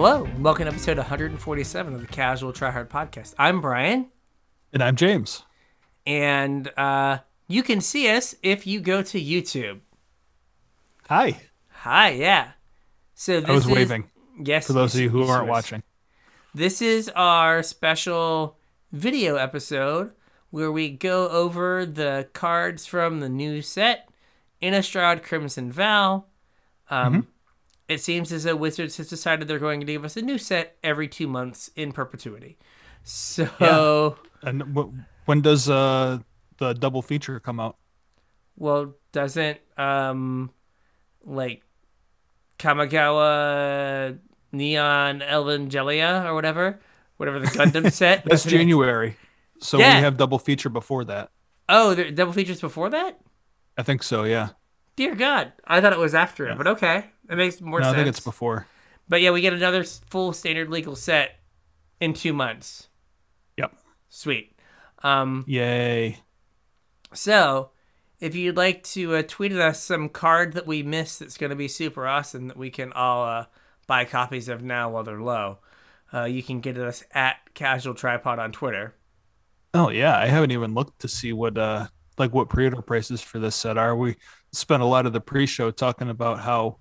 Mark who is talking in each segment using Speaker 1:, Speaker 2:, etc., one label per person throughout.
Speaker 1: Hello, welcome to episode 147 of the Casual Tryhard Podcast. I'm Brian,
Speaker 2: And I'm James.
Speaker 1: and uh, you can see us if you go to YouTube.
Speaker 2: Hi.
Speaker 1: Hi, yeah. So this
Speaker 2: I was
Speaker 1: is-
Speaker 2: waving
Speaker 1: Yes,
Speaker 2: for those of you who
Speaker 1: yes,
Speaker 2: aren't
Speaker 1: yes.
Speaker 2: watching.
Speaker 1: This is our special video episode where we go over the cards from the new set, Innistrad Crimson Vow. Um,
Speaker 2: Mm-hmm.
Speaker 1: It seems as though Wizards has decided they're going to give us a new set every two months in perpetuity. So,
Speaker 2: And w- when does uh, the double feature come out?
Speaker 1: well, doesn't um, like Kamigawa Neon Evangelion or whatever, whatever the Gundam set.
Speaker 2: That's January. So
Speaker 1: Yeah.
Speaker 2: we have double feature before that.
Speaker 1: Oh, there double features before that.
Speaker 2: I think so, yeah.
Speaker 1: Dear God, I thought it was after it, but okay, that makes more
Speaker 2: No, I
Speaker 1: sense.
Speaker 2: think it's before.
Speaker 1: But yeah, we get another full standard legal set in two months.
Speaker 2: Yep.
Speaker 1: Sweet. Um,
Speaker 2: Yay.
Speaker 1: so if you'd like to uh, tweet at us some card that we missed that's going to be super awesome that we can all uh, buy copies of now while they're low, uh, you can get us at Casual Tryhard on Twitter.
Speaker 2: Oh yeah, I haven't even looked to see what uh like what pre-order prices for this set are. We spent a lot of the pre-show talking about how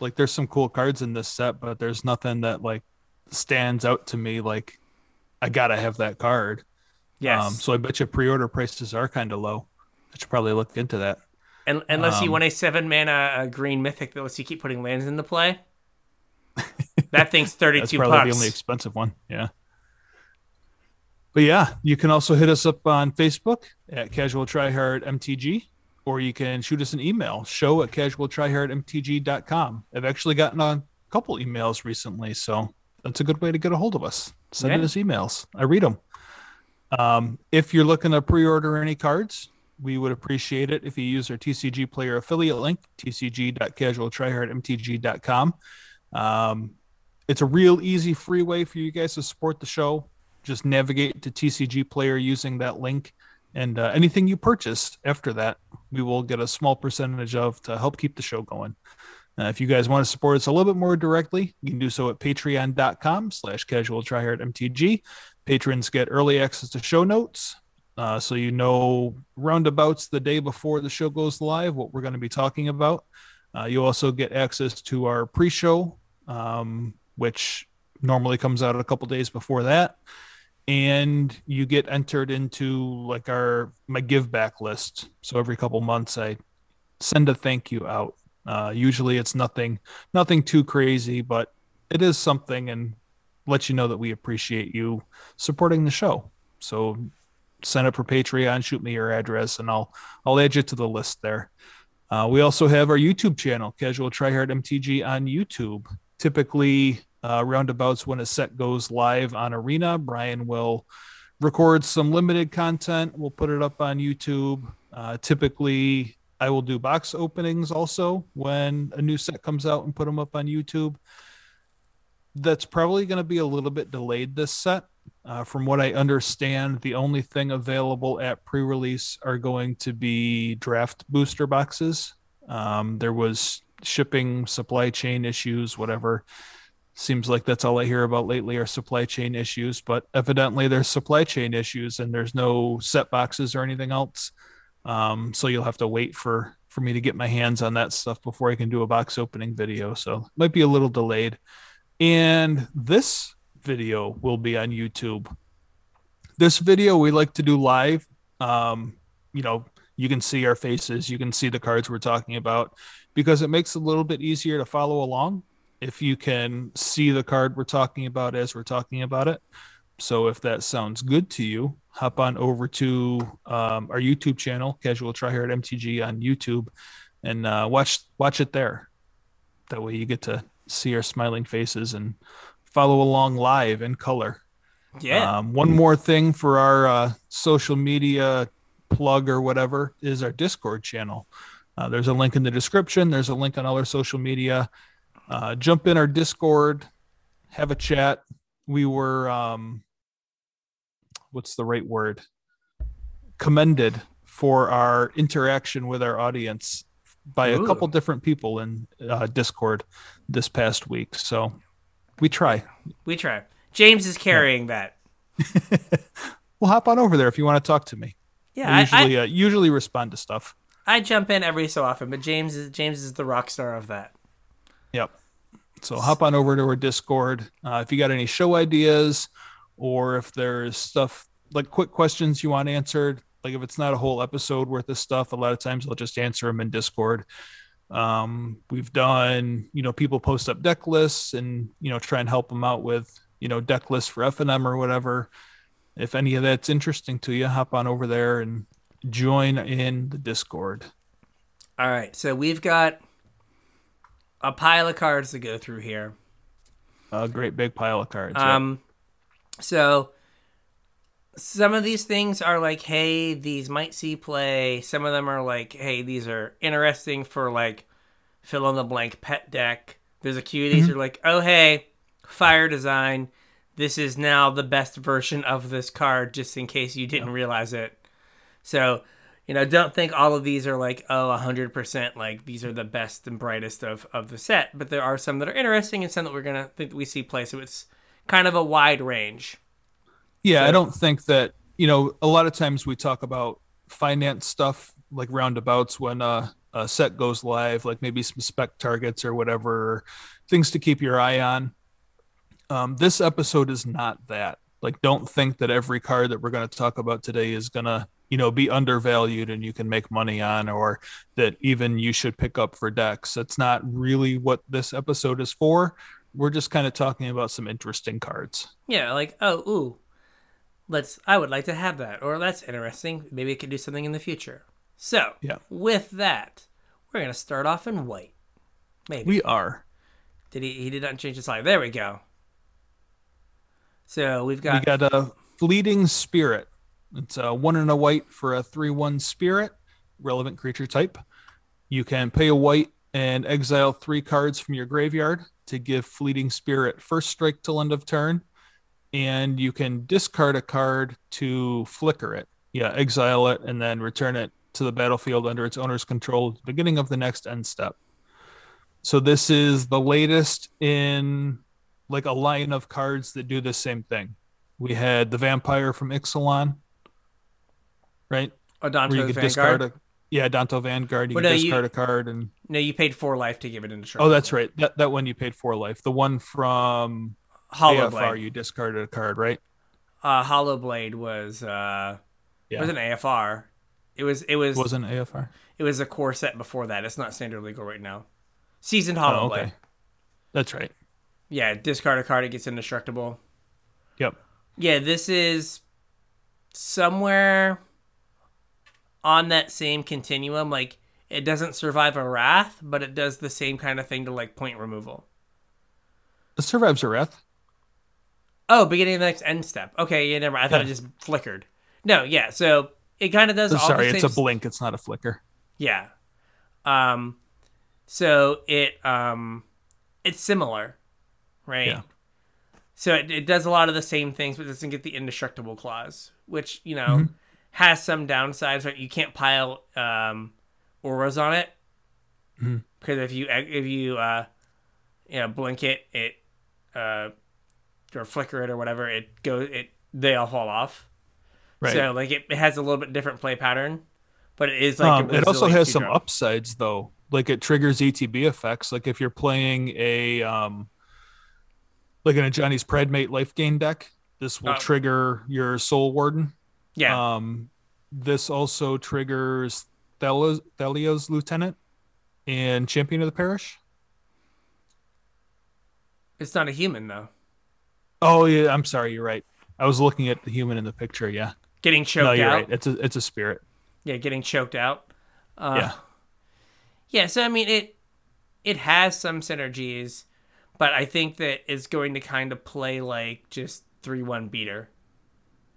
Speaker 2: like there's some cool cards in this set, but there's nothing that like stands out to me like I gotta have that card.
Speaker 1: Yes.
Speaker 2: Um, so I bet you pre-order prices are kind of low. I should probably look into that.
Speaker 1: And, unless you
Speaker 2: um,
Speaker 1: want a seven mana uh, green mythic that lets you keep putting lands into play. that thing's thirty
Speaker 2: That's probably
Speaker 1: bucks.
Speaker 2: the only expensive one. Yeah. But yeah, you can also hit us up on Facebook at Casual Tryhard MTG, or you can shoot us an email, show at casualtryhardmtg.com. I've actually gotten a couple emails recently, so that's a good way to get a hold of us. Send
Speaker 1: Yeah.
Speaker 2: us emails. I read them. Um, if you're looking to pre-order any cards, we would appreciate it if you use our TCG player affiliate link, tcg.casualtryhardmtg.com. Um, it's a real easy free way for you guys to support the show. Just navigate to TCG player using that link, and uh, anything you purchase after that, we will get a small percentage of to help keep the show going. Uh, if you guys want to support us a little bit more directly, you can do so at patreon.com slash casual mtg. Patrons get early access to show notes, uh, so you know roundabouts the day before the show goes live what we're going to be talking about. Uh, you also get access to our pre-show, um, which normally comes out a couple days before that, and you get entered into like our my give back list. So every couple months, I send a thank you out. Uh, usually, it's nothing nothing too crazy, but it is something, and let you know that we appreciate you supporting the show. So sign up for Patreon, shoot me your address, and I'll I'll add you to the list there. Uh, we also have our YouTube channel, Casual Tryhard MTG on YouTube. Typically, uh, roundabouts when a set goes live on Arena, Brian will record some limited content. We'll put it up on YouTube. Uh, typically, I will do box openings also when a new set comes out and put them up on YouTube. That's probably going to be a little bit delayed this set. Uh, from what I understand, the only thing available at pre release are going to be draft booster boxes. Um, there was shipping, supply chain issues, whatever. Seems like that's all I hear about lately are supply chain issues, but evidently there's supply chain issues and there's no set boxes or anything else. Um, so you'll have to wait for for me to get my hands on that stuff before I can do a box opening video. So it might be a little delayed. And this video will be on YouTube. This video we like to do live. Um, you know, you can see our faces, you can see the cards we're talking about because it makes it a little bit easier to follow along if you can see the card we're talking about as we're talking about it. So if that sounds good to you, hop on over to um, our YouTube channel, Casual Tryhard MTG on YouTube, and uh, watch watch it there. That way you get to see our smiling faces and follow along live in color.
Speaker 1: Yeah.
Speaker 2: Um, one more thing for our uh, social media plug or whatever is our Discord channel. Uh, there's a link in the description. There's a link on all our social media. Uh, jump in our Discord, have a chat. We were, um, what's the right word? Commended for our interaction with our audience by a couple different people in uh, Discord this past week. So We try.
Speaker 1: We try. James is carrying that.
Speaker 2: Well, hop on over there if you want to talk to me.
Speaker 1: Yeah,
Speaker 2: I
Speaker 1: I,
Speaker 2: usually
Speaker 1: I,
Speaker 2: uh, usually respond to stuff.
Speaker 1: I jump in every so often, but James is James is the rock star of that.
Speaker 2: Yep. So hop on over to our Discord. Uh, if you got any show ideas, or if there's stuff like quick questions you want answered, like if it's not a whole episode worth of stuff, a lot of times I'll just answer them in Discord. Um, we've done, you know, people post up deck lists and you know try and help them out with you know deck lists for FNM or whatever. If any of that's interesting to you, hop on over there and join in the Discord.
Speaker 1: All right, so we've got a pile of cards to go through here.
Speaker 2: A great big pile of cards. yeah.
Speaker 1: Um, so some of these things are like, hey, these might see play. Some of them are like, hey, these are interesting for like fill in the blank pet deck. There's a few of these are like, oh hey, fire design. This is now the best version of this card, just in case you didn't realize it. So, you know, don't think all of these are like, oh, 100% like these are the best and brightest of, of the set. But there are some that are interesting and some that we're going to think we see play. So it's kind of a wide range.
Speaker 2: Yeah, I don't think that you know. A lot of times we talk about finance stuff like roundabouts when uh, a set goes live, like maybe some spec targets or whatever, things to keep your eye on. Um, this episode is not that. Like, don't think that every card that we're going to talk about today is gonna you know be undervalued and you can make money on, or that even you should pick up for decks. That's not really what this episode is for. We're just kind of talking about some interesting cards.
Speaker 1: Yeah, like, oh, ooh, let's, I would like to have that. Or that's interesting. Maybe it could do something in the future. So,
Speaker 2: Yeah.
Speaker 1: with that, we're going to start off in white. Maybe.
Speaker 2: We are.
Speaker 1: Did he, he did not change his slide. There we go. So we've got
Speaker 2: we
Speaker 1: got
Speaker 2: a fleeting spirit. It's a one and a white for a three one spirit, relevant creature type. You can pay a white and exile three cards from your graveyard to give fleeting spirit first strike till end of turn, and you can discard a card to flicker it. Yeah, exile it and then return it to the battlefield under its owner's control at the beginning of the next end step. So this is the latest in like a line of cards that do the same thing. We had the vampire from Ixalan, right? Where you
Speaker 1: Adanto's
Speaker 2: could
Speaker 1: Vanguard.
Speaker 2: discard a yeah, Danto Vanguard. You
Speaker 1: Well,
Speaker 2: can
Speaker 1: no, you-
Speaker 2: discard a card and
Speaker 1: No, you paid four life to give it into
Speaker 2: oh, that's right. That that one you paid four life. The one from
Speaker 1: Hallow
Speaker 2: AFR
Speaker 1: Blade.
Speaker 2: you discarded a card, right?
Speaker 1: Uh, Hallow Blade was, uh,
Speaker 2: Yeah,
Speaker 1: it was an AFR. It was, it was,
Speaker 2: it wasn't AFR.
Speaker 1: it was a core set before that. It's not standard legal right now. Seasoned Hallow
Speaker 2: Oh,
Speaker 1: Blade.
Speaker 2: okay. That's right.
Speaker 1: Yeah, discard a card, it gets indestructible.
Speaker 2: Yep.
Speaker 1: Yeah, this is somewhere on that same continuum. Like, it doesn't survive a wrath, but it does the same kind of thing to like point removal.
Speaker 2: It survives a wrath.
Speaker 1: Oh, beginning of the next end step. Okay, yeah, never mind. I thought it just flickered. No, yeah, so it kind of does all
Speaker 2: Sorry, it's a blink. It's not a flicker.
Speaker 1: Yeah. Um so it um it's similar, right?
Speaker 2: Yeah.
Speaker 1: So it, it does a lot of the same things but doesn't get the indestructible clause, which, you know,
Speaker 2: Mm-hmm.
Speaker 1: Has some downsides, right? You can't pile um auras on it.
Speaker 2: Mhm.
Speaker 1: Because if you if you uh you know, blink it, it uh or flicker it or whatever, it goes it they all fall off.
Speaker 2: Right.
Speaker 1: So like it, it has a little bit different play pattern, but it is like
Speaker 2: um, it also has some
Speaker 1: two-drop.
Speaker 2: upsides though. Like it triggers ETB effects. Like if you're playing a um, like in a Ajani's Pride Mate life gain deck, this will
Speaker 1: Oh.
Speaker 2: trigger your Soul Warden.
Speaker 1: Yeah,
Speaker 2: Um, this also triggers Thalia's, Thalia's Lieutenant and Champion of the Parish.
Speaker 1: it's not a human though.
Speaker 2: Oh yeah, I'm sorry, you're right. I was looking at the human in the picture. Yeah,
Speaker 1: Getting choked
Speaker 2: no, you're
Speaker 1: out.
Speaker 2: right. It's a it's a spirit.
Speaker 1: Yeah, getting choked out. Uh,
Speaker 2: yeah,
Speaker 1: Yeah, so I mean it it has some synergies, but I think that it's going to kind of play like just three one beater.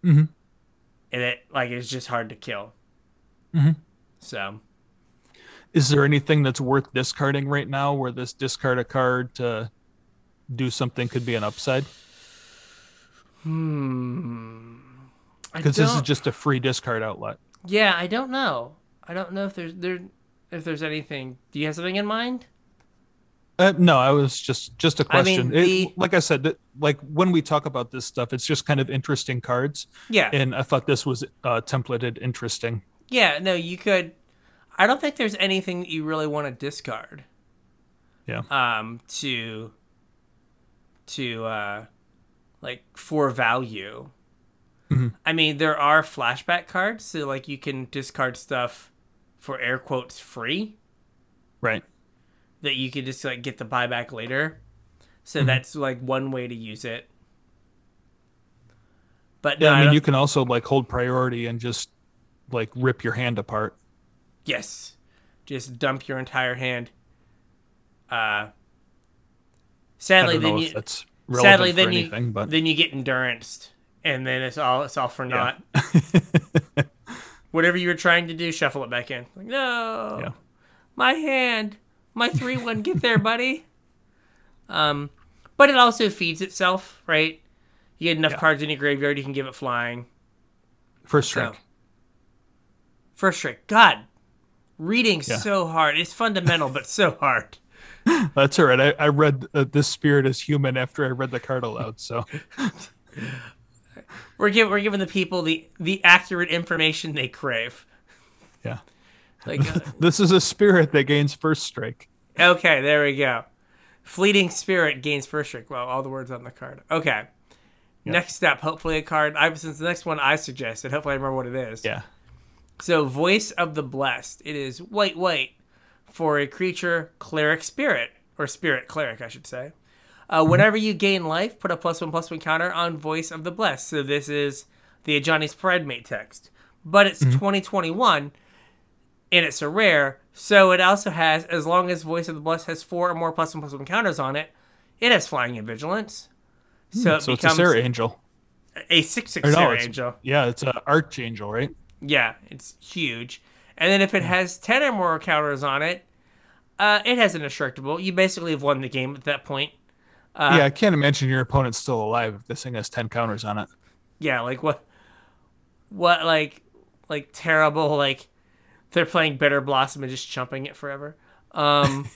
Speaker 2: Mhm.
Speaker 1: And it like it's just hard to kill.
Speaker 2: Mhm.
Speaker 1: So
Speaker 2: Is there anything that's worth discarding right now where this discard a card to do something could be an upside?
Speaker 1: hmm.
Speaker 2: Because this is just a free discard outlet.
Speaker 1: Yeah, I don't know. I don't know if there's there if there's anything. Do you have something in mind?
Speaker 2: Uh, no, I was just just a
Speaker 1: I mean,
Speaker 2: question. It- like I said, that, like when we talk about this stuff, it's just kind of interesting cards,
Speaker 1: Yeah.
Speaker 2: and I thought this was uh, templated interesting.
Speaker 1: Yeah, no, you could. I don't think there's anything that you really want to discard.
Speaker 2: Yeah.
Speaker 1: Um, to, to, uh, like for value.
Speaker 2: Mhm.
Speaker 1: I mean, there are flashback cards, so like you can discard stuff for air quotes free
Speaker 2: Right.
Speaker 1: That you could just like get the buyback later. So
Speaker 2: Mm-hmm.
Speaker 1: that's like one way to use it. But
Speaker 2: Yeah,
Speaker 1: no,
Speaker 2: I
Speaker 1: I
Speaker 2: mean,
Speaker 1: don't-
Speaker 2: you can also like hold priority and just like rip your hand apart.
Speaker 1: Yes. Just dump your entire hand. Uh
Speaker 2: I
Speaker 1: sadly then you
Speaker 2: if that's relevant
Speaker 1: sadly then
Speaker 2: anything,
Speaker 1: you
Speaker 2: but
Speaker 1: then you get enduranced and then it's all it's all for
Speaker 2: Yeah.
Speaker 1: naught. Whatever you were trying to do, shuffle it back in. Like, no.
Speaker 2: Yeah.
Speaker 1: My hand. My three one get there, buddy. Um but it also feeds itself, right? You get enough
Speaker 2: Yeah.
Speaker 1: cards in your graveyard, you can give it flying.
Speaker 2: first
Speaker 1: So,
Speaker 2: strike.
Speaker 1: first trick. God, reading's
Speaker 2: Yeah.
Speaker 1: so hard. It's fundamental, but so hard.
Speaker 2: That's all right. I, I read uh, this spirit is human after I read the card aloud. So
Speaker 1: We're giving we're giving the people the the accurate information they crave.
Speaker 2: yeah,
Speaker 1: Like, uh,
Speaker 2: this is a spirit that gains first strike.
Speaker 1: okay, there we go. Fleeting spirit gains first strike. Well, all the words on the card. Okay. Next step, hopefully a card. I since the next one I suggested. Hopefully I remember what it is.
Speaker 2: Yeah.
Speaker 1: So, voice of the blessed. It is white, white for a creature cleric spirit or spirit cleric, I should say. Uh, whenever you gain life, put a plus one plus one counter on voice of the blessed. So this is the Ajani's Mate text, but it's 2021 and it's a rare. So it also has, as long as voice of the blessed has four or more plus one plus one counters on it, it has flying and vigilance. So it
Speaker 2: So it's a
Speaker 1: becomes
Speaker 2: Serra Angel.
Speaker 1: a six six
Speaker 2: no, Serra
Speaker 1: Angel.
Speaker 2: Yeah, it's an archangel, right?
Speaker 1: Yeah, it's huge. And then if it has 10 or more counters on it, uh, it has an indestructible. You basically have won the game at that point. Uh,
Speaker 2: yeah, I can't imagine your opponent's still alive if this thing has ten counters on it.
Speaker 1: Yeah, like what, what, like, like terrible, like they're playing Bitter Blossom and just chumping it forever. Um,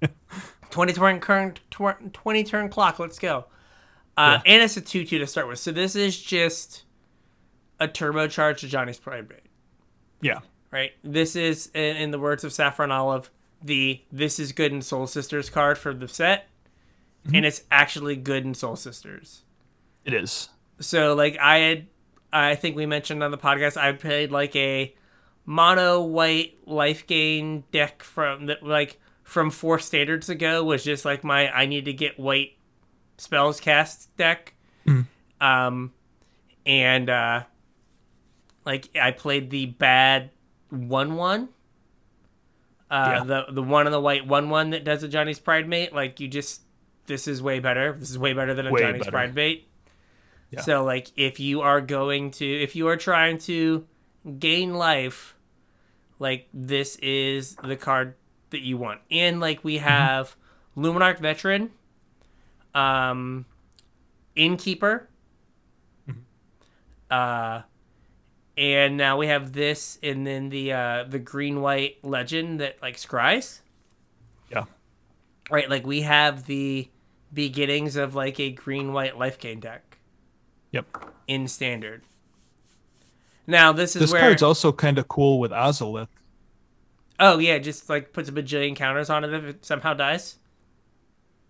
Speaker 1: 20 turn, current, 20 turn clock, let's go. Uh, And it's a 2 2 to start with. So this is just a turbocharged to Ajani's Pride Raid.
Speaker 2: Yeah.
Speaker 1: right? This is, in, in the words of Saffron Olive, the "This is good in Soul Sisters" card for the set, and it's actually good in Soul Sisters.
Speaker 2: It is.
Speaker 1: So, like, I had, I think we mentioned on the podcast, I played like a mono white life gain deck from that, like from four standards ago, was just like my I need to get white spells cast deck. Um, and uh, like I played the bad one one. Uh, the the one on the white one one that does a Ajani's Pride mate. Like you just this is way better. This is way better than a
Speaker 2: Way
Speaker 1: Ajani's
Speaker 2: better.
Speaker 1: Pride mate.
Speaker 2: Yeah.
Speaker 1: So like if you are going to if you are trying to gain life, like this is the card that you want. And like we have Luminarch Veteran, um Innkeeper. Uh and now we have this and then the uh the green white legend that like scries.
Speaker 2: Yeah.
Speaker 1: Right, like we have the beginnings of like a green white life gain deck
Speaker 2: Yep.
Speaker 1: in standard. Now this is where
Speaker 2: This
Speaker 1: where
Speaker 2: card's also kind of cool with Ozolith.
Speaker 1: oh yeah, just like puts a bajillion counters on it if it somehow dies.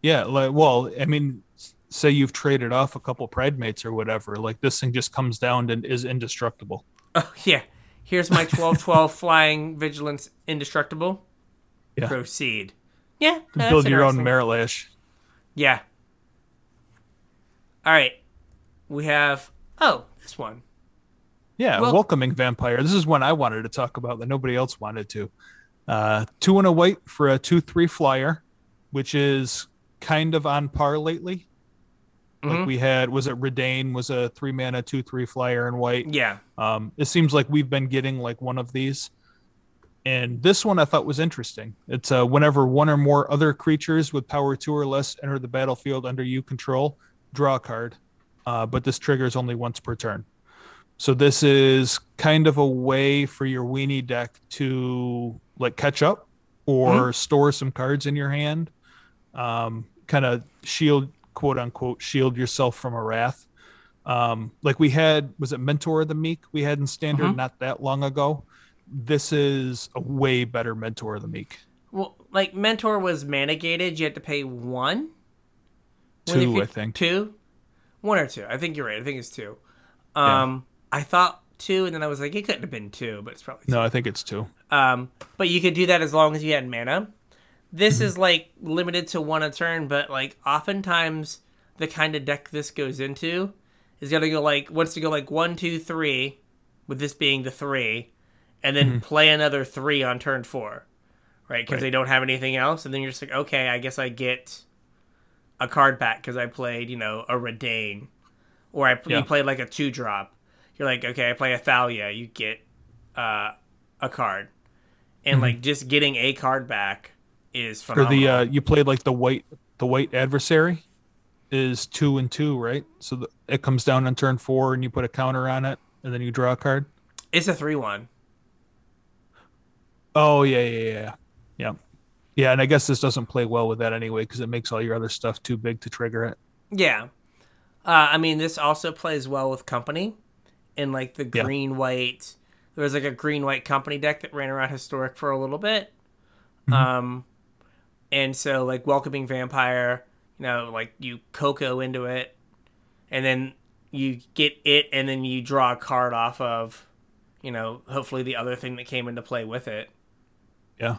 Speaker 2: Yeah, like well, I mean, say you've traded off a couple pride mates or whatever, like this thing just comes down and is indestructible.
Speaker 1: Oh yeah, here's my 12-12 flying vigilance indestructible.
Speaker 2: Yeah.
Speaker 1: Proceed. Yeah,
Speaker 2: Build your own
Speaker 1: interesting. Yeah. All right, we have oh this one.
Speaker 2: Yeah,
Speaker 1: Well-
Speaker 2: welcoming vampire. This is one I wanted to talk about that nobody else wanted to. Uh, two and a white for a two-three flyer, which is kind of on par lately. Like
Speaker 1: Mhm.
Speaker 2: we had, was it Reidane? Was a three mana two-three flyer in white.
Speaker 1: Yeah.
Speaker 2: Um, it seems like we've been getting like one of these. And this one I thought was interesting. It's uh, whenever one or more other creatures with power two or less enter the battlefield under you control, draw a card. Uh, but this triggers only once per turn. So this is kind of a way for your weenie deck to like catch up or store some cards in your hand um, kind of shield, quote unquote, shield yourself from a wrath. Um, like we had, was it Mentor of the Meek we had in standard
Speaker 1: Mhm.
Speaker 2: not that long ago? This is a way better Mentor of the Meek.
Speaker 1: Well, like mentor was mana gated. You had to pay one.
Speaker 2: Two,
Speaker 1: you-
Speaker 2: I think.
Speaker 1: Two, one or two. I think you're right. I think it's two.
Speaker 2: Yeah.
Speaker 1: Um, I thought two, and then I was like, it couldn't have been two, but it's probably two.
Speaker 2: No, I think it's two.
Speaker 1: Um, but you could do that as long as you had mana. This is like limited to one a turn, but like oftentimes the kind of deck this goes into is gonna go like wants to go like one, two, three, with this being the three, and then play another three on turn four, right? Because
Speaker 2: Right.
Speaker 1: they don't have anything else, and then you're just like, okay, I guess I get a card back because I played, you know, a Reidane, or I
Speaker 2: Yeah.
Speaker 1: you played like a two drop. You're like, okay, I play a Thalia, you get uh, a card, and like just getting a card back is
Speaker 2: Or
Speaker 1: phenomenal.
Speaker 2: the uh, you played like the white the white adversary is two and two, right? So the, it comes down on turn four, and you put a counter on it, and then you draw a card.
Speaker 1: it's a three one.
Speaker 2: Oh yeah, yeah, yeah, yeah, yeah. And I guess this doesn't play well with that anyway because it makes all your other stuff too big to trigger it.
Speaker 1: Yeah. Uh, I mean, this also plays well with company, in like the
Speaker 2: Yeah.
Speaker 1: green white. There was like a green white company deck that ran around historic for a little bit.
Speaker 2: Mm-hmm.
Speaker 1: Um, and so like welcoming vampire, you know, like you cocoa into it, and then you get it, and then you draw a card off of, you know, hopefully the other thing that came into play with it,
Speaker 2: Yeah.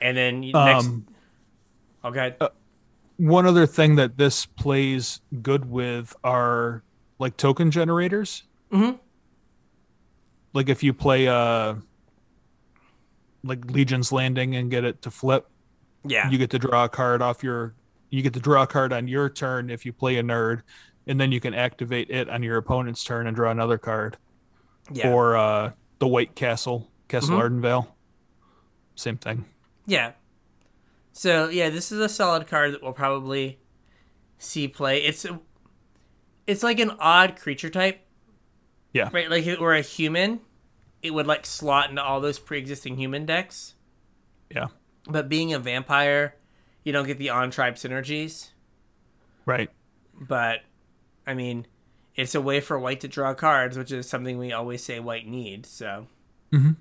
Speaker 1: and then you, next.
Speaker 2: Um,
Speaker 1: Okay.
Speaker 2: one other thing that this plays good with are like token generators.
Speaker 1: Mhm.
Speaker 2: Like if you play uh like Legion's Landing and get it to flip,
Speaker 1: yeah.
Speaker 2: you get to draw a card off your you get to draw a card on your turn if you play a nerd, and then you can activate it on your opponent's turn and draw another card.
Speaker 1: yeah.
Speaker 2: Or uh the White Castle, Castle
Speaker 1: Mhm.
Speaker 2: Ardenvale. Same thing.
Speaker 1: Yeah. So yeah, this is a solid card that we'll probably see play. It's it's like an odd creature type,
Speaker 2: Yeah.
Speaker 1: right? Like were a human, it would like slot into all those pre-existing human decks.
Speaker 2: Yeah.
Speaker 1: But being a vampire, you don't get the on tribe synergies.
Speaker 2: Right.
Speaker 1: But I mean, it's a way for white to draw cards, which is something we always say white needs. So.
Speaker 2: Mhm.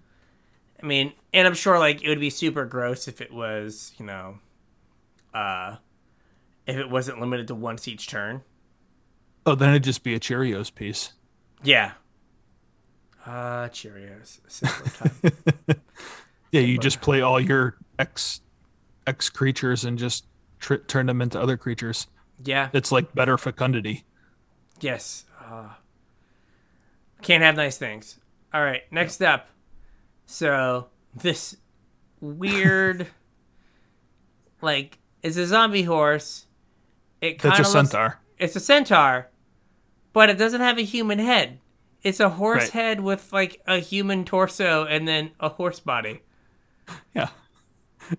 Speaker 1: I mean, and I'm sure like it would be super gross if it was, you know, uh, if it wasn't limited to once each turn.
Speaker 2: Oh, then it'd just be a Cheerios piece.
Speaker 1: Yeah. Uh, Cheerios. Time.
Speaker 2: Yeah, you just play all your X X creatures and just tr- turn them into other creatures.
Speaker 1: yeah.
Speaker 2: It's like better fecundity.
Speaker 1: Yes. Uh, can't have nice things. All right. Next up. So this weird, like, it's a zombie horse. It of
Speaker 2: a centaur.
Speaker 1: It's a centaur, but it doesn't have a human head. It's a horse
Speaker 2: Right.
Speaker 1: head with like a human torso and then a horse body.
Speaker 2: Yeah,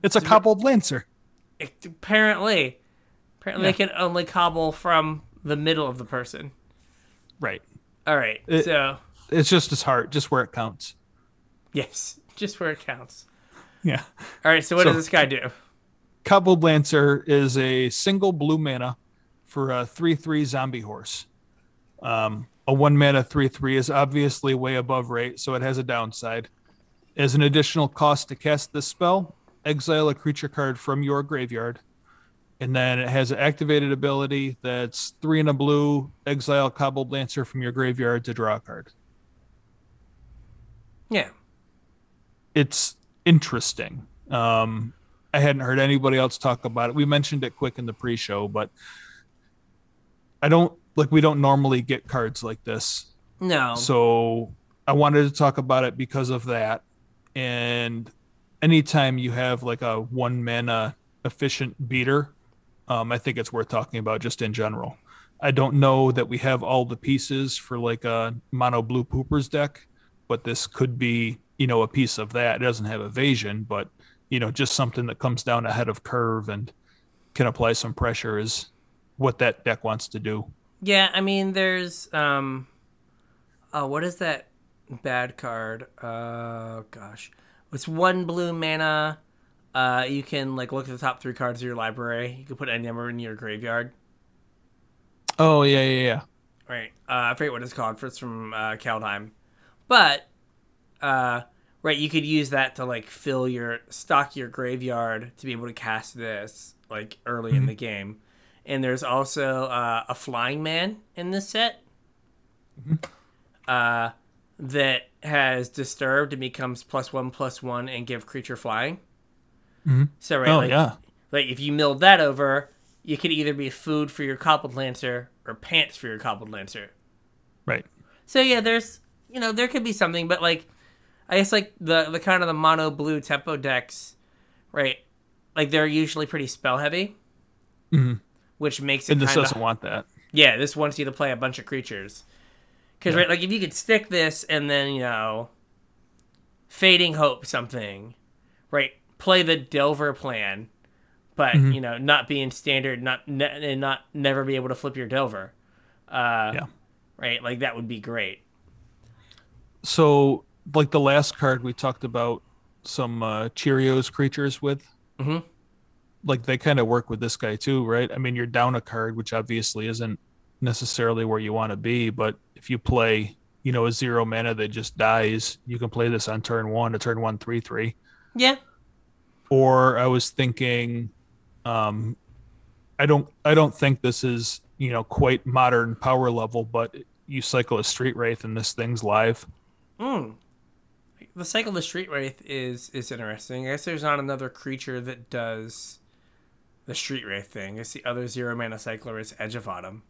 Speaker 2: it's a cobbled lancer.
Speaker 1: It, apparently, apparently
Speaker 2: Yeah.
Speaker 1: they can only cobble from the middle of the person.
Speaker 2: Right.
Speaker 1: All right,
Speaker 2: It-
Speaker 1: so
Speaker 2: It's just his heart, just where it counts.
Speaker 1: yes, just where it counts.
Speaker 2: Yeah.
Speaker 1: All right, so what
Speaker 2: So-
Speaker 1: does this guy do?
Speaker 2: Cobbled Lancer is a single blue mana for a 3 3 zombie horse. Um, a 1 mana 3 3 is obviously way above rate, so it has a downside. As an additional cost to cast this spell, exile a creature card from your graveyard. And then it has an activated ability that's 3 and a blue, exile Cobbled Lancer from your graveyard to draw a card.
Speaker 1: Yeah,
Speaker 2: it's interesting. Um, I hadn't heard anybody else talk about it. We mentioned it quick in the pre-show, but I don't like we don't normally get cards like this.
Speaker 1: no,
Speaker 2: So I wanted to talk about it because of that. And anytime you have like a one mana efficient beater, um, I think it's worth talking about just in general. I don't know that we have all the pieces for like a mono blue poopers deck, but this could be, you know, a piece of that. It doesn't have evasion, but you know, just something that comes down ahead of curve and can apply some pressure is what that deck wants to do.
Speaker 1: Yeah. I mean, there's um, oh, what is that bad card? Uh, gosh, it's one blue mana. uh, you can like look at the top three cards of your library. You can put any number in your graveyard.
Speaker 2: Oh yeah, yeah, yeah.
Speaker 1: Right. Uh, I forget what it's called. For it's from uh, Kaldheim, but uh, right, you could use that to like fill your stock your graveyard to be able to cast this like early in the game. And there's also uh, a flying man in this set. Uh, that has disturbed and becomes plus one plus one and give creature flying. So right,
Speaker 2: Oh
Speaker 1: like,
Speaker 2: yeah.
Speaker 1: like if you milled that over, you could either be food for your cobbled lancer or pants for your cobbled lancer.
Speaker 2: Right.
Speaker 1: So yeah, there's you know there could be something, but like I guess like the the kind of the mono blue tempo decks, right? Like they're usually pretty spell heavy, which makes it
Speaker 2: And this doesn't want that.
Speaker 1: yeah. This wants you to play a bunch of creatures, because right, like if you could stick this and then you know, fading hope something, right? Play the Delver plan, but
Speaker 2: Mm-hmm.
Speaker 1: you know not being standard, not ne- and not never be able to flip your Delver. Uh,
Speaker 2: Yeah.
Speaker 1: Right, like that would be great.
Speaker 2: So like the last card we talked about some uh, Cheerios creatures with.
Speaker 1: Mhm.
Speaker 2: Like they kind of work with this guy too, right? I mean, you're down a card, which obviously isn't necessarily where you want to be, but if you play, you know, a zero mana that just dies, you can play this on turn one, a turn one three three.
Speaker 1: Yeah,
Speaker 2: Or I was thinking, um, I don't, I don't think this is you know quite modern power level, but you cycle a street wraith and this thing's live.
Speaker 1: Mm. The cycle of the street wraith is is interesting. I guess there's not another creature that does the street wraith thing. I guess the other zero mana cycler is Edge of Autumn.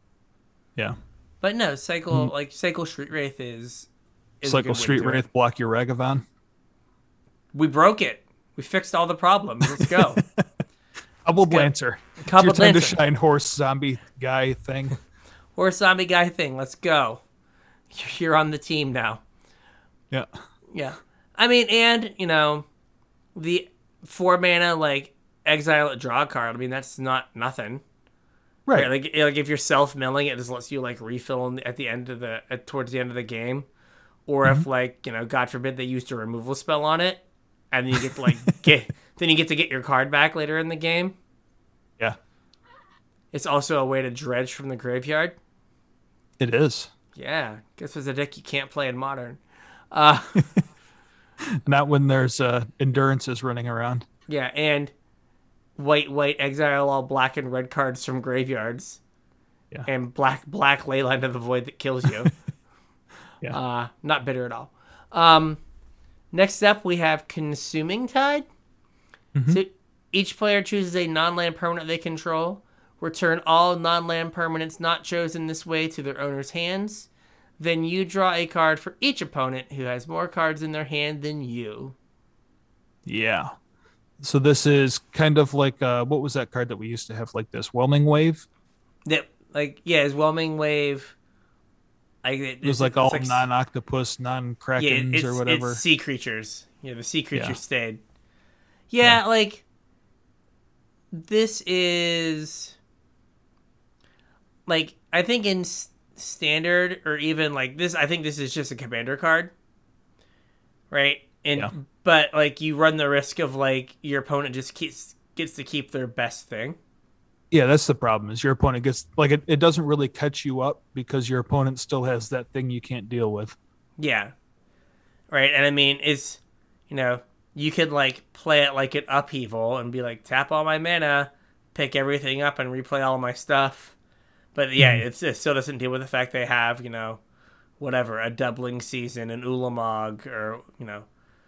Speaker 2: Yeah.
Speaker 1: But no, cycle mm-hmm. like cycle street wraith is, is
Speaker 2: cycle
Speaker 1: good way to
Speaker 2: street
Speaker 1: do it.
Speaker 2: wraith block your ragavan
Speaker 1: We broke it. We fixed all the problems. Let's go.
Speaker 2: double
Speaker 1: go.
Speaker 2: lancer
Speaker 1: Cobbled
Speaker 2: your time to shine horse zombie guy thing
Speaker 1: Horse zombie guy thing. Let's go. You're on the team now.
Speaker 2: yeah
Speaker 1: Yeah. I mean, and, you know, the four mana, like, exile a draw card, I mean, that's not nothing.
Speaker 2: right
Speaker 1: Right, like like if you're self milling, it just lets you like refill in- at the end of the at, towards the end of the game, or if like you know, God forbid they used a removal spell on it, and then you get to like get then you get to get your card back later in the game.
Speaker 2: yeah
Speaker 1: It's also a way to dredge from the graveyard.
Speaker 2: it is
Speaker 1: Yeah, guess there's a deck you can't play in modern. Uh,
Speaker 2: not when there's uh endurances running around
Speaker 1: yeah, and white white exile all black and red cards from graveyards.
Speaker 2: Yeah.
Speaker 1: And black black leyline of the void that kills you.
Speaker 2: Yeah.
Speaker 1: Uh, not bitter at all. Um, next up, we have Consuming Tide. So each player chooses a non-land permanent they control. Return all non-land permanents not chosen this way to their owner's hands. Then you draw a card for each opponent who has more cards in their hand than you.
Speaker 2: yeah so this is kind of like uh what was that card that we used to have like this whelming wave
Speaker 1: That like yeah, it's Whelming Wave. Like it,
Speaker 2: it was like all non-octopus non-krakens
Speaker 1: it's,
Speaker 2: or whatever
Speaker 1: It's sea creatures. Yeah, the sea creatures
Speaker 2: Yeah.
Speaker 1: stayed. Yeah, like this is like I think in s- standard or even like this. I think this is just a commander card, right? And
Speaker 2: Yeah.
Speaker 1: But like you run the risk of like your opponent just keeps gets to keep their best thing.
Speaker 2: yeah that's the problem is your opponent gets like it, it doesn't really catch you up because your opponent still has that thing you can't deal with
Speaker 1: Yeah. Right. And I mean, it's, you know, you could like play it like an upheaval and be like, tap all my mana, pick everything up, and replay all my stuff. But yeah, hmm. it's, it still doesn't deal with the fact they have, you know, whatever, a doubling season, an Ulamog, or, you know,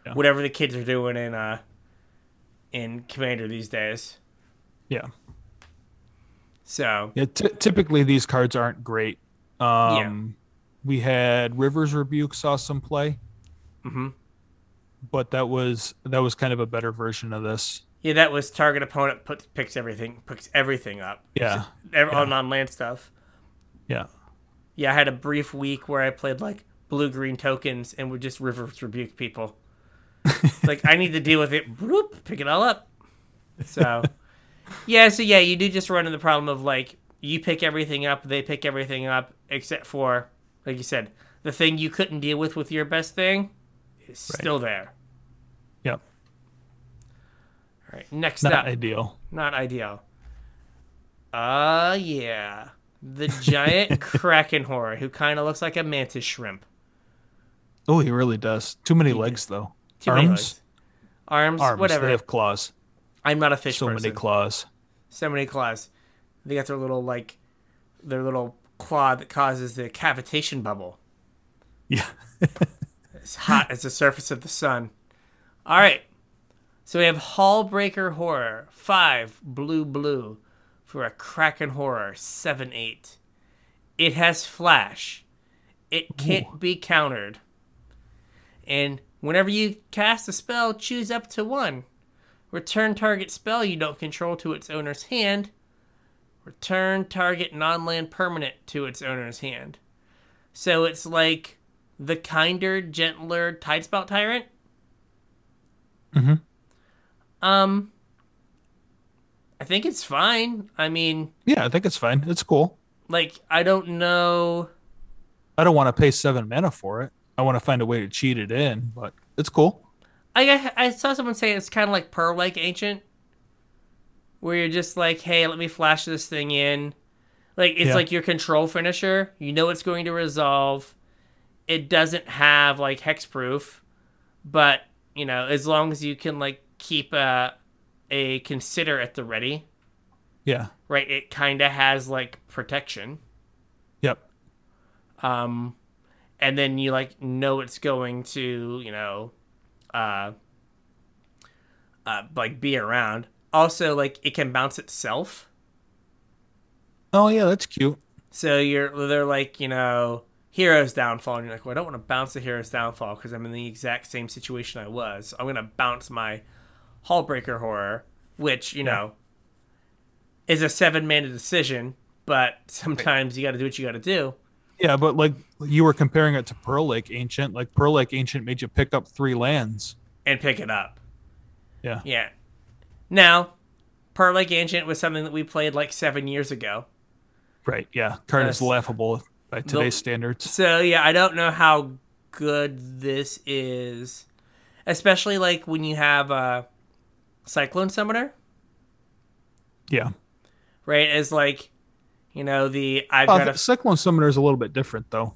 Speaker 2: Yeah.
Speaker 1: whatever the kids are doing in, uh, in Commander these days.
Speaker 2: yeah
Speaker 1: So,
Speaker 2: Yeah, t- typically these cards aren't great. Um, We had Rivers Rebuke saw some play,
Speaker 1: mm-hmm.
Speaker 2: but that was that was kind of a better version of this.
Speaker 1: yeah, that was target opponent puts, picks everything, picks everything up.
Speaker 2: Yeah,
Speaker 1: Every, All non land stuff.
Speaker 2: yeah,
Speaker 1: Yeah, I had a brief week where I played like blue green tokens and would just rivers rebuke people. It's like I need to deal with it. Bloop, pick it all up. So, yeah, so yeah, you do just run into the problem of like you pick everything up, they pick everything up, except for like you said, the thing you couldn't deal with with your best thing is still there.
Speaker 2: yep.
Speaker 1: All right. next
Speaker 2: Not
Speaker 1: up,
Speaker 2: ideal.
Speaker 1: not ideal. Uh yeah, the giant kraken horror who kind of looks like a mantis shrimp.
Speaker 2: Oh, he really does. Too many legs though.
Speaker 1: Too
Speaker 2: Arms.
Speaker 1: Arms,
Speaker 2: arms.
Speaker 1: whatever.
Speaker 2: They have claws.
Speaker 1: I'm not a fish
Speaker 2: So
Speaker 1: person.
Speaker 2: many claws.
Speaker 1: so many claws. They got their little like their little claw that causes the cavitation bubble.
Speaker 2: Yeah.
Speaker 1: It's hot as the surface of the sun. All right. So we have Hullbreaker Horror 5 Blue Blue for a Kraken Horror 7 8. It has flash. It can't be countered. And whenever you cast a spell, choose up to one. Return target spell you don't control to its owner's hand. Return target non land permanent to its owner's hand. So it's like the kinder, gentler Tidespout Tyrant.
Speaker 2: Mhm.
Speaker 1: Um, I think it's fine. I mean,
Speaker 2: Yeah, I think it's fine. It's cool.
Speaker 1: like, I don't know.
Speaker 2: I don't want to pay seven mana for it. I want to find a way to cheat it in, but it's cool.
Speaker 1: I I saw someone say it's kind of like Pearl Lake Ancient, where you're just like, hey, let me flash this thing in. Like it's
Speaker 2: Yeah.
Speaker 1: like your control finisher. You know it's going to resolve. It doesn't have like hexproof, but you know as long as you can like keep a a consider at the ready,
Speaker 2: Yeah.
Speaker 1: right? It kind of has like protection.
Speaker 2: Yep.
Speaker 1: um and then you like know it's going to you know uh uh like be around. Also like it can bounce itself.
Speaker 2: Oh yeah, that's cute.
Speaker 1: so you're they're like you know hero's downfall and you're like well i don't want to bounce the hero's downfall because i'm in the exact same situation i was. I'm gonna bounce my hullbreaker horror which you know is a seven mana decision but sometimes you gotta do what you gotta do
Speaker 2: Yeah, but like you were comparing it to Pearl Lake Ancient. Like Pearl Lake Ancient made you pick up three lands.
Speaker 1: and pick it up
Speaker 2: Yeah.
Speaker 1: Yeah. Now, Pearl Lake Ancient was something that we played like seven years ago.
Speaker 2: Right. Yeah. Card is laughable by today's standards.
Speaker 1: So yeah, I don't know how good this is, especially like when you have a Cyclone Summoner,
Speaker 2: Yeah.
Speaker 1: right? As like, you know, the I've got
Speaker 2: the
Speaker 1: a.
Speaker 2: Cyclone Summoner is a little bit different though.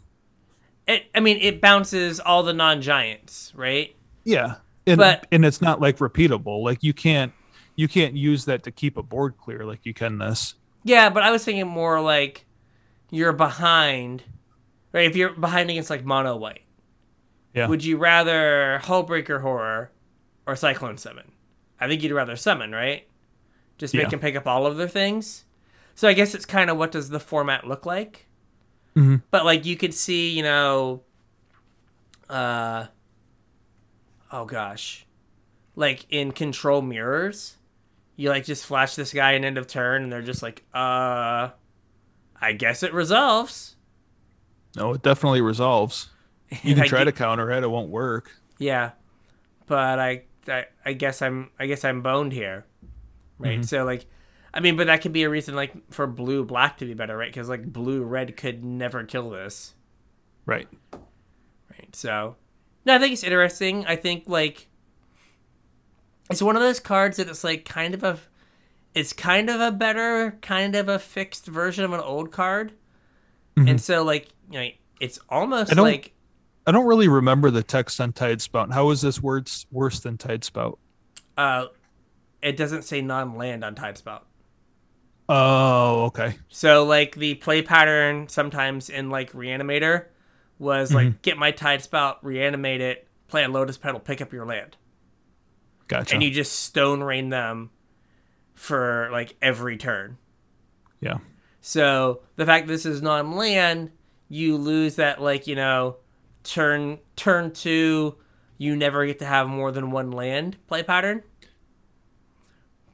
Speaker 1: It, I mean, it bounces all the non-giants, right?
Speaker 2: Yeah. And,
Speaker 1: But-
Speaker 2: and it's not like repeatable. Like you can't you can't use that to keep a board clear like you can this.
Speaker 1: Yeah, but I was thinking more like you're behind, right? If you're behind against like mono white,
Speaker 2: Yeah.
Speaker 1: would you rather Hullbreaker Horror or Cyclone Summon? I think you'd rather Summon, right? Just make
Speaker 2: Yeah.
Speaker 1: them pick up all of their things. So I guess it's kind of what does the format look like?
Speaker 2: Mhm.
Speaker 1: But like you could see, you know, uh, oh gosh, like in Control Mirrors, you like just flash this guy in end of turn, and they're just like, uh, I guess it resolves.
Speaker 2: No, it definitely resolves. You can try to counter it, it won't work.
Speaker 1: Yeah, but I, I, I guess I'm, I guess I'm boned here, right? So like, I mean, but that could be a reason like for blue black to be better, right? Because like blue red could never kill this,
Speaker 2: Right.
Speaker 1: right? So, no, I think it's interesting. I think like it's one of those cards that it's like kind of a, it's kind of a better, kind of a fixed version of an old card, and so like you know, it's almost
Speaker 2: I
Speaker 1: like
Speaker 2: I don't really remember the text on Tide Spout. How is this worse worse than Tide Spout?
Speaker 1: uh, it doesn't say non-land on Tidespout.
Speaker 2: Oh, okay.
Speaker 1: So like the play pattern sometimes in like Reanimator was like get my tide spout, reanimate it, play a lotus petal, pick up your land.
Speaker 2: Gotcha.
Speaker 1: And you just stone rain them for like every turn.
Speaker 2: yeah.
Speaker 1: So the fact this is non land, you lose that like, you know, turn turn two, you never get to have more than one land play pattern.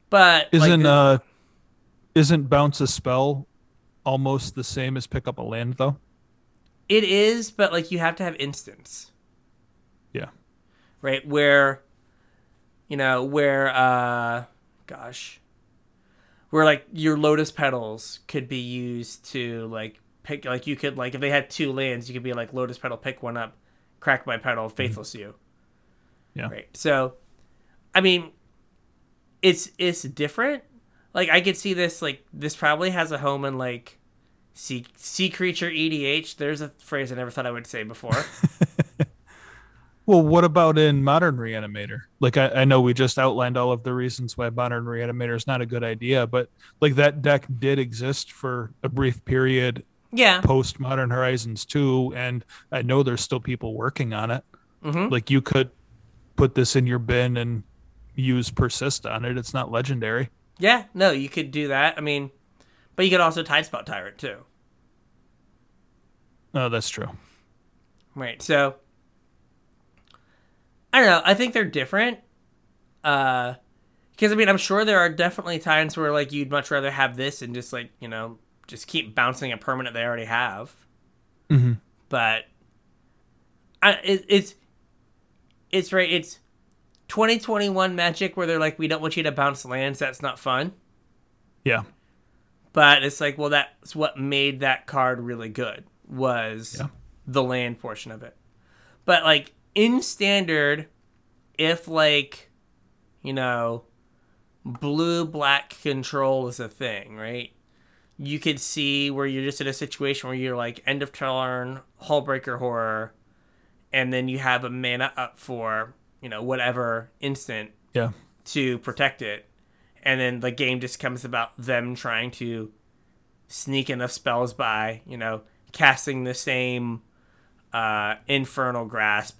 Speaker 1: But
Speaker 2: Isn't
Speaker 1: the-
Speaker 2: uh isn't bounce a spell almost the same as pick up a land though?
Speaker 1: It is, but like you have to have instance,
Speaker 2: Yeah.
Speaker 1: right? Where, you know, where, uh, gosh, where like your lotus petals could be used to like pick, like you could like if they had two lands, you could be like lotus petal, pick one up, crack my petal, faithless you,
Speaker 2: Yeah.
Speaker 1: right? So, I mean, it's it's different. Like I could see this like this probably has a home in like sea sea creature EDH. There's a phrase I never thought I would say before.
Speaker 2: Well, what about in Modern Reanimator? Like, I, I know we just outlined all of the reasons why Modern Reanimator is not a good idea, but like that deck did exist for a brief period
Speaker 1: yeah.
Speaker 2: post Modern Horizons 2, and I know there's still people working on it.
Speaker 1: Mhm.
Speaker 2: Like, you could put this in your bin and use Persist on it. It's not legendary.
Speaker 1: Yeah, no, you could do that. I mean, but you could also Tidespout Tyrant too.
Speaker 2: Oh, that's true.
Speaker 1: Right. So I don't know. I think they're different. Uh because I mean, I'm sure there are definitely times where like you'd much rather have this and just like, you know, just keep bouncing a permanent they already have.
Speaker 2: Mhm.
Speaker 1: But I it, it's it's right, it's 2021 Magic where they're like we don't want you to bounce lands, that's not fun.
Speaker 2: Yeah.
Speaker 1: But it's like, well, that's what made that card really good was
Speaker 2: Yeah.
Speaker 1: the land portion of it. But like in standard, if like, you know, blue black control is a thing, right? You could see where you're just in a situation where you're like end of turn, Hullbreaker horror, and then you have a mana up for, you know, whatever instant
Speaker 2: Yeah.
Speaker 1: to protect it. And then the game just comes about them trying to sneak enough spells by, you know, casting the same uh, Infernal Grasp.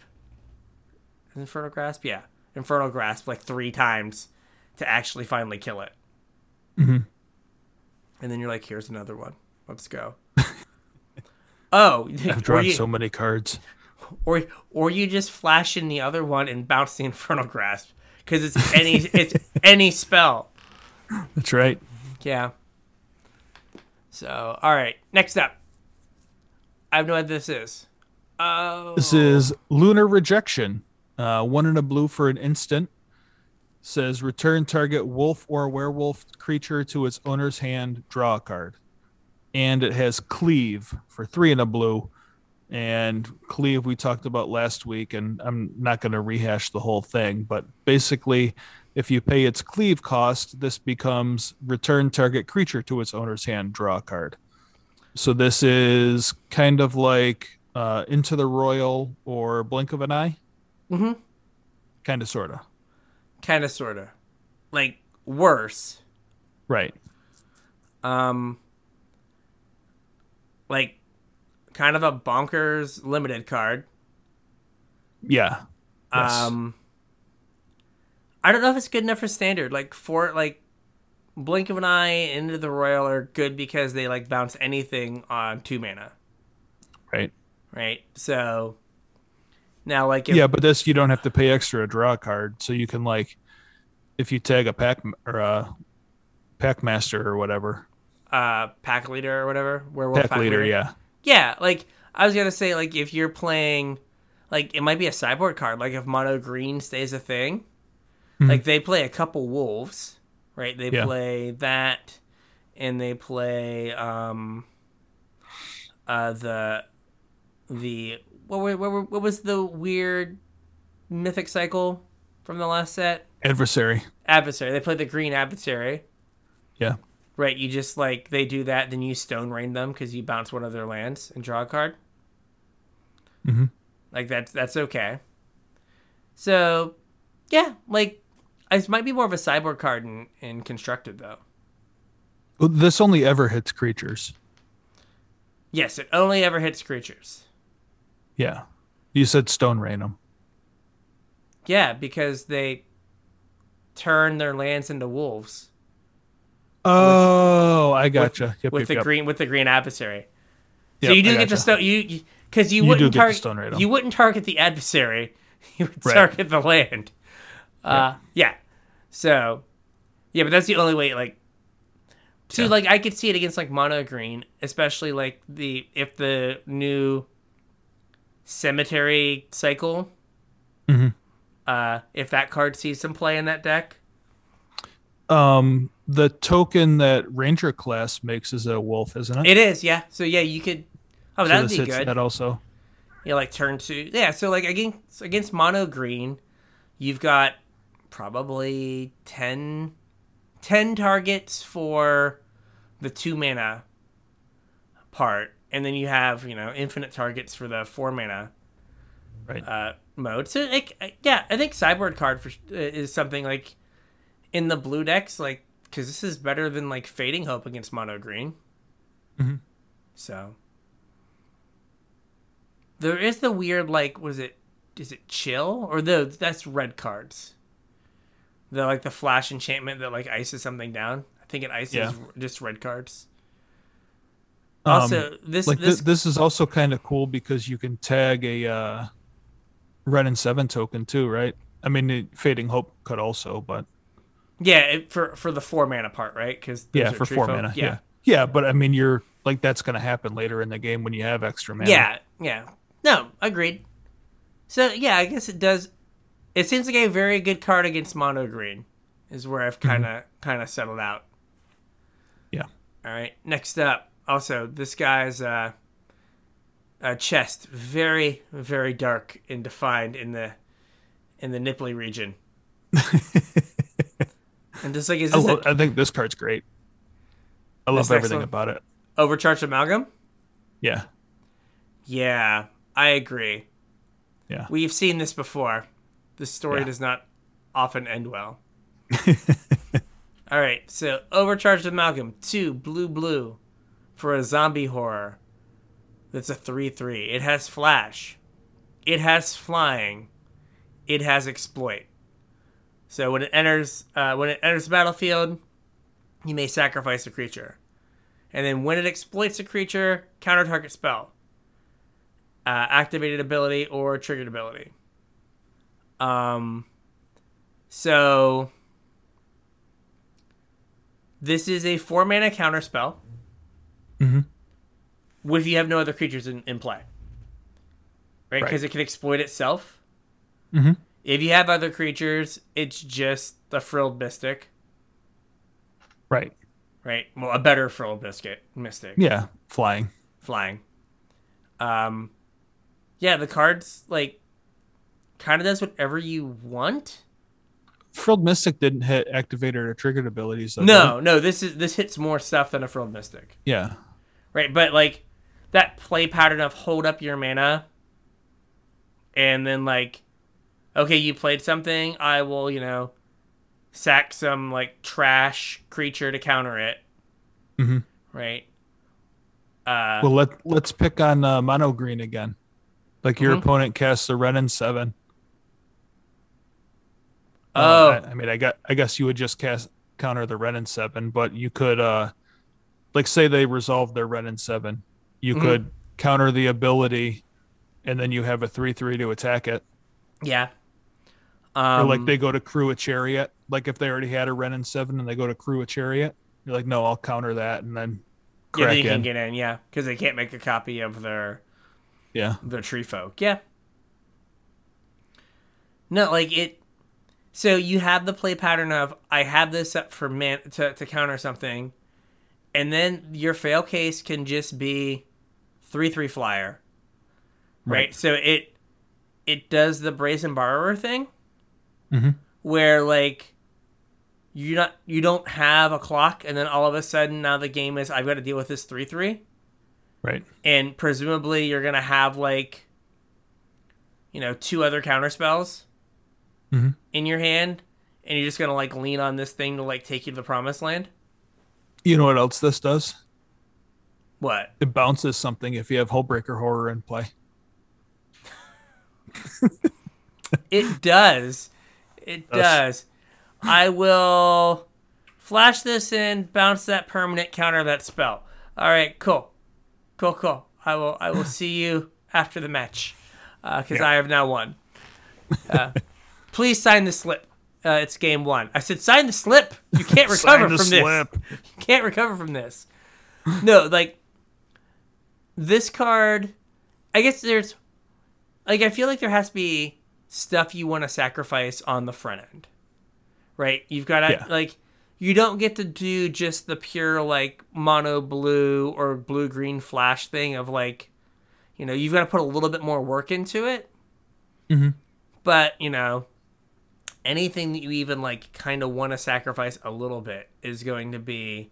Speaker 1: Infernal Grasp? Yeah. Infernal Grasp like three times to actually finally kill it.
Speaker 2: Mhm.
Speaker 1: And then you're like, here's another one. Let's go. oh,
Speaker 2: I've drawn
Speaker 1: you,
Speaker 2: so many cards.
Speaker 1: Or or you just flash in the other one and bounce the Infernal Grasp because it's any it's any spell.
Speaker 2: That's right.
Speaker 1: Yeah. So, all right. Next up, I have no idea what this is. Oh,
Speaker 2: This is Lunar Rejection. Uh, one in a blue for an instant. Says return target wolf or werewolf creature to its owner's hand, draw a card. And it has cleave for three in a blue. And cleave we talked about last week, and I'm not going to rehash the whole thing, but basically, if you pay its cleave cost, this becomes return target creature to its owner's hand, draw a card. So this is kind of like uh, Into the Roil or Blink of an Eye.
Speaker 1: Mhm.
Speaker 2: Kind of, sort of.
Speaker 1: kind of, sort of, like worse.
Speaker 2: Right.
Speaker 1: Um, like kind of a bonkers limited card.
Speaker 2: Yeah. Yes.
Speaker 1: Um, I don't know if it's good enough for standard. Like for like Blink of an Eye, Into the Roil are good because they like bounce anything on two mana,
Speaker 2: right.
Speaker 1: right? So now, like if
Speaker 2: Yeah, but this you don't have to pay extra to draw a card, so you can like, if you tag a pack or a pack master or whatever,
Speaker 1: uh pack leader or whatever, werewolf
Speaker 2: pack, leader, yeah,
Speaker 1: Yeah, like I was gonna say, like if you're playing, like it might be a sideboard card. Like if mono green stays a thing, like they play a couple wolves, right? They
Speaker 2: Yeah.
Speaker 1: play that, and they play um, uh the the what were, what, were, what was the weird mythic cycle from the last set?
Speaker 2: adversary,
Speaker 1: Adversary. They play the green adversary.
Speaker 2: yeah,
Speaker 1: Right, you just like they do that, then you stone rain them because you bounce one of their lands and draw a card.
Speaker 2: Mhm.
Speaker 1: Like that's that's okay. So, yeah, like this might be more of a sideboard card in, in constructed though.
Speaker 2: Well, this only ever hits creatures.
Speaker 1: Yes, it only ever hits creatures.
Speaker 2: Yeah, you said stone rain them.
Speaker 1: Yeah, because they turn their lands into wolves
Speaker 2: Oh, I gotcha. Yep,
Speaker 1: with
Speaker 2: yep,
Speaker 1: the
Speaker 2: yep.
Speaker 1: green with the green adversary. so you do
Speaker 2: I
Speaker 1: get
Speaker 2: gotcha.
Speaker 1: stone you because you,
Speaker 2: You
Speaker 1: wouldn't
Speaker 2: get
Speaker 1: target
Speaker 2: stone raid 'em.
Speaker 1: you wouldn't target the adversary. You would
Speaker 2: Right.
Speaker 1: target the land. Uh, yeah. So, yeah, but that's the only way. Like, so
Speaker 2: Yeah.
Speaker 1: like I could see it against like mono green, especially like the if the new cemetery cycle,
Speaker 2: Mhm.
Speaker 1: uh, if that card sees some play in that deck.
Speaker 2: Um, the token that Ranger class makes is a wolf, isn't it?
Speaker 1: It is, yeah. So yeah, you could. Oh,
Speaker 2: so
Speaker 1: that'd be good.
Speaker 2: that also.
Speaker 1: you like turn two. Yeah, so like against against mono green, you've got probably 10, 10 targets for the two mana part, and then you have you know infinite targets for the four mana
Speaker 2: Right.
Speaker 1: uh, mode. So like, uh, yeah, I think sideboard card for, uh, is something like in the blue decks, like because this is better than like fading hope against mono green.
Speaker 2: Mhm.
Speaker 1: So there is the weird like, was it is it chill or the that's red cards. The like the flash enchantment that like ices something down. I think it ices
Speaker 2: Yeah.
Speaker 1: just red cards.
Speaker 2: Um,
Speaker 1: Also, this
Speaker 2: like
Speaker 1: this
Speaker 2: this, this is also kind of cool because you can tag a uh, Wrenn and Seven token too, right? I mean, it, fading hope could also, but
Speaker 1: yeah it, for for the four mana part, right? Because
Speaker 2: yeah, for four mana, yeah. yeah, But I mean, you're like that's going to happen later in the game when you have extra mana.
Speaker 1: Yeah, yeah. No, agreed. So yeah, I guess it does. It seems like a very good card against mono green, is where I've kind of kind of settled out.
Speaker 2: yeah.
Speaker 1: All right, next up. Also, this guy's uh, uh, chest very very dark and defined in the in the nipply region. and just like is
Speaker 2: I, lo-
Speaker 1: an
Speaker 2: I think this card's great. I love
Speaker 1: This
Speaker 2: everything about it.
Speaker 1: overcharged amalgam?
Speaker 2: Yeah,
Speaker 1: Yeah, I agree.
Speaker 2: yeah.
Speaker 1: We've seen this before. The story
Speaker 2: Yeah.
Speaker 1: does not often end well. All right, so overcharged amalgam two blue blue for a zombie horror. That's a three three. It has flash. It has flying. It has exploit. So when it enters uh, when it enters the battlefield, you may sacrifice a creature, and then when it exploits a creature, counter target spell, uh, activated ability or triggered ability. Um, so this is a four mana counter spell.
Speaker 2: Mhm.
Speaker 1: What if you have no other creatures in, in play? Right?
Speaker 2: Right.
Speaker 1: Because it can exploit itself.
Speaker 2: Mhm.
Speaker 1: If you have other creatures, it's just the frilled mystic,
Speaker 2: Right.
Speaker 1: right? Well, a better frilled biscuit mystic.
Speaker 2: Yeah, flying.
Speaker 1: flying. Um, yeah, the cards like kind of does whatever you want.
Speaker 2: Frilled Mystic didn't hit activated or triggered abilities. Though,
Speaker 1: No,
Speaker 2: it?
Speaker 1: no, this is this hits more stuff than a frilled mystic,
Speaker 2: Yeah.
Speaker 1: right? But like that play pattern of hold up your mana, and then like, okay, you played something, I will, you know, sack some like trash creature to counter it,
Speaker 2: Mhm.
Speaker 1: right? Uh,
Speaker 2: Well, let let's pick on uh, mono green again. Like your
Speaker 1: Mhm.
Speaker 2: opponent casts a Wrenn and Seven.
Speaker 1: oh,
Speaker 2: Uh, I, I mean, I got. I guess you would just cast counter the Wrenn and Seven, but you could, uh like, say they resolve their Wrenn and Seven, you
Speaker 1: Mhm.
Speaker 2: could counter the ability, and then you have a three three to attack it.
Speaker 1: yeah.
Speaker 2: Or
Speaker 1: Um,
Speaker 2: like they go to crew a chariot. Like if they already had a Wrenn and Seven and they go to crew a chariot, you're like, no, I'll counter that and then
Speaker 1: yeah, then you can
Speaker 2: in.
Speaker 1: get in, yeah, because they can't make a copy of their
Speaker 2: yeah.
Speaker 1: the tree folk. Yeah. No, like it. So you have the play pattern of I have this up for man to to counter something, and then your fail case can just be three three flyer, right?
Speaker 2: Right.
Speaker 1: So it it does the brazen borrower thing,
Speaker 2: Mhm.
Speaker 1: where like you not you don't have a clock, and then all of a sudden now the game is I've got to deal with this three three
Speaker 2: Right.
Speaker 1: and presumably you're gonna have like you know two other counter spells
Speaker 2: Mhm.
Speaker 1: in your hand and you're just gonna like lean on this thing to like take you to the promised land
Speaker 2: You know what else this does?
Speaker 1: what
Speaker 2: It bounces something if you have Hullbreaker Horror in play.
Speaker 1: it does it
Speaker 2: Does.
Speaker 1: does. I will flash this in bounce that permanent counter that spell. All right cool. Cool cool. I will i will see you after the match because
Speaker 2: Yeah.
Speaker 1: i have now won. Uh, please sign the slip. Uh, it's game one. I said sign the slip? You can't recover
Speaker 2: Sign the
Speaker 1: from this.
Speaker 2: slip.
Speaker 1: can't recover from this. No, like this card, I guess there's like I feel like there has to be stuff you want to sacrifice on the front end. Right? You've got to
Speaker 2: Yeah.
Speaker 1: like you don't get to do just the pure like mono blue or blue green flash thing of like you know, you've got to put a little bit more work into it.
Speaker 2: Mhm.
Speaker 1: But, you know, anything that you even like kind of want to sacrifice a little bit is going to be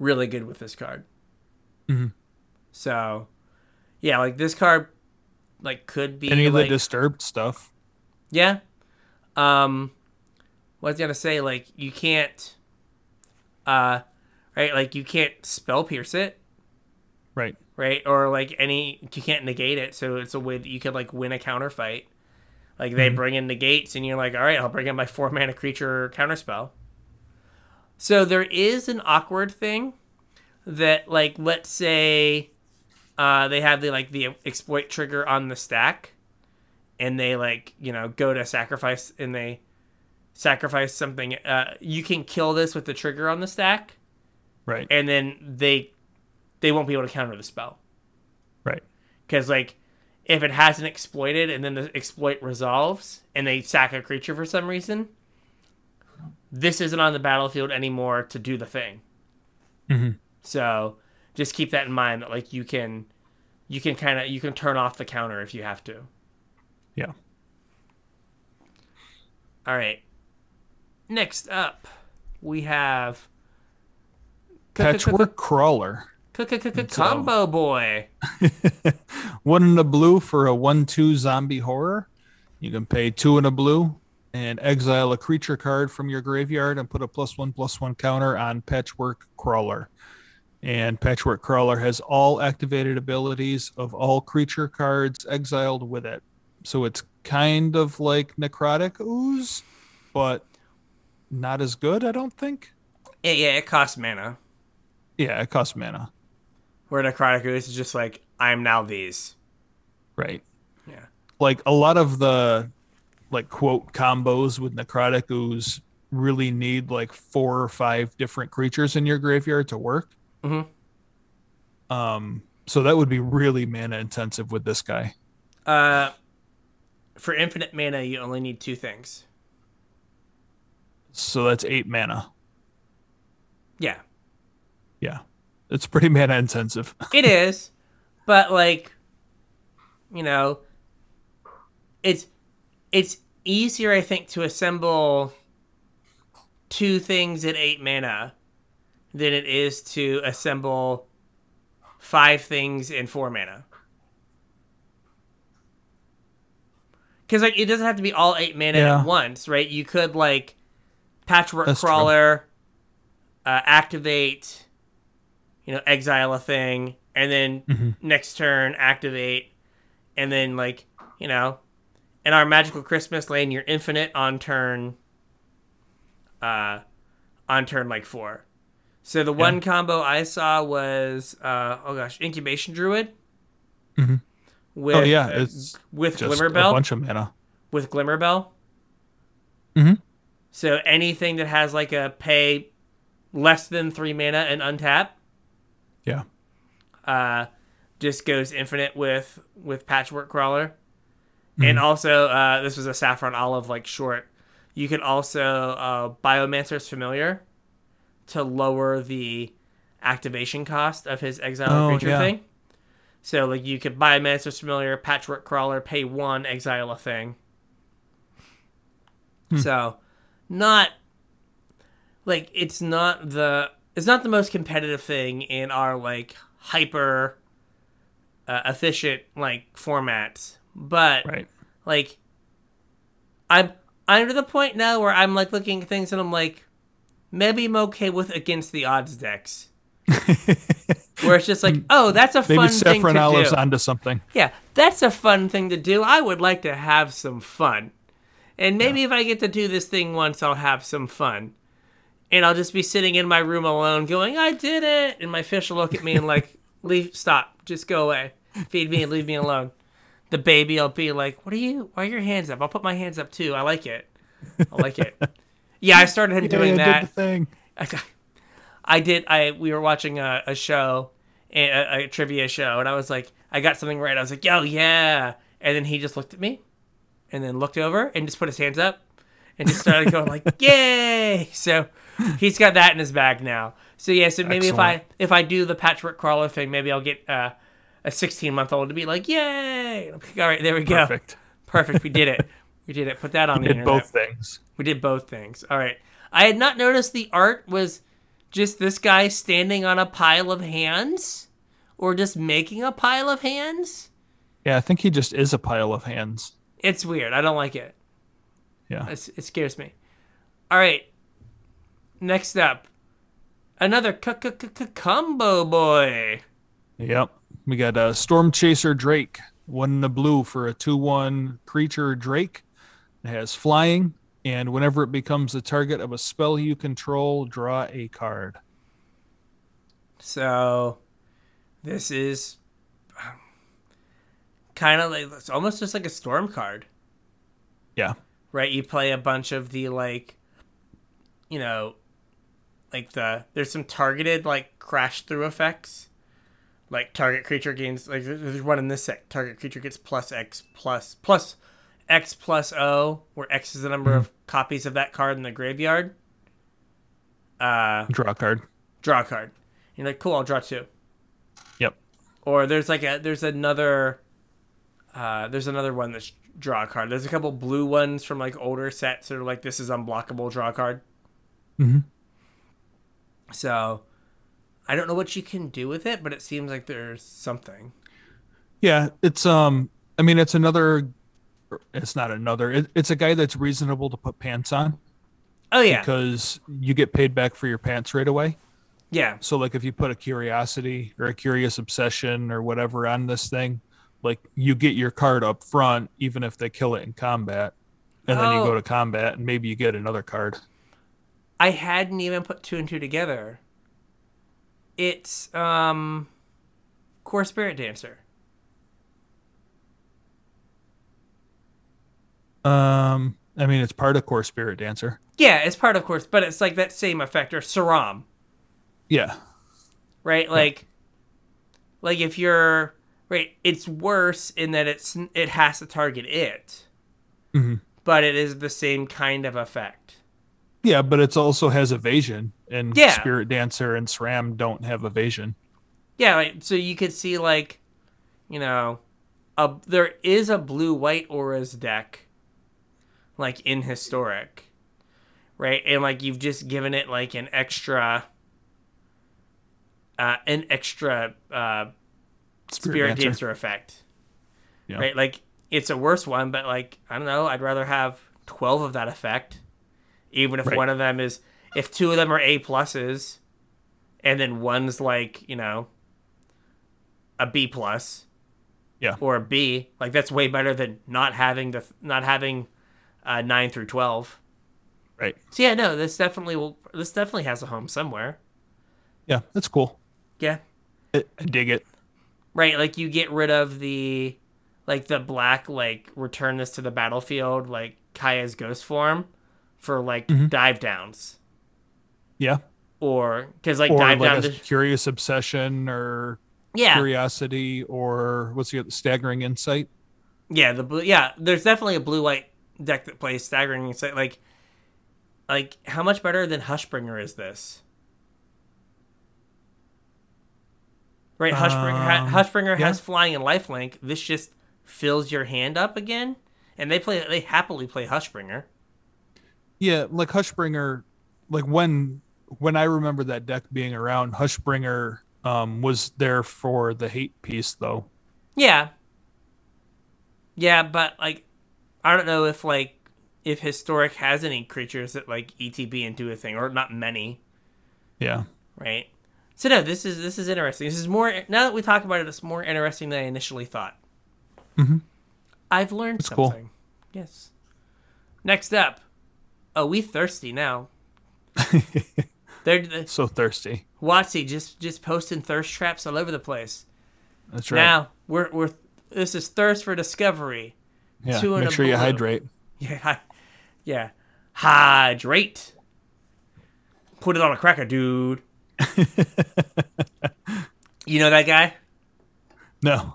Speaker 1: really good with this card.
Speaker 2: Mhm.
Speaker 1: So, yeah, like this card, like could be
Speaker 2: Any of
Speaker 1: like,
Speaker 2: the disturbed stuff.
Speaker 1: Yeah. Um, what I was gonna say, like you can't, uh, right? Like you can't spell pierce it,
Speaker 2: Right.
Speaker 1: right? Or like any, you can't negate it. So it's a way that you could like win a counter fight. Like they bring in negates, and you're like, all right, I'll bring in my four mana creature counterspell. So there is an awkward thing that, like, let's say, uh, they have the like the exploit trigger on the stack, and they like you know go to sacrifice, and they sacrifice something. Uh, you can kill this with the trigger on the stack,
Speaker 2: Right.
Speaker 1: and then they they won't be able to counter the spell
Speaker 2: Right.
Speaker 1: because like if it hasn't exploited and then the exploit resolves and they sack a creature for some reason this isn't on the battlefield anymore to do the thing
Speaker 2: Mhm.
Speaker 1: so just keep that in mind that like you can you can kind of you can turn off the counter if you have to
Speaker 2: Yeah.
Speaker 1: all right next up we have
Speaker 2: Patchwork Crawler.
Speaker 1: combo boy
Speaker 2: One in a blue for a one-two zombie horror. You can pay two in a blue and exile a creature card from your graveyard and put a plus one plus one counter on Patchwork Crawler. And Patchwork Crawler has all activated abilities of all creature cards exiled with it. So it's kind of like Necrotic Ooze, but not as good, I don't think.
Speaker 1: yeah, yeah it costs mana
Speaker 2: Yeah, it costs mana.
Speaker 1: where necrotic ooze is just like i'm now these
Speaker 2: Right.
Speaker 1: yeah
Speaker 2: like a lot of the like quote combos with necrotic ooze really need like four or five different creatures in your graveyard to work
Speaker 1: Mhm.
Speaker 2: um so that would be really mana intensive with this guy
Speaker 1: Uh, for infinite mana, you only need two things.
Speaker 2: so that's eight mana
Speaker 1: Yeah,
Speaker 2: yeah it's pretty mana intensive
Speaker 1: it is, but like, you know, it's it's easier, I think, to assemble two things at eight mana than it is to assemble five things in four mana. Because like it doesn't have to be all eight mana
Speaker 2: Yeah.
Speaker 1: at once, right? You could like patchwork
Speaker 2: That's
Speaker 1: crawler, uh, activate, you know, exile a thing, and then
Speaker 2: Mhm.
Speaker 1: next turn activate, and then like you know, in our magical Christmas lane, you're infinite on turn. Uh, on turn like four. So the one combo I saw was uh oh gosh, incubation druid.
Speaker 2: Mhm.
Speaker 1: With,
Speaker 2: oh yeah
Speaker 1: uh,
Speaker 2: it's
Speaker 1: with
Speaker 2: just
Speaker 1: glimmer
Speaker 2: a bunch of mana
Speaker 1: with glimmer bell.
Speaker 2: Mhm.
Speaker 1: So anything that has like a pay less than three mana and untap,
Speaker 2: yeah
Speaker 1: uh, just goes infinite with with patchwork crawler. And also, uh, this was a saffron olive like short. You can also uh, biomancer's familiar to lower the activation cost of his exile
Speaker 2: Oh,
Speaker 1: creature
Speaker 2: yeah.
Speaker 1: thing. So like you could biomancer's familiar, patchwork crawler, pay one, exile a thing. So, not like it's not the it's not the most competitive thing in our like hyper uh, efficient like formats, but
Speaker 2: right
Speaker 1: like I'm I'm to the point now where I'm like looking at things and I'm like maybe I'm okay with against the odds decks. where it's just like, oh, that's a
Speaker 2: maybe
Speaker 1: fun thing
Speaker 2: saffron
Speaker 1: to
Speaker 2: olives
Speaker 1: do.
Speaker 2: onto something
Speaker 1: Yeah, that's a fun thing to do. I would like to have some fun. And maybe if I get to do this thing once, I'll have some fun. And I'll just be sitting in my room alone going, I did it. And my fish will look at me and, like, leave, stop, just go away. Feed me and leave me alone. The baby will be like, What are you, why are your hands up? I'll put my hands up too. I like it. I like it. Yeah, I started him doing
Speaker 2: I
Speaker 1: that.
Speaker 2: did the thing
Speaker 1: I did. I we were watching a, a show, a, a, trivia show, and I was like, I got something right. I was like, yo, yeah. And then he just looked at me, and then looked over and just put his hands up, and just started going like, yay! So he's got that in his bag now. So yeah. So maybe if I if I do the patchwork crawler thing, maybe I'll get uh, a 16 month old to be like, yay! Like, All right, there we go.
Speaker 2: perfect
Speaker 1: Perfect. We did it. We did it. Put that on
Speaker 2: We
Speaker 1: the
Speaker 2: did
Speaker 1: internet.
Speaker 2: both things.
Speaker 1: We did both things. All right. I had not noticed the art was just this guy standing on a pile of hands or just making a pile of hands.
Speaker 2: Yeah, I think he just is a pile of hands.
Speaker 1: It's weird. I don't like it.
Speaker 2: Yeah.
Speaker 1: It's, it scares me. All right. Next up, another combo boy.
Speaker 2: Yep. We got uh, Storm Chaser Drake, one in the blue for a 2 1 creature Drake. It has flying, and whenever it becomes the target of a spell you control, draw a card.
Speaker 1: So, this is um, kind of like it's almost just like a storm card.
Speaker 2: Yeah.
Speaker 1: right? You play a bunch of the like, you know, like the there's some targeted like crash through effects, like target creature gains like there's there's one in this set. Target creature gets plus X plus plus X plus O, where X is the number of copies of that card in the graveyard. Uh,
Speaker 2: Draw a card.
Speaker 1: draw a card. You're like, cool, I'll draw two.
Speaker 2: Yep.
Speaker 1: Or there's like a there's another uh there's another one that's draw a card. There's a couple blue ones from like older sets that are like this is unblockable draw a card.
Speaker 2: Mhm.
Speaker 1: So I don't know what you can do with it, but it seems like there's something.
Speaker 2: Yeah, it's um I mean it's another it's not another. It, it's a guy that's reasonable to put pants on
Speaker 1: Oh yeah.
Speaker 2: because you get paid back for your pants right away.
Speaker 1: Yeah.
Speaker 2: So like if you put a curiosity or a curious obsession or whatever on this thing, like you get your card up front even if they kill it in combat. And then you
Speaker 1: Oh.
Speaker 2: go to combat and maybe you get another card.
Speaker 1: I hadn't even put two and two together. It's um Kor Spirit Dancer.
Speaker 2: Um I mean it's part of Kor Spirit Dancer.
Speaker 1: Yeah, it's part of course, but it's like that same effect or Sram.
Speaker 2: Yeah.
Speaker 1: right? Like, like if you're right, it's worse in that it's it has to target it,
Speaker 2: Mhm.
Speaker 1: but it is the same kind of effect.
Speaker 2: Yeah, but it also has evasion and
Speaker 1: Yeah.
Speaker 2: Spirit Dancer and Sram don't have evasion.
Speaker 1: Yeah, like, so you could see like, you know, a there is a blue white auras deck, like in historic, right? And like you've just given it like an extra, uh, an extra uh, spirit dancer. effect.
Speaker 2: Yeah.
Speaker 1: Right? Like it's a worse one, but like I don't know, I'd rather have 12 of that effect even if
Speaker 2: Right.
Speaker 1: one of them is if two of them are A pluses and then one's like, you know, a B plus
Speaker 2: Yeah.
Speaker 1: or a B, like that's way better than not having the not having uh 9 through 12.
Speaker 2: Right.
Speaker 1: So yeah, no, this definitely will this definitely has a home somewhere.
Speaker 2: Yeah, that's cool.
Speaker 1: Yeah.
Speaker 2: I, I dig it.
Speaker 1: Right, like you get rid of the like the black like return this to the battlefield like Kaya's ghost form for like
Speaker 2: Mm-hmm.
Speaker 1: dive downs
Speaker 2: Yeah.
Speaker 1: or cuz like
Speaker 2: or
Speaker 1: dive
Speaker 2: like
Speaker 1: down
Speaker 2: a
Speaker 1: to,
Speaker 2: curious obsession or
Speaker 1: yeah
Speaker 2: curiosity or what's the other staggering insight
Speaker 1: yeah the blue yeah there's definitely a blue white deck that plays staggering insight like like how much better than Hushbringer is this? Right Hushbringer ha-
Speaker 2: Um,
Speaker 1: Hushbringer
Speaker 2: yeah.
Speaker 1: has flying and lifelink. This just fills your hand up again. And they play they happily play Hushbringer.
Speaker 2: Yeah like hushbringer like when when i remember that deck being around hushbringer um was there for the hate piece though.
Speaker 1: Yeah. Yeah, but like I don't know if like if historic has any creatures that like ETB and do a thing or not many,
Speaker 2: yeah
Speaker 1: right? So no, this is this is interesting. This is more now that we talk about it, it's more interesting than I initially thought.
Speaker 2: Mm-hmm.
Speaker 1: I've learned
Speaker 2: It's cool.
Speaker 1: Yes. Next up, oh, we thirsty now. They're the,
Speaker 2: so thirsty
Speaker 1: Watsy just just posting thirst traps all over the place.
Speaker 2: that's right
Speaker 1: Now we're we're this is thirst for discovery.
Speaker 2: Yeah
Speaker 1: two
Speaker 2: make sure you hydrate
Speaker 1: Yeah, yeah. Hydrate. Put it on a cracker, dude. you know that guy?
Speaker 2: no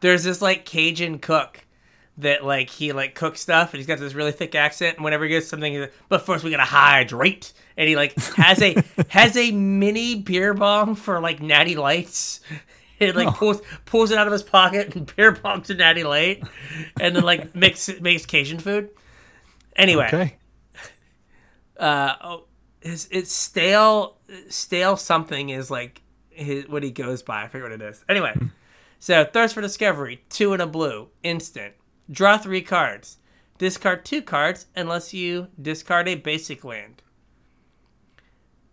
Speaker 1: There's this like Cajun cook that like he like cooks stuff and he's got this really thick accent and whenever he gets something he's like, but first we gotta hydrate and he like has a has a mini beer bong for like natty lights it like
Speaker 2: Oh.
Speaker 1: pulls pulls it out of his pocket and beer bongs a natty light and then like makes makes Cajun food Anyway,
Speaker 2: Okay.
Speaker 1: uh, oh, it's, it's stale. Stale something is like his, what he goes by. I forget what it is. Anyway, so thirst for discovery, two and a blue, instant. Draw three cards. Discard two cards unless you discard a basic land.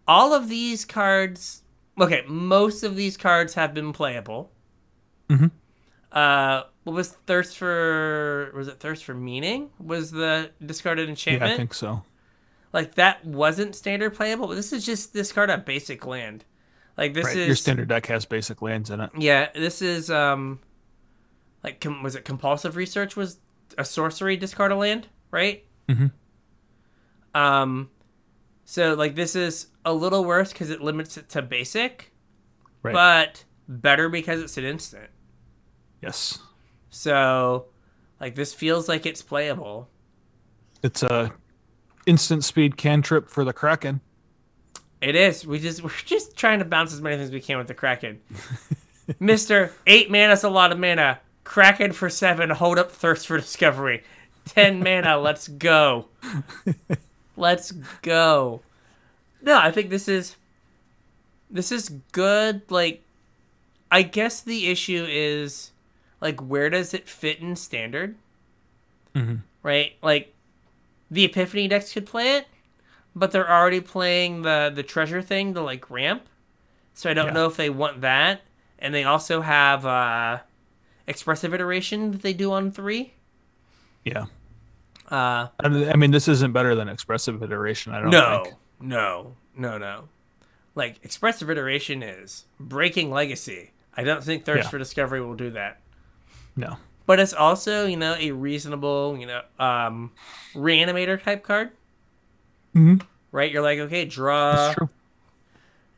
Speaker 1: All of these cards, okay, most of these cards have been playable.
Speaker 2: Mhm.
Speaker 1: Uh, what was thirst for? Was it thirst for meaning? Was the discarded
Speaker 2: Yeah,
Speaker 1: enchantment?
Speaker 2: I think so.
Speaker 1: like that wasn't standard playable but this is just discard a basic land like this
Speaker 2: Right.
Speaker 1: is
Speaker 2: Your standard deck has basic lands in it.
Speaker 1: yeah this is um like com- was it compulsive research was a sorcery discard a land right
Speaker 2: Mhm.
Speaker 1: um so like this is a little worse because it limits it to basic
Speaker 2: Right.
Speaker 1: but better because it's an instant
Speaker 2: yes.
Speaker 1: so like this feels like it's playable
Speaker 2: It's a instant speed cantrip for the Kraken.
Speaker 1: It is. We just we're just trying to bounce as many things as we can with the Kraken. Mister, eight mana's a lot of mana. Kraken for seven. Hold up thirst for discovery. Ten mana. Let's go. Let's go. No, I think this is this is good. Like, I guess the issue is like where does it fit in standard?
Speaker 2: Mhm.
Speaker 1: Right, like the Epiphany decks could play it, but they're already playing the the treasure thing, the like ramp. So I don't
Speaker 2: Yeah.
Speaker 1: know if they want that. And they also have uh expressive iteration that they do on three.
Speaker 2: Yeah.
Speaker 1: Uh
Speaker 2: I mean, this isn't better than expressive iteration. I don't
Speaker 1: no,
Speaker 2: think.
Speaker 1: no, no, no. Like expressive iteration is breaking legacy. I don't think Thirst
Speaker 2: Yeah.
Speaker 1: for Discovery will do that.
Speaker 2: No.
Speaker 1: But it's also, you know, a reasonable, you know, um reanimator type card.
Speaker 2: Mhm.
Speaker 1: Right? You're like, okay, draw
Speaker 2: That's true.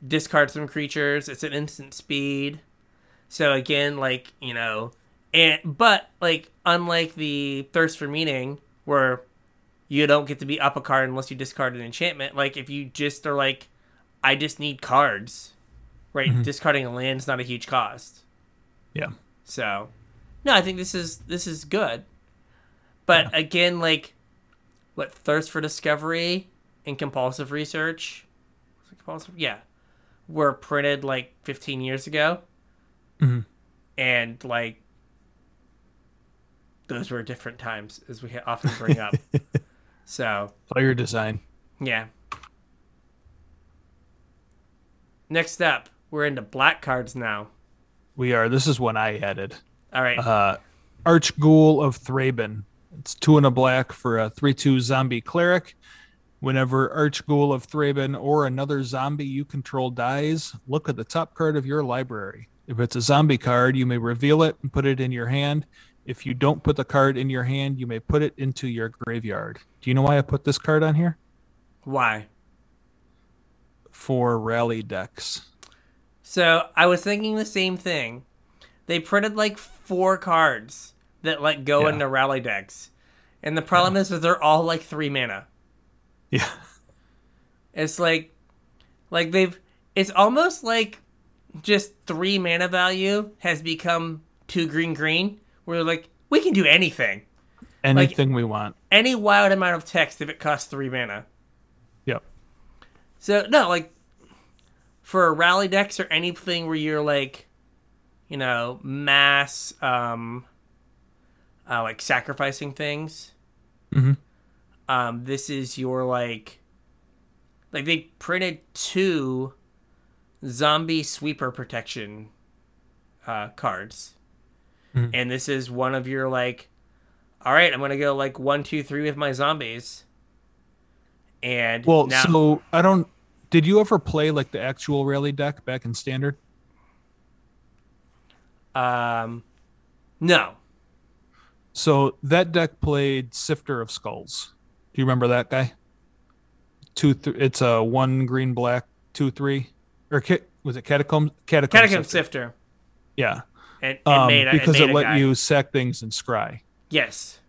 Speaker 1: discard some creatures. It's an instant speed. So again, like you know, and but like unlike the thirst for meaning, where you don't get to be up a card unless you discard an enchantment. Like if you just are like, I just need cards, right? Discarding a land's not a huge cost.
Speaker 2: Yeah.
Speaker 1: So, no, I think this is this is good. But again, like what thirst for discovery and compulsive research, compulsive? Yeah, were printed like 15 years ago,
Speaker 2: Mhm.
Speaker 1: and like those were different times, as we often bring up. so
Speaker 2: Player design.
Speaker 1: yeah. Next up, we're into black cards now.
Speaker 2: We are. This is one I added.
Speaker 1: All right.
Speaker 2: Uh, Arch Ghoul of Thraben. It's two and a black for a 3 2 zombie cleric. Whenever Arch Ghoul of Thraben or another zombie you control dies, look at the top card of your library. If it's a zombie card, you may reveal it and put it in your hand. If you don't put the card in your hand, you may put it into your graveyard. Do you know why I put this card on here?
Speaker 1: Why?
Speaker 2: For rally decks.
Speaker 1: So I was thinking the same thing. They printed like four cards that like go
Speaker 2: Yeah.
Speaker 1: into rally decks, and the problem is that they're all like three mana.
Speaker 2: Yeah.
Speaker 1: It's like, like they've. It's almost like just three mana value has become two green green. Where like, we can do anything,
Speaker 2: Anything we want.
Speaker 1: any wild amount of text if it costs three mana.
Speaker 2: Yep.
Speaker 1: So no, like for rally decks or anything where you're like, you know, mass, um, uh, like sacrificing things.
Speaker 2: Mm-hmm.
Speaker 1: Um, this is your like, like they printed two zombie sweeper protection uh, cards,
Speaker 2: Mhm.
Speaker 1: and this is one of your like, all right, I'm gonna go like one, two, three with my zombies. And
Speaker 2: Well,
Speaker 1: now,
Speaker 2: so I don't. Did you ever play like the actual rally deck back in standard?
Speaker 1: Um, no.
Speaker 2: So that deck played Sifter of Skulls. Do you remember that guy? Two. Th- it's a one green black two three or was it Catacomb Catacomb,
Speaker 1: Catacomb
Speaker 2: Sifter?
Speaker 1: Sifter.
Speaker 2: Yeah,
Speaker 1: And, and
Speaker 2: um,
Speaker 1: made a,
Speaker 2: because
Speaker 1: made
Speaker 2: it let
Speaker 1: guy.
Speaker 2: you sack things and scry.
Speaker 1: Yes.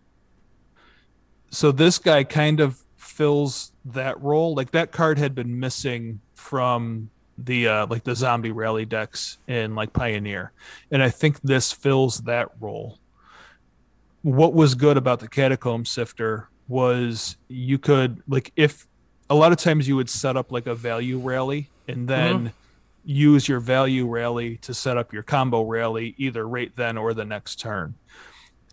Speaker 2: So this guy kind of fills that role. Like that card had been missing from the uh like the zombie rally decks in like Pioneer. And I think this fills that role. What was good about the Catacomb Sifter was you could like if a lot of times you would set up like a value rally and then use your value rally to set up your combo rally either right then or the next turn.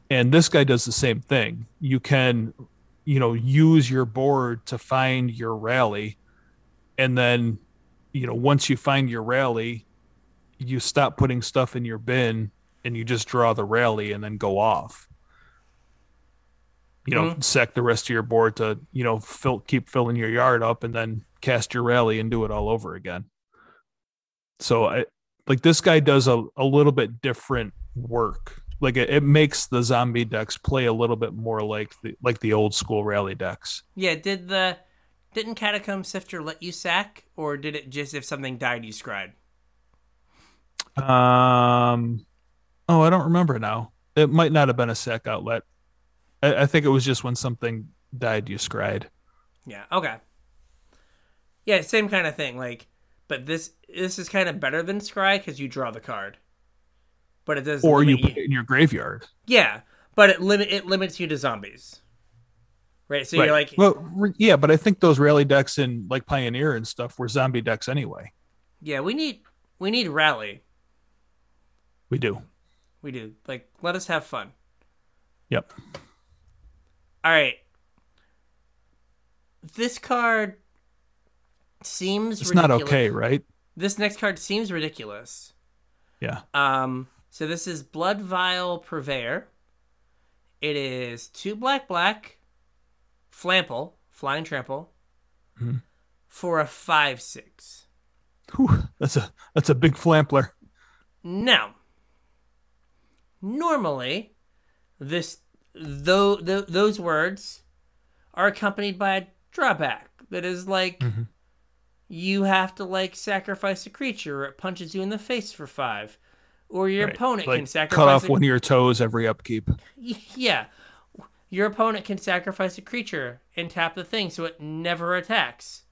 Speaker 2: And this guy does the same thing. You can, you know, use your board to find your rally. And then, you know, once you find your rally, you stop putting stuff in your bin and you just draw the rally and then go off. You know,
Speaker 1: Mhm.
Speaker 2: sack the rest of your board to, you know, fill keep filling your yard up and then cast your rally and do it all over again. So I like this guy does a, a little bit different work. Like it, it makes the zombie decks play a little bit more like the like the old school rally decks.
Speaker 1: Yeah, did the didn't Catacomb Sifter let you sack, or did it just if something died you scried?
Speaker 2: Um oh I don't remember now. It might not have been a sack outlet. I, I think it was just when something died you scried.
Speaker 1: Yeah. Okay. Yeah, same kind of thing. Like, but this this is kind of better than scry because you draw the card, but it does
Speaker 2: Or you put it in your graveyard.
Speaker 1: Yeah, but it limit it limits you to zombies. Right. So you're like,
Speaker 2: well, yeah, but I think those rally decks in like Pioneer and stuff were zombie decks anyway.
Speaker 1: yeah, we need we need rally.
Speaker 2: We do.
Speaker 1: We do. Like, let us have fun.
Speaker 2: Yep.
Speaker 1: All right. This card seems
Speaker 2: It's not okay, right?
Speaker 1: This next card seems ridiculous.
Speaker 2: Yeah.
Speaker 1: Um, so this is Blood Vial Purveyor. It is two black black, flample, flying trample,
Speaker 2: Mhm.
Speaker 1: for a five six.
Speaker 2: Whew, that's a that's a big flampler.
Speaker 1: Now, normally, this though th- those words are accompanied by a drawback that is like
Speaker 2: Mhm.
Speaker 1: You have to like sacrifice a creature or it punches you in the face for five, or your
Speaker 2: Right.
Speaker 1: opponent
Speaker 2: Like,
Speaker 1: can sacrifice
Speaker 2: cut off
Speaker 1: a-
Speaker 2: one of your toes every upkeep.
Speaker 1: Yeah. Your opponent can sacrifice a creature and tap the thing so it never attacks.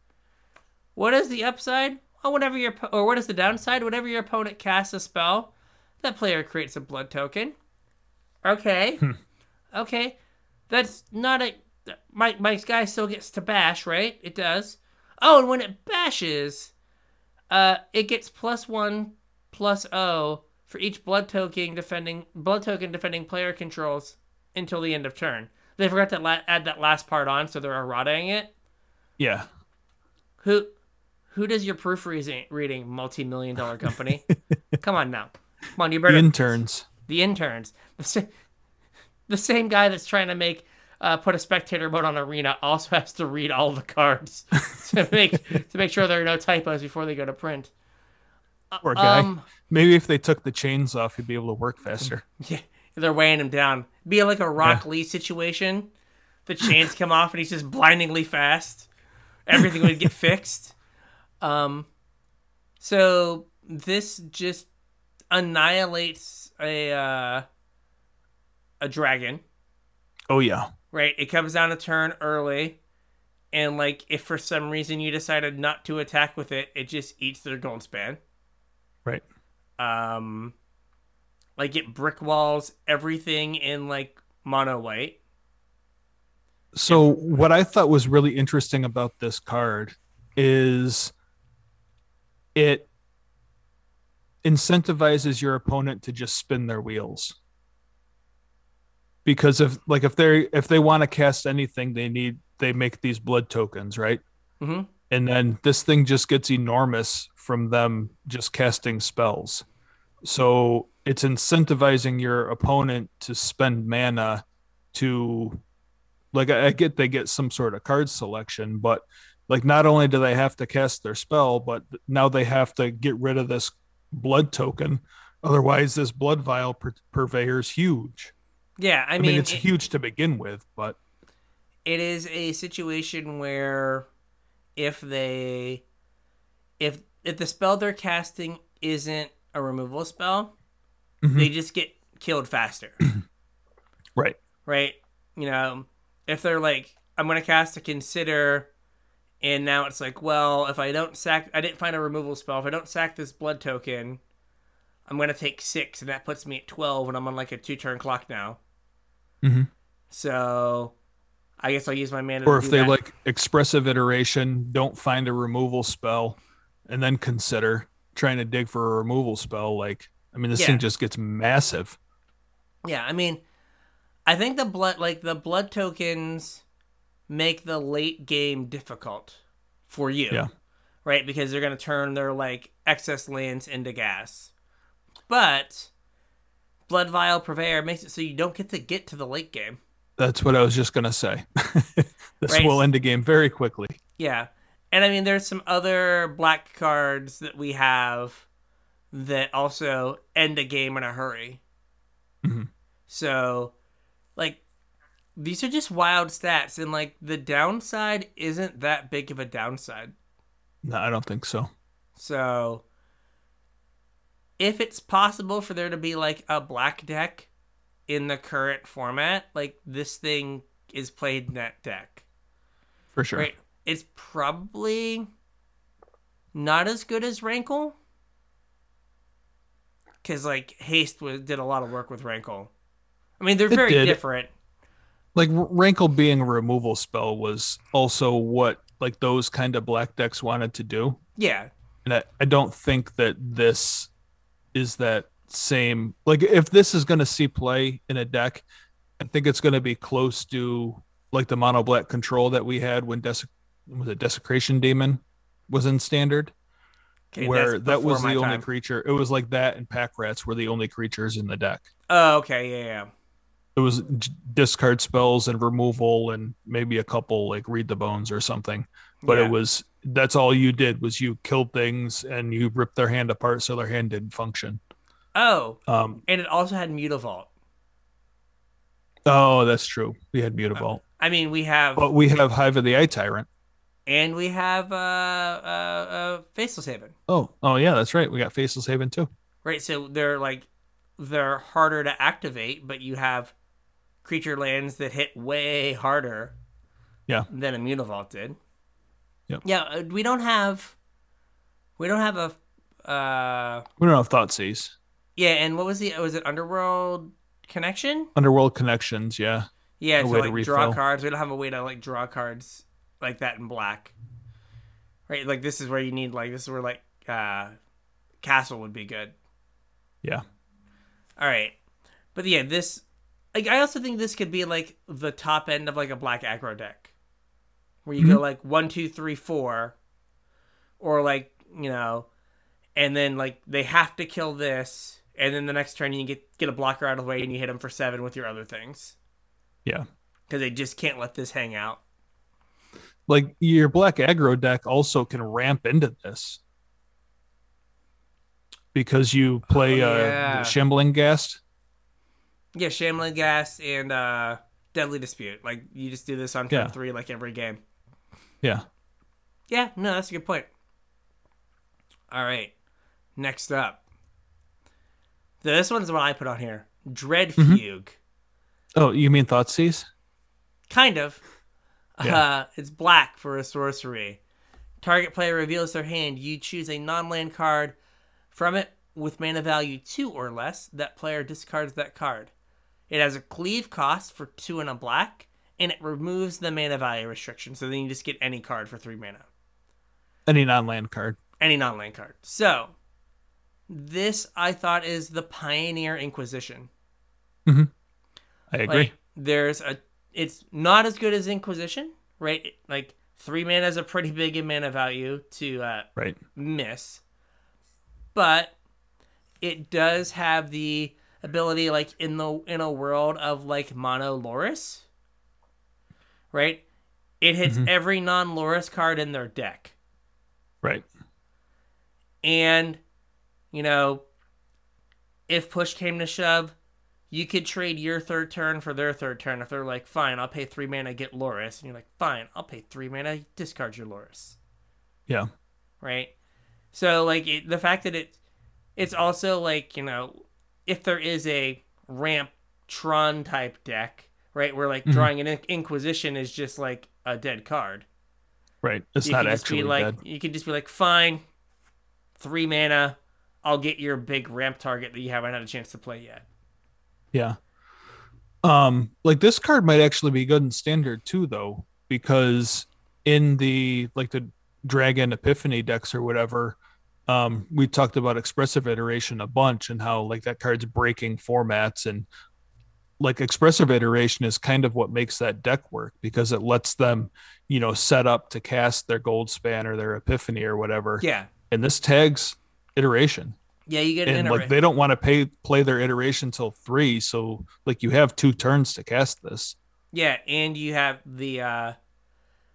Speaker 1: What is the upside? Oh, whenever your or what is the downside? Whenever your opponent casts a spell, that player creates a blood token. Okay. Hmm. Okay. That's not a my my guy still gets to bash, right? It does. Oh, and when it bashes, uh, it gets plus one plus O for each blood token defending blood token defending player controls until the end of turn. They forgot to la- add that last part on, so they're eroding it.
Speaker 2: Yeah.
Speaker 1: Who, who does your proofreading reading? Multi million dollar company. Come on now, come on, you better
Speaker 2: Interns.
Speaker 1: the interns. The, sa- the same guy that's trying to make uh, put a spectator mode on arena also has to read all the cards to make to make sure there are no typos before they go to print.
Speaker 2: Poor guy.
Speaker 1: Um,
Speaker 2: Maybe if they took the chains off, he'd be able to work faster.
Speaker 1: yeah, they're weighing him down. Be like a Rock Lee situation. The chains come off and he's just blindingly fast. Everything would get fixed. Um, so this just annihilates a uh, a dragon.
Speaker 2: Oh yeah.
Speaker 1: Right? It comes down a turn early, and like if for some reason you decided not to attack with it, it just eats their gold span.
Speaker 2: Right.
Speaker 1: Um, like it brick walls everything in like mono white.
Speaker 2: So what I thought was really interesting about this card is it incentivizes your opponent to just spin their wheels. Because if like if they if they want to cast anything, they need they make these blood tokens, right?
Speaker 1: Mm-hmm.
Speaker 2: and then this thing just gets enormous from them just casting spells. So it's incentivizing your opponent to spend mana to like I I get they get some sort of card selection, but like not only do they have to cast their spell, but now they have to get rid of this blood token. Otherwise, this blood vial pur- is huge.
Speaker 1: Yeah, I
Speaker 2: I
Speaker 1: mean,
Speaker 2: mean, it's
Speaker 1: it-
Speaker 2: huge to begin with, but
Speaker 1: it is a situation where if they if if the spell they're casting isn't a removal spell,
Speaker 2: Mhm.
Speaker 1: they just get killed faster.
Speaker 2: right.
Speaker 1: right? You know, if they're like, I'm gonna cast a consider, and now it's like, well, if I don't sack, I didn't find a removal spell. If I don't sack this blood token, I'm gonna take six, and that puts me at twelve, and I'm on like a two turn clock now.
Speaker 2: Mhm.
Speaker 1: So, I guess I'll use my mana.
Speaker 2: Or
Speaker 1: to
Speaker 2: if
Speaker 1: do
Speaker 2: they
Speaker 1: that.
Speaker 2: like expressive iteration, don't find a removal spell, and then consider trying to dig for a removal spell. Like, I mean, this
Speaker 1: Yeah.
Speaker 2: thing just gets massive.
Speaker 1: Yeah, I mean, I think the blood, like the blood tokens, make the late game difficult for you.
Speaker 2: Yeah.
Speaker 1: Right, because they're gonna turn their like excess lands into gas, but Bloodvial Purveyor makes it so you don't get to get to the late game.
Speaker 2: That's what I was just gonna say. this
Speaker 1: Right.
Speaker 2: will end the game very quickly.
Speaker 1: Yeah. And I mean, there's some other black cards that we have that also end a game in a hurry.
Speaker 2: Mhm.
Speaker 1: So, like, these are just wild stats. And, like, the downside isn't that big of a downside.
Speaker 2: No, I don't think so.
Speaker 1: So, if it's possible for there to be, like, a black deck in the current format, like, this thing is played in that deck.
Speaker 2: For sure.
Speaker 1: Right. It's probably not as good as Rankle. Because, like, Haste was, did a lot of work with Rankle. I mean, they're
Speaker 2: It
Speaker 1: very
Speaker 2: did.
Speaker 1: different.
Speaker 2: Like Rankle being a removal spell was also what like those kind of black decks wanted to do.
Speaker 1: Yeah.
Speaker 2: And I, I don't think that this is that same like if this is gonna see play in a deck, I think it's gonna be close to like the mono black control that we had when Des- was it desecration demon was in standard.
Speaker 1: Okay,
Speaker 2: where that was the
Speaker 1: my
Speaker 2: only creature. It was like that and pack rats were the only creatures in the deck.
Speaker 1: Oh, okay. Yeah, yeah.
Speaker 2: It was discard spells and removal and maybe a couple like read the bones or something. But
Speaker 1: Yeah.
Speaker 2: it was that's all you did was you killed things and you ripped their hand apart so their hand didn't function.
Speaker 1: Oh,
Speaker 2: Um
Speaker 1: and it also had Mutavault.
Speaker 2: oh that's true. We had Mutavault.
Speaker 1: I mean, we have.
Speaker 2: But we have Hive of the Eye Tyrant.
Speaker 1: and we have uh, uh, uh, Faceless Haven.
Speaker 2: Oh, oh yeah, that's right. We got Faceless Haven too.
Speaker 1: Right, so they're like they're harder to activate, but you have creature lands that hit way harder.
Speaker 2: Yeah.
Speaker 1: Than a Mutavault did.
Speaker 2: Yep.
Speaker 1: Yeah, uh, we don't have we don't have a uh
Speaker 2: We don't have Thoughtseize.
Speaker 1: yeah, and what was the was it Underworld connection?
Speaker 2: Underworld connections, yeah.
Speaker 1: Yeah,
Speaker 2: A
Speaker 1: to like draw cards. We don't have a way to like draw cards like that in black. Right, like this is where you need like this is where like uh castle would be good.
Speaker 2: Yeah.
Speaker 1: All right, but yeah, this like I also think this could be like the top end of like a black aggro deck, where you go like one, two, three, four, or like you know, and then like they have to kill this, and then the next turn you get get a blocker out of the way and you hit them for seven with your other things
Speaker 2: Yeah.
Speaker 1: because they just can't let this hang out.
Speaker 2: Like your black aggro deck also can ramp into this. Because you play
Speaker 1: Oh,
Speaker 2: uh
Speaker 1: yeah.
Speaker 2: shambling ghast.
Speaker 1: Yeah, Shambling Ghast and uh Deadly Dispute. Like you just do this on turn
Speaker 2: Yeah.
Speaker 1: three, like every game.
Speaker 2: Yeah.
Speaker 1: Yeah, no, that's a good point. All right, next up. This one's what I put on here. Dread
Speaker 2: Mm-hmm.
Speaker 1: Fugue.
Speaker 2: Oh, you mean Thoughtseize?
Speaker 1: Kind of.
Speaker 2: Yeah.
Speaker 1: Uh, it's black for a sorcery. Target player reveals their hand. You choose a non-land card from it with mana value two or less. That player discards that card. It has a cleave cost for two and a black, and it removes the mana value restriction. So then you just get any card for three mana.
Speaker 2: Any non-land card.
Speaker 1: any non-land card. So, this I thought is the Pioneer Inquisition.
Speaker 2: I agree.
Speaker 1: Like, there's a, it's not as good as Inquisition, right? Like three mana is a pretty big in mana value to uh,
Speaker 2: right.
Speaker 1: miss, but it does have the ability, like in the in a world of like mono Loris, right? It hits mm-hmm. every non Loris card in their deck.
Speaker 2: Right.
Speaker 1: And, you know, if push came to shove, you could trade your third turn for their third turn. If they're like, fine, I'll pay three mana, get Loris. And you're like, fine, I'll pay three mana, discard your Loris.
Speaker 2: Yeah.
Speaker 1: Right? So, like, it, the fact that it, it's also like, you know, if there is a ramp Tron type deck, right, where like drawing an In- Inquisition is just like a dead card.
Speaker 2: Right. It's
Speaker 1: you
Speaker 2: not actually
Speaker 1: be like
Speaker 2: dead.
Speaker 1: you could just be like fine three mana i'll get your big ramp target that you haven't had a chance to play yet
Speaker 2: Yeah. Um, like this card might actually be good in standard too, though, because in the like the Dragon Epiphany decks or whatever, um, we talked about expressive iteration a bunch and how like that card's breaking formats and like expressive iteration is kind of what makes that deck work because it lets them, you know, set up to cast their Goldspan or their Epiphany or whatever.
Speaker 1: Yeah.
Speaker 2: And this tags iteration
Speaker 1: Yeah, you get an
Speaker 2: and like they don't want to pay play their iteration till three so like you have two turns to cast this
Speaker 1: Yeah, and you have the uh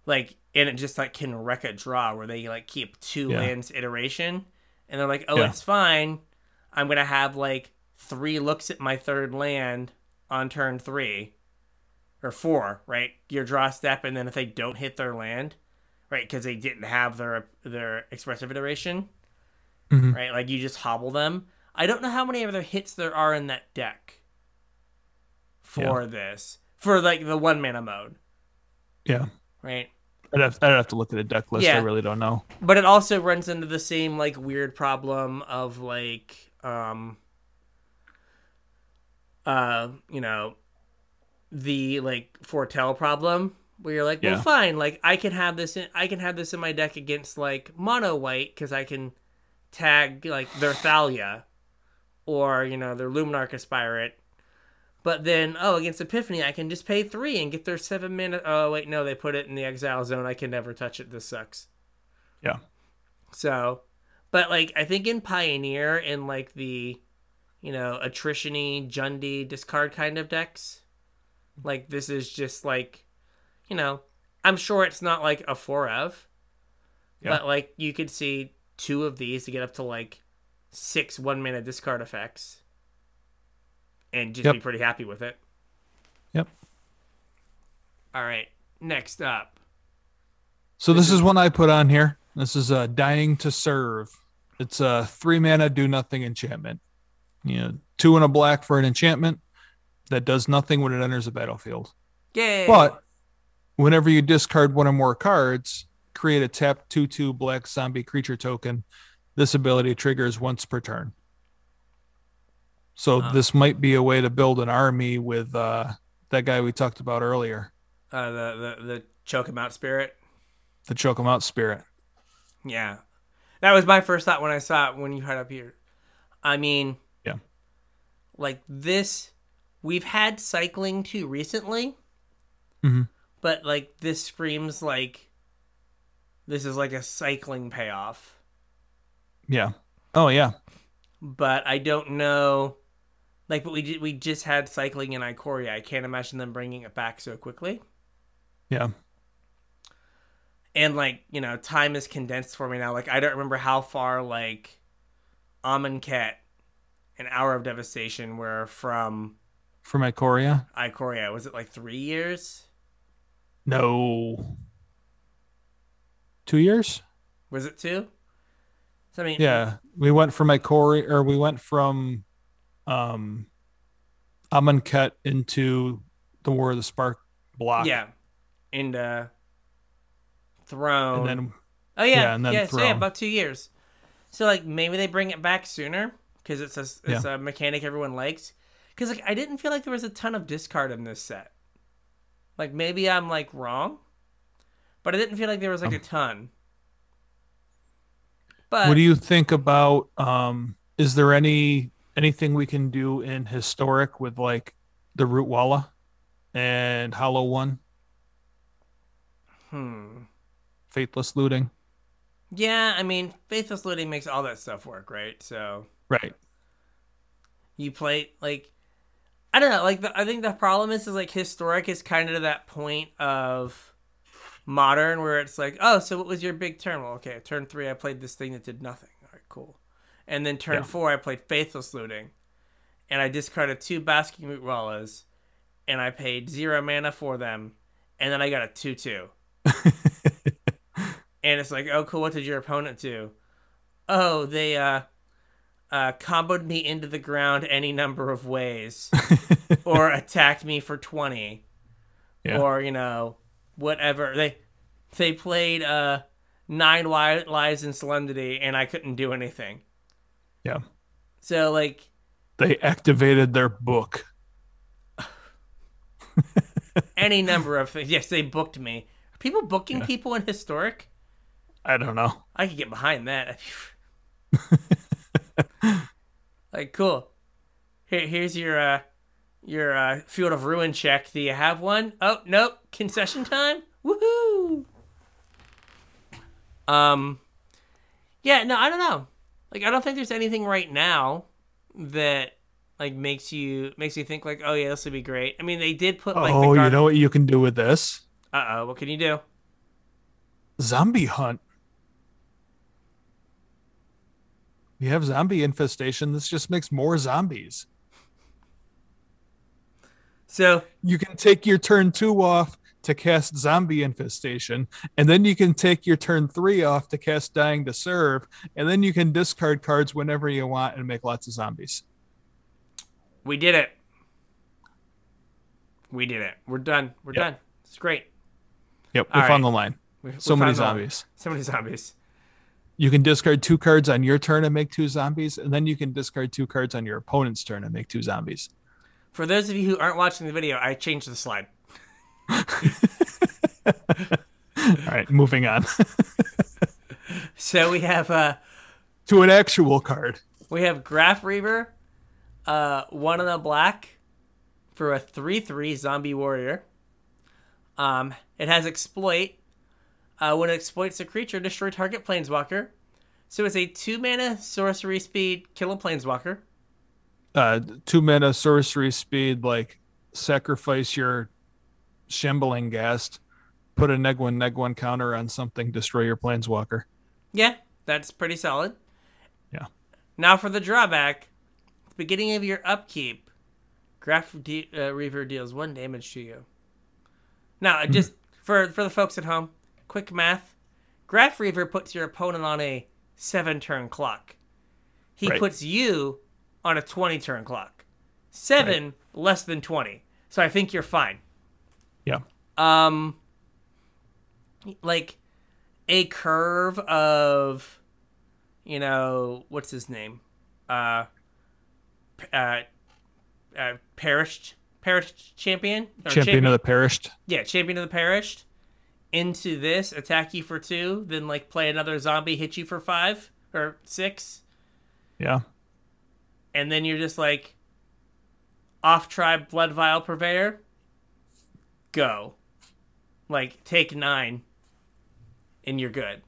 Speaker 1: like and it just like can wreck a draw where they like keep two
Speaker 2: Yeah.
Speaker 1: lands iteration and they're like, Oh,
Speaker 2: Yeah.
Speaker 1: it's fine. I'm gonna have like three looks at my third land on turn three. Or four, right? Your draw step and then if they don't hit their land, right, because they didn't have their their expressive iteration,
Speaker 2: Mhm.
Speaker 1: right? Like you just hobble them. I don't know how many other hits there are in that deck for this. For like the one mana mode,
Speaker 2: yeah
Speaker 1: right?
Speaker 2: I'd have, I'd have to look at a deck list i really don't know
Speaker 1: But it also runs into the same like weird problem of like um uh you know the like foretell problem where you're like, well
Speaker 2: Yeah.
Speaker 1: fine, like I can have this in I can have this in my deck against like mono white because I can tag like their Thalia or you know their Luminarch Aspirant. But then, oh, against Epiphany, I can just pay three and get their seven minute. Oh, wait, no, they put it in the exile zone. I can never touch it. This sucks.
Speaker 2: yeah
Speaker 1: So, but like I think in Pioneer in like the, you know, attritiony, Jundy discard kind of decks, like this is just like, you know, I'm sure it's not like a forev,
Speaker 2: Yeah.
Speaker 1: but like you could see two of these to get up to like six one mana discard effects, and just
Speaker 2: Yep.
Speaker 1: be pretty happy with it.
Speaker 2: Yep.
Speaker 1: All right, next up.
Speaker 2: so this is one i put on here this is uh dying to serve it's a three mana do nothing enchantment you know two and a black for an enchantment that does nothing when it enters the battlefield
Speaker 1: Yay!
Speaker 2: But whenever you discard one or more cards, create a tap 2 2 black zombie creature token. This ability triggers once per turn. So
Speaker 1: Ah.
Speaker 2: this might be a way to build an army with uh, that guy we talked about earlier,
Speaker 1: uh, the the the choke him out spirit.
Speaker 2: the choke 'em out spirit.
Speaker 1: Yeah. That was my first thought when I saw it when you had up here. I mean. Like this we've had cycling too recently.
Speaker 2: Mhm.
Speaker 1: But like this screams like this is like a cycling payoff.
Speaker 2: Yeah. Oh yeah.
Speaker 1: But I don't know like but we we just had cycling in Ikoria I can't imagine them bringing it back so quickly.
Speaker 2: Yeah.
Speaker 1: and like you know time is condensed for me now like i don't remember how far like amonkhet and hour of devastation were from
Speaker 2: from my Korea?
Speaker 1: ikoria was it like three years
Speaker 2: No. Two years?
Speaker 1: was it two so i mean
Speaker 2: Yeah. We went from Ikoria or we went from um Amonkhet into the War of the Spark block.
Speaker 1: yeah and uh throne
Speaker 2: And then
Speaker 1: oh yeah
Speaker 2: yeah, and then
Speaker 1: yeah, so yeah about two years so like maybe they bring it back sooner because it's a it's a mechanic everyone likes because like i didn't feel like there was a ton of discard in this set. Like maybe i'm like wrong but i didn't feel like there was like a ton. But
Speaker 2: What do you think about um is there any anything we can do in historic with like the Rootwalla and hollow one?
Speaker 1: Hmm.
Speaker 2: Faithless looting.
Speaker 1: Yeah i mean faithless looting makes all that stuff work right? So
Speaker 2: right
Speaker 1: you play like I don't know. Like the, I think the problem is is like historic is kind of to that point of modern where it's like, oh, so what was your big turn? Well, okay, turn three I played this thing that did nothing. All right, cool. And then turn
Speaker 2: Yeah.
Speaker 1: four I played faithless looting, and I discarded two basking Rootwallas, and I paid zero mana for them, and then I got a two two. and it's like, oh, cool. What did your opponent do? Oh, they uh, uh, comboed me into the ground any number of ways, or attacked me for twenty,
Speaker 2: Yeah.
Speaker 1: or you know, whatever. They they played uh nine lives in solemnity, and I couldn't do anything.
Speaker 2: yeah
Speaker 1: So like,
Speaker 2: they activated their book
Speaker 1: any number of things. Yes, they booked me. Are people booking
Speaker 2: Yeah.
Speaker 1: people in historic?
Speaker 2: I don't know.
Speaker 1: I could get behind that. like, cool. Here, here's your uh, your uh, field of ruin check. Do you have one? Oh, nope. Concession time. Woohoo! Um, yeah. No, I don't know. Like, I don't think there's anything right now that like makes you makes you think like, oh yeah, this would be great. I mean, they did put like.
Speaker 2: oh,
Speaker 1: the
Speaker 2: you know what you can do with this?
Speaker 1: Uh oh. What can you do?
Speaker 2: Zombie hunt. We have zombie infestation. This just makes more zombies.
Speaker 1: So
Speaker 2: You can take your turn two off to cast zombie infestation, and then you can take your turn three off to cast dying to serve, and then you can discard cards whenever you want and make lots of zombies.
Speaker 1: We did it. We did it. We're done. We're
Speaker 2: Yep.
Speaker 1: done. It's great.
Speaker 2: Yep, we
Speaker 1: All
Speaker 2: found
Speaker 1: right.
Speaker 2: the line.
Speaker 1: We, we
Speaker 2: So many zombies.
Speaker 1: So many zombies.
Speaker 2: You can discard two cards on your turn and make two zombies, and then you can discard two cards on your opponent's turn and make two zombies.
Speaker 1: For those of you who aren't watching the video, I changed the slide.
Speaker 2: All right, moving on
Speaker 1: So we have uh
Speaker 2: to an actual card.
Speaker 1: we have Graf Reaver, uh one in a black for a three three zombie warrior. Um it has exploit. Uh when it exploits a creature, destroy target planeswalker. So it's a two mana sorcery speed kill a planeswalker.
Speaker 2: Uh, two mana sorcery speed, like sacrifice your shambling ghast, put a neg one neg one counter on something, destroy your planeswalker.
Speaker 1: Yeah, that's pretty solid.
Speaker 2: Yeah.
Speaker 1: Now for the drawback. At the beginning of your upkeep, Graf de- uh, Reaver deals one damage to you. Now,
Speaker 2: Hmm.
Speaker 1: just for for the folks at home, quick math. Graf Reaver puts your opponent on a seven turn clock. He
Speaker 2: Right.
Speaker 1: puts you on a twenty turn clock. Seven less than twenty. So I think you're fine.
Speaker 2: Yeah.
Speaker 1: Um, like a curve of, you know, what's his name? Uh, uh, uh perished, perished champion, Or
Speaker 2: Champion of the perished.
Speaker 1: yeah, champion of the perished. Into this, attack you for two, then like play another zombie, hit you for five or six,
Speaker 2: Yeah.
Speaker 1: and then you're just like off tribe Bloodvial Purveyor. Go. Like take nine and you're good.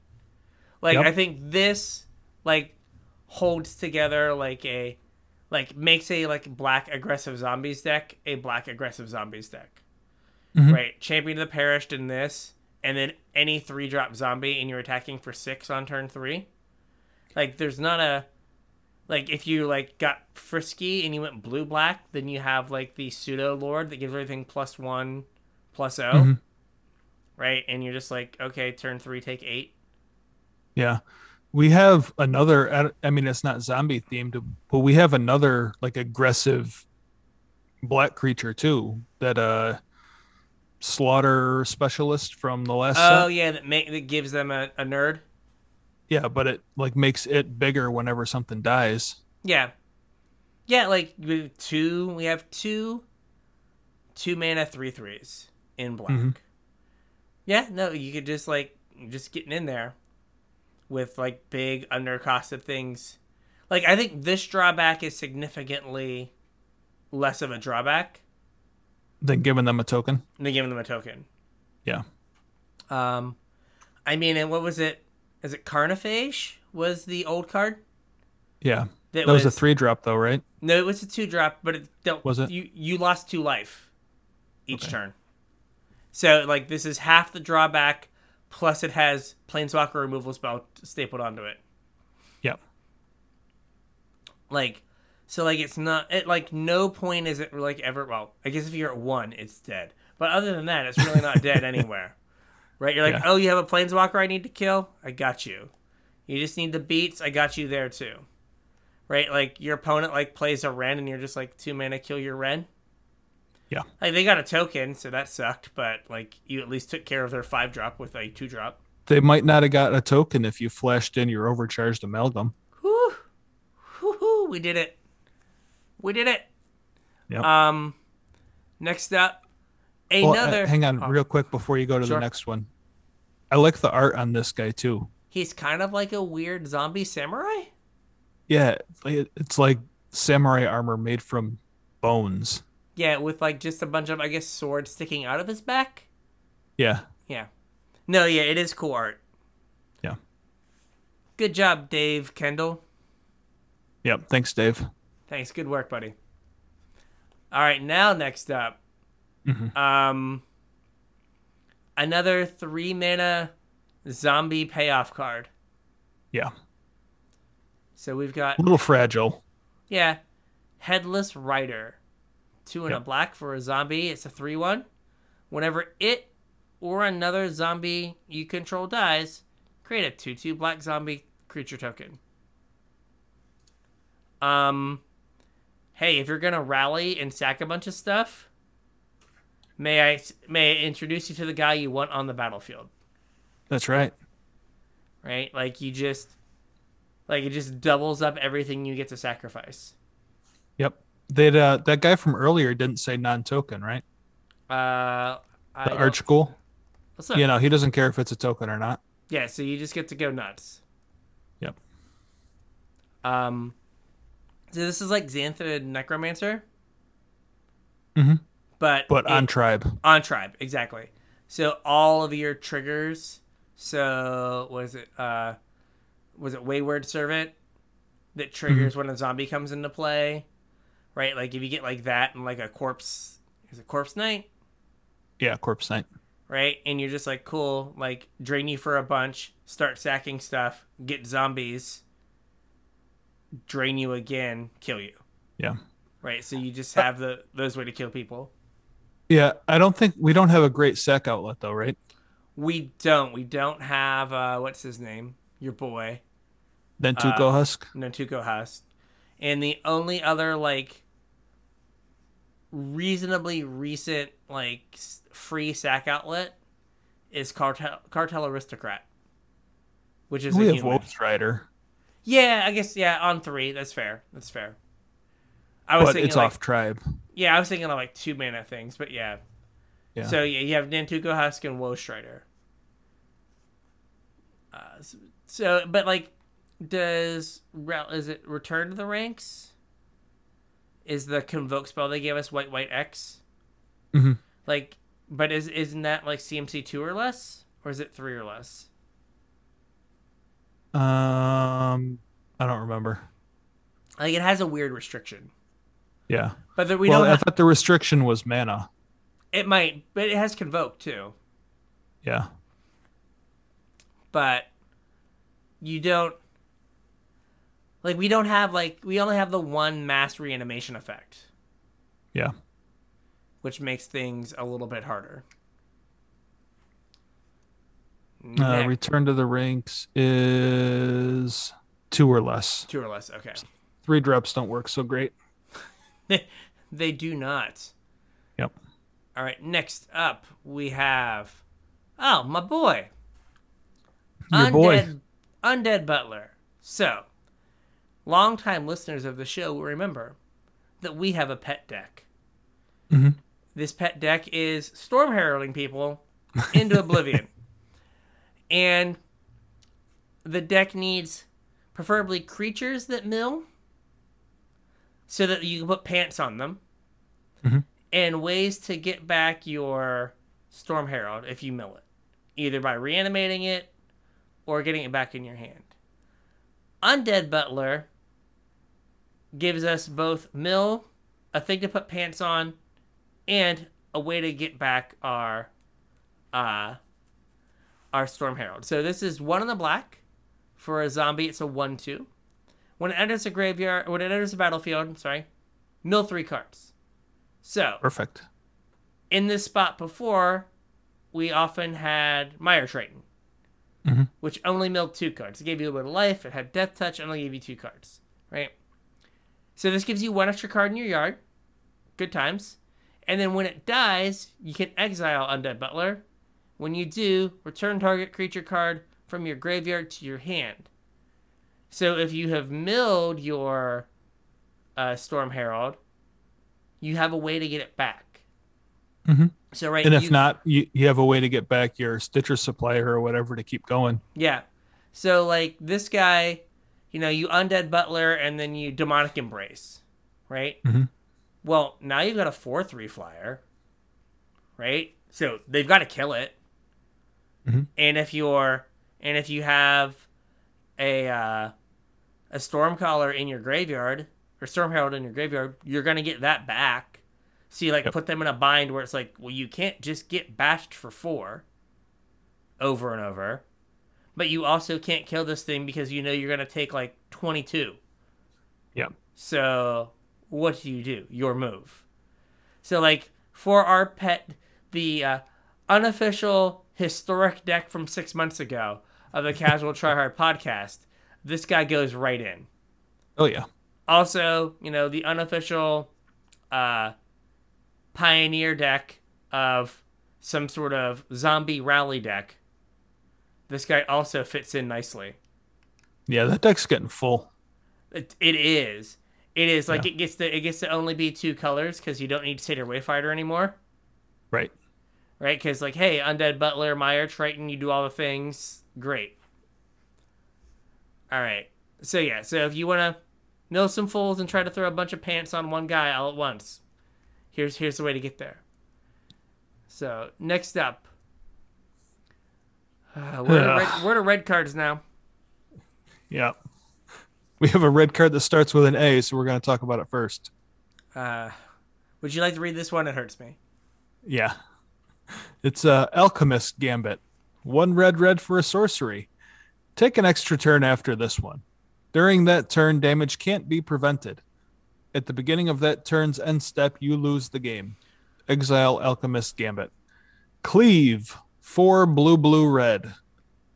Speaker 1: Like
Speaker 2: Yep.
Speaker 1: I think this like holds together like a like makes a like black aggressive zombies deck a black aggressive zombies deck.
Speaker 2: Mhm.
Speaker 1: Right. Champion of the perished in this, and then any three drop zombie and you're attacking for six on turn three. Like there's not a like if you like got frisky and you went blue black, then you have like the pseudo lord that gives everything plus one, plus 0
Speaker 2: Mhm.
Speaker 1: right? And you're just like, okay, turn three, take eight.
Speaker 2: Yeah. We have another, I mean, it's not zombie themed, but we have another like aggressive black creature too that uh slaughter specialist from the last
Speaker 1: Oh
Speaker 2: set.
Speaker 1: yeah, that make that gives them a, a nerd.
Speaker 2: Yeah, but it like makes it bigger whenever something dies.
Speaker 1: Yeah, yeah. Like with two, we have two, two mana three threes in black.
Speaker 2: Mhm.
Speaker 1: Yeah, no, you could just like just getting in there with like big undercosted things. Like I think this drawback is significantly less of a drawback
Speaker 2: Then giving them a token.
Speaker 1: than giving them a token.
Speaker 2: Yeah.
Speaker 1: Um, I mean, and what was it? Is it Carnophage? Was the old card
Speaker 2: Yeah.
Speaker 1: that,
Speaker 2: That was a three drop though, right?
Speaker 1: No, it was a two drop, but it don't.
Speaker 2: Was it?
Speaker 1: You you lost two life each
Speaker 2: Okay.
Speaker 1: turn. So like this is half the drawback, plus it has planeswalker removal spell stapled onto it.
Speaker 2: Yep.
Speaker 1: Like, so like it's not at like no point is it like ever. Well, I guess if you're at one, it's dead. But other than that, it's really not dead anywhere. Right? You're like,
Speaker 2: Yeah.
Speaker 1: oh, you have a planeswalker I need to kill. I got you. You just need the beats. I got you there too. Right? Like your opponent like plays a Wrenn, and you're just like two mana kill your Wrenn.
Speaker 2: Yeah.
Speaker 1: Like they got a token, so that sucked. But like you at least took care of their five drop with a two drop.
Speaker 2: They might not have got a token if you flashed in your overcharged amalgam.
Speaker 1: Whew. Whew, we did it. We did it.
Speaker 2: Yep.
Speaker 1: Um, next up,
Speaker 2: Well, uh,
Speaker 1: Another.
Speaker 2: hang on,
Speaker 1: oh,
Speaker 2: real quick before you go to
Speaker 1: Sure.
Speaker 2: the next one. I like the art on this guy too.
Speaker 1: He's kind of like a weird zombie samurai.
Speaker 2: Yeah, it's like samurai armor made from bones.
Speaker 1: Yeah, with like just a bunch of I guess swords sticking out of his back.
Speaker 2: Yeah,
Speaker 1: Yeah. No, yeah, it is cool art.
Speaker 2: yeah,
Speaker 1: Good job, Dave Kendall.
Speaker 2: Yep. Thanks, Dave.
Speaker 1: Thanks. Good work, buddy. All right, now next up,
Speaker 2: Mhm.
Speaker 1: um, another three mana zombie payoff card.
Speaker 2: Yeah,
Speaker 1: So we've got
Speaker 2: a little fragile.
Speaker 1: yeah, headless rider, two and a black for a zombie. It's a three one. Whenever it or another zombie you control dies, create a two two black zombie creature token. Um, hey, if you're gonna rally and sack a bunch of stuff, may I may I introduce you to the guy you want on the battlefield?
Speaker 2: That's right.
Speaker 1: Right, like you just, like it just doubles up everything you get to sacrifice.
Speaker 2: Yep. That uh, that guy from earlier didn't say non-token, right?
Speaker 1: Uh,
Speaker 2: The arch ghoul.
Speaker 1: What's up?
Speaker 2: You know, he doesn't care if it's a token or not.
Speaker 1: Yeah, so you just get to go nuts.
Speaker 2: Yep.
Speaker 1: Um, this is like Xathrid Necromancer,
Speaker 2: hmm
Speaker 1: but
Speaker 2: But on tribe.
Speaker 1: on tribe exactly. So all of your triggers. So was it uh, was it Wayward Servant that triggers when a zombie comes into play, right? Like if you get like that and like a corpse, is it Corpse Knight?
Speaker 2: Yeah, corpse knight.
Speaker 1: right? And you're just like, cool, like drain you for a bunch, start sacking stuff, get zombies, drain you again, kill you,
Speaker 2: Yeah.
Speaker 1: right? So you just have the those way to kill people.
Speaker 2: Yeah, I don't think we don't have a great sack outlet though, right?
Speaker 1: We don't. We don't have uh what's his name? Your boy,
Speaker 2: Then
Speaker 1: Uh,
Speaker 2: Husk.
Speaker 1: Nantuko Husk. And the only other like reasonably recent like free sack outlet is Cartel Cartel Aristocrat. Which is
Speaker 2: We
Speaker 1: a
Speaker 2: have
Speaker 1: human.
Speaker 2: Woe Strider,
Speaker 1: Yeah, I guess yeah, on three. That's fair. That's fair. I was
Speaker 2: but
Speaker 1: thinking
Speaker 2: it's
Speaker 1: like,
Speaker 2: off tribe.
Speaker 1: Yeah, I was thinking of like two mana things, but yeah.
Speaker 2: Yeah.
Speaker 1: So yeah, you have Nantuko Husk and Woe Strider. Uh, so, but like, does Rel- is it Return to the Ranks? Is the convoke spell they gave us white white X?
Speaker 2: hmm
Speaker 1: Like, but is isn't that like CMC two or less, or is it three or less?
Speaker 2: Um, I don't remember.
Speaker 1: Like, it has a weird restriction,
Speaker 2: Yeah.
Speaker 1: but that we
Speaker 2: well,
Speaker 1: don't.
Speaker 2: I
Speaker 1: Have,
Speaker 2: thought the restriction was mana.
Speaker 1: it might, but it has convoke too.
Speaker 2: Yeah.
Speaker 1: but you don't like we don't have like we only have the one mass reanimation effect
Speaker 2: Yeah.
Speaker 1: which makes things a little bit harder
Speaker 2: Uh, return to the ranks is two or less.
Speaker 1: two or less okay
Speaker 2: Three drops don't work so great.
Speaker 1: they do not
Speaker 2: Yep.
Speaker 1: all right next up we have oh my boy
Speaker 2: Your boy.
Speaker 1: undead undead butler so longtime listeners of the show will remember that we have a pet deck
Speaker 2: Mhm.
Speaker 1: this pet deck is storm heralding people into oblivion and the deck needs preferably creatures that mill so that you can put pants on them
Speaker 2: Mhm.
Speaker 1: and ways to get back your storm herald if you mill it either by reanimating it or getting it back in your hand undead butler gives us both mill a thing to put pants on and a way to get back our uh our storm herald so this is one in the black for a zombie it's a one two when it enters a graveyard when it enters a battlefield sorry mill three cards so
Speaker 2: Perfect.
Speaker 1: in this spot before we often had Mire Triton,
Speaker 2: Mhm.
Speaker 1: which only milled two cards. It gave you a little bit of life. It had Death Touch. And only gave you two cards, right? So this gives you one extra card in your yard. Good times. And then when it dies, you can exile Undead Butler. When you do, return target creature card from your graveyard to your hand. So if you have milled your uh, Storm Herald, you have a way to get it back
Speaker 2: Mhm.
Speaker 1: So right,
Speaker 2: And if
Speaker 1: you-
Speaker 2: not, you, you have a way to get back your Stitcher supplier or whatever to keep going.
Speaker 1: Yeah. So like this guy, you know, you undead butler and then you demonic embrace, right?
Speaker 2: Mhm.
Speaker 1: Well, now you've got a four three flyer, right? So they've got to kill it.
Speaker 2: Mhm.
Speaker 1: And if you're and if you have a uh, a stormcaller in your graveyard or storm herald in your graveyard, you're gonna get that back. So you like
Speaker 2: Yep.
Speaker 1: put them in a bind where it's like, well, you can't just get bashed for four over and over. But you also can't kill this thing because you know you're going to take like 22.
Speaker 2: Yeah.
Speaker 1: So what do you do? Your move. So, like, for our pet, the uh, unofficial historic deck from six months ago of the Casual Tryhard podcast, this guy goes right in.
Speaker 2: Oh yeah.
Speaker 1: Also, you know, the unofficial uh, pioneer deck of some sort of zombie rally deck. This guy also fits in nicely.
Speaker 2: Yeah, that deck's getting full.
Speaker 1: It, it is. It is like
Speaker 2: Yeah.
Speaker 1: it gets to it gets to only be two colors because you don't need Satyr Wayfinder anymore,
Speaker 2: Right.
Speaker 1: Right? Because like, hey, Undead Butler, Mire, Triton, you do all the things, great. All right. So yeah, so if you want to know some fools and try to throw a bunch of pants on one guy all at once, here's here's the way to get there. So next up, uh, where, are red, where are red cards now?
Speaker 2: Yeah. We have a red card that starts with an A, so we're going to talk about it first.
Speaker 1: Uh, would you like to read this one? It hurts me.
Speaker 2: Yeah. It's uh, Alchemist Gambit. One red red for a sorcery. Take an extra turn after this one. During that turn, damage can't be prevented. At the beginning of that turn's end step, you lose the game. Exile Alchemist Gambit. Cleave. Four blue, blue, red.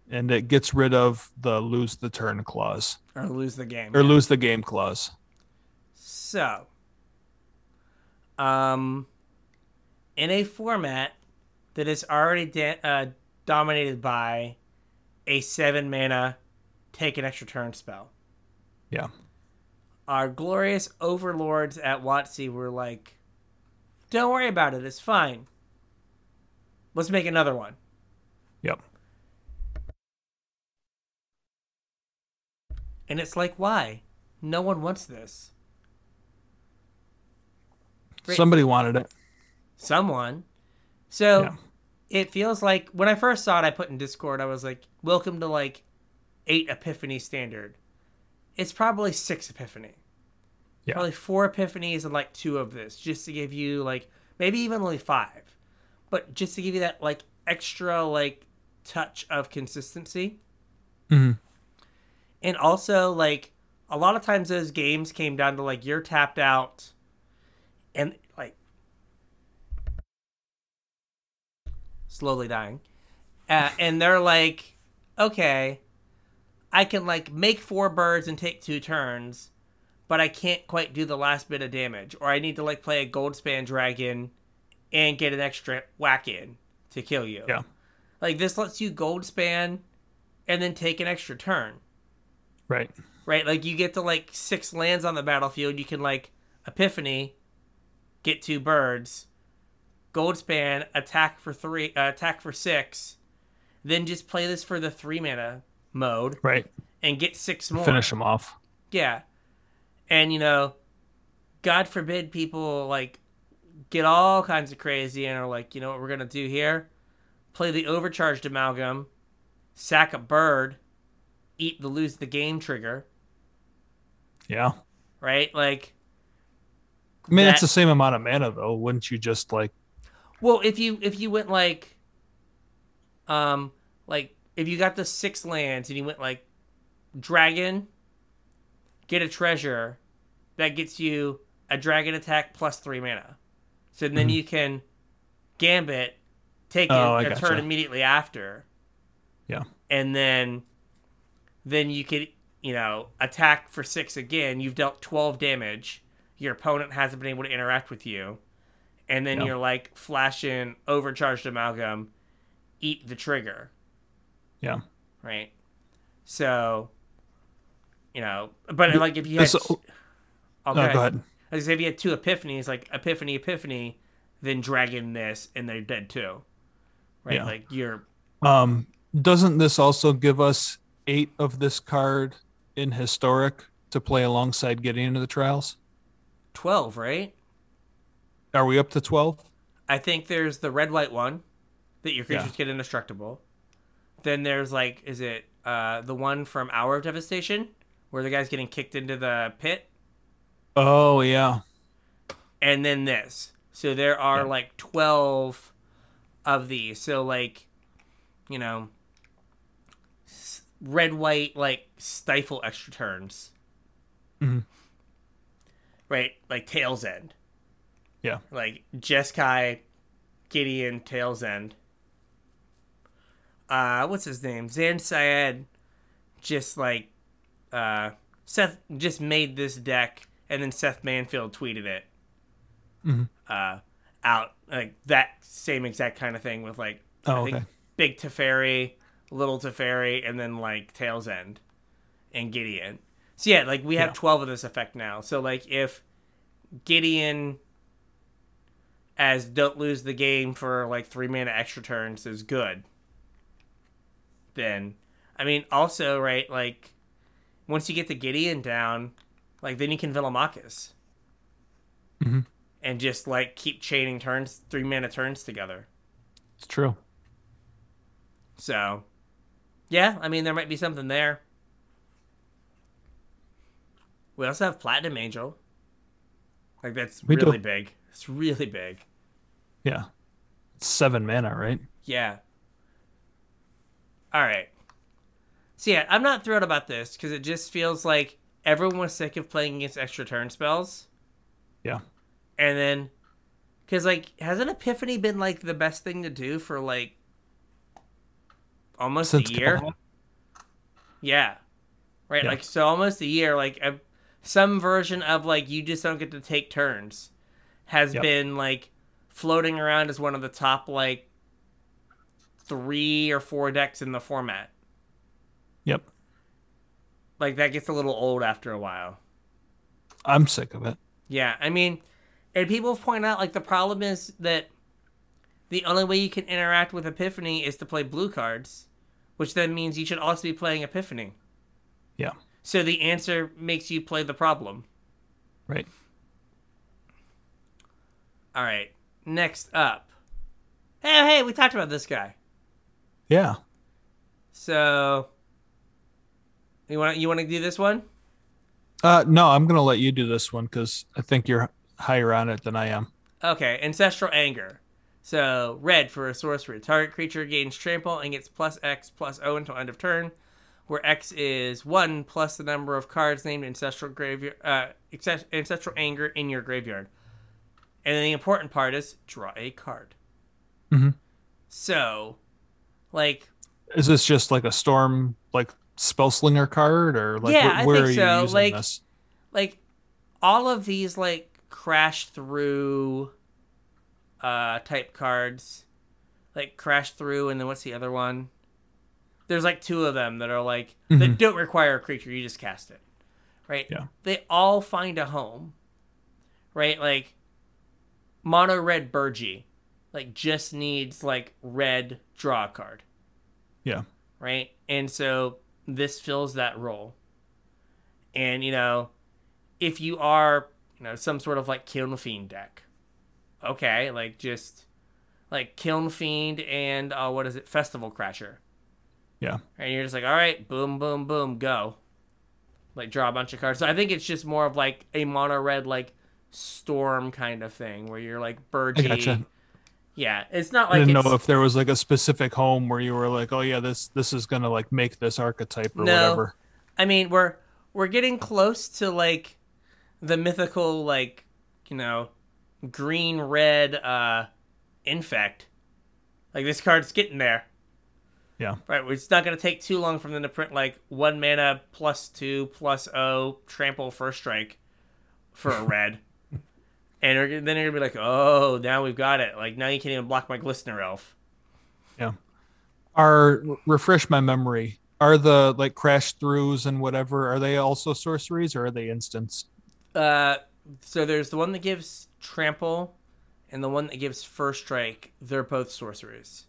Speaker 2: And it gets rid of the lose the turn clause
Speaker 1: Or lose the game.
Speaker 2: or lose the game clause.
Speaker 1: So, um, in a format that is already da- uh, dominated by a seven mana take an extra turn spell,
Speaker 2: Yeah.
Speaker 1: our glorious overlords at WotC were like, "Don't worry about it. It's fine. Let's make another one."
Speaker 2: Yep.
Speaker 1: And it's like, why? No one wants this.
Speaker 2: Somebody wanted it.
Speaker 1: someone. So
Speaker 2: Yeah.
Speaker 1: it feels like when I first saw it, I put in Discord, I was like, welcome to like eight Epiphany standard. It's probably six Epiphany.
Speaker 2: Yeah.
Speaker 1: Probably four Epiphanies and like two of this, just to give you like maybe even only five. But just to give you that like extra like touch of consistency.
Speaker 2: Mhm.
Speaker 1: And also like a lot of times those games came down to like you're tapped out and like slowly dying. Uh, and they're like, okay, I can like make four birds and take two turns, but I can't quite do the last bit of damage. Or I need to like play a Goldspan dragon and get an extra whack in to kill you.
Speaker 2: Yeah.
Speaker 1: Like this lets you Goldspan and then take an extra turn.
Speaker 2: Right.
Speaker 1: Right? Like you get to like six lands on the battlefield, you can like epiphany, get two birds, Goldspan, attack for three, uh, attack for six, then just play this for the three mana mode
Speaker 2: Right.
Speaker 1: and get six more.
Speaker 2: Finish them off.
Speaker 1: Yeah. And you know, God forbid people like get all kinds of crazy and are like, you know what we're gonna do here? Play the overcharged amalgam, sack a bird, eat the lose the game trigger,
Speaker 2: Yeah.
Speaker 1: right? Like
Speaker 2: I mean,
Speaker 1: That-
Speaker 2: it's the same amount of mana, though. Wouldn't you just like?
Speaker 1: Well, if you if you went like, um, like if you got the six lands and you went like, dragon, get a treasure, that gets you a dragon attack plus three mana. So then you can gambit, take it
Speaker 2: Oh,
Speaker 1: a
Speaker 2: gotcha.
Speaker 1: turn immediately after,
Speaker 2: Yeah.
Speaker 1: and then, then you could you know attack for six again. You've dealt twelve damage. Your opponent hasn't been able to interact with you and then
Speaker 2: Yeah.
Speaker 1: you're like flashing overcharged amalgam, eat the trigger,
Speaker 2: Yeah.
Speaker 1: right? So, you know, but like if you had,
Speaker 2: This-
Speaker 1: oh,
Speaker 2: No, go ahead.
Speaker 1: Like if you had two epiphanies, like epiphany, epiphany, then dragon this and they're dead too. Right?
Speaker 2: Yeah.
Speaker 1: Like you're
Speaker 2: Um, doesn't this also give us eight of this card in historic to play alongside Gideon of the Trials?
Speaker 1: 12, right?
Speaker 2: Are we up to twelve?
Speaker 1: I think there's the red white one that your creatures
Speaker 2: Yeah.
Speaker 1: get indestructible. Then there's like, is it uh, the one from Hour of Devastation where the guy's getting kicked into the pit?
Speaker 2: Oh yeah,
Speaker 1: And then this. So there are
Speaker 2: Yeah.
Speaker 1: like 12 of these. So, like, you know, s- red white, like, stifle extra turns.
Speaker 2: Mhm.
Speaker 1: Right? Like, Tale's End.
Speaker 2: Yeah.
Speaker 1: like Jeskai, Gideon, Tale's End. Uh, what's his name? Zan Syed just like uh Seth just made this deck and then Seth Manfield tweeted it.
Speaker 2: Mhm.
Speaker 1: Uh out like that same exact kind of thing with like
Speaker 2: Oh,
Speaker 1: I think
Speaker 2: okay.
Speaker 1: Big Teferi, Little Teferi, and then like Tale's End and Gideon. So yeah, like we have
Speaker 2: Yeah.
Speaker 1: twelve of this effect now. So like if Gideon as don't lose the game for like three mana extra turns is good. Then I mean also, right, like once you get the Gideon down, like then you can Villamachus.
Speaker 2: Mhm.
Speaker 1: And just like keep chaining turns, three mana turns together.
Speaker 2: It's true.
Speaker 1: So, yeah, I mean, there might be something there. We also have Platinum Angel. Like, that's
Speaker 2: We do.
Speaker 1: really big. It's really big.
Speaker 2: Yeah, it's seven mana, right?
Speaker 1: Yeah. All right. So, yeah, I'm not thrilled about this because it just feels like everyone was sick of playing against extra turn spells.
Speaker 2: Yeah.
Speaker 1: And then, because, like, hasn't Epiphany been, like, the best thing to do for, like, almost
Speaker 2: Since
Speaker 1: a year?
Speaker 2: Galahad?
Speaker 1: Yeah. Right.
Speaker 2: Yeah.
Speaker 1: Like so, almost a year. Like a, some version of like you just don't get to take turns has
Speaker 2: Yep.
Speaker 1: been like floating around as one of the top like three or four decks in the format.
Speaker 2: Yep.
Speaker 1: Like that gets a little old after a while.
Speaker 2: I'm sick of it.
Speaker 1: Yeah, I mean, and people point out like the problem is that the only way you can interact with Epiphany is to play blue cards, which then means you should also be playing Epiphany.
Speaker 2: Yeah.
Speaker 1: So the answer makes you play the problem.
Speaker 2: Right.
Speaker 1: All right. Next up. Hey, hey, we talked about this guy.
Speaker 2: Yeah.
Speaker 1: So you want you want to do this one?
Speaker 2: Uh, no, I'm gonna let you do this one because I think you're higher on it than I am.
Speaker 1: Okay, ancestral anger. So red for a sorcery. Target creature gains trample and gets plus X plus O until end of turn, where X is one plus the number of cards named ancestral graveyard uh, ancestral anger in your graveyard. And then the important part is draw a card.
Speaker 2: Mhm.
Speaker 1: So, like,
Speaker 2: Is this just like a storm, like spellslinger card, or like
Speaker 1: Yeah,
Speaker 2: wh-
Speaker 1: I
Speaker 2: where
Speaker 1: think
Speaker 2: are you
Speaker 1: so. Like-
Speaker 2: this?
Speaker 1: like all of these like crash through uh type cards like crash through and then what's the other one there's like two of them that are like that
Speaker 2: Mhm.
Speaker 1: don't require a creature you just cast it right
Speaker 2: Yeah.
Speaker 1: they all find a home right like mono red burgie like just needs like red draw a card
Speaker 2: Yeah.
Speaker 1: right? And so this fills that role. And you know, if you are, you know, some sort of like Kiln Fiend deck, okay, like just like Kiln Fiend and uh, what is it, Festival Crasher,
Speaker 2: Yeah.
Speaker 1: and you're just like, all right, boom, boom, boom, go, like draw a bunch of cards. So I think it's just more of like a mono red like storm kind of thing where you're like Burgie.
Speaker 2: gotcha.
Speaker 1: Yeah, it's not like
Speaker 2: I
Speaker 1: didn't
Speaker 2: know if there was like a specific home where you were like, oh yeah, this this is gonna like make this archetype or
Speaker 1: No.
Speaker 2: whatever.
Speaker 1: I mean, we're we're getting close to like the mythical like, you know, green red uh infect. Like this card's getting there.
Speaker 2: Yeah.
Speaker 1: Right, it's not gonna take too long for them to print like one mana plus two plus O trample first strike for a red. And then you're gonna be like, oh, now we've got it. Like now you can't even block my glistener elf. Yeah.
Speaker 2: Are refresh my memory. Are the like crash throughs and whatever? Are they also sorceries or are they instants?
Speaker 1: Uh, so there's the one that gives trample, and the one that gives first strike, they're both sorceries.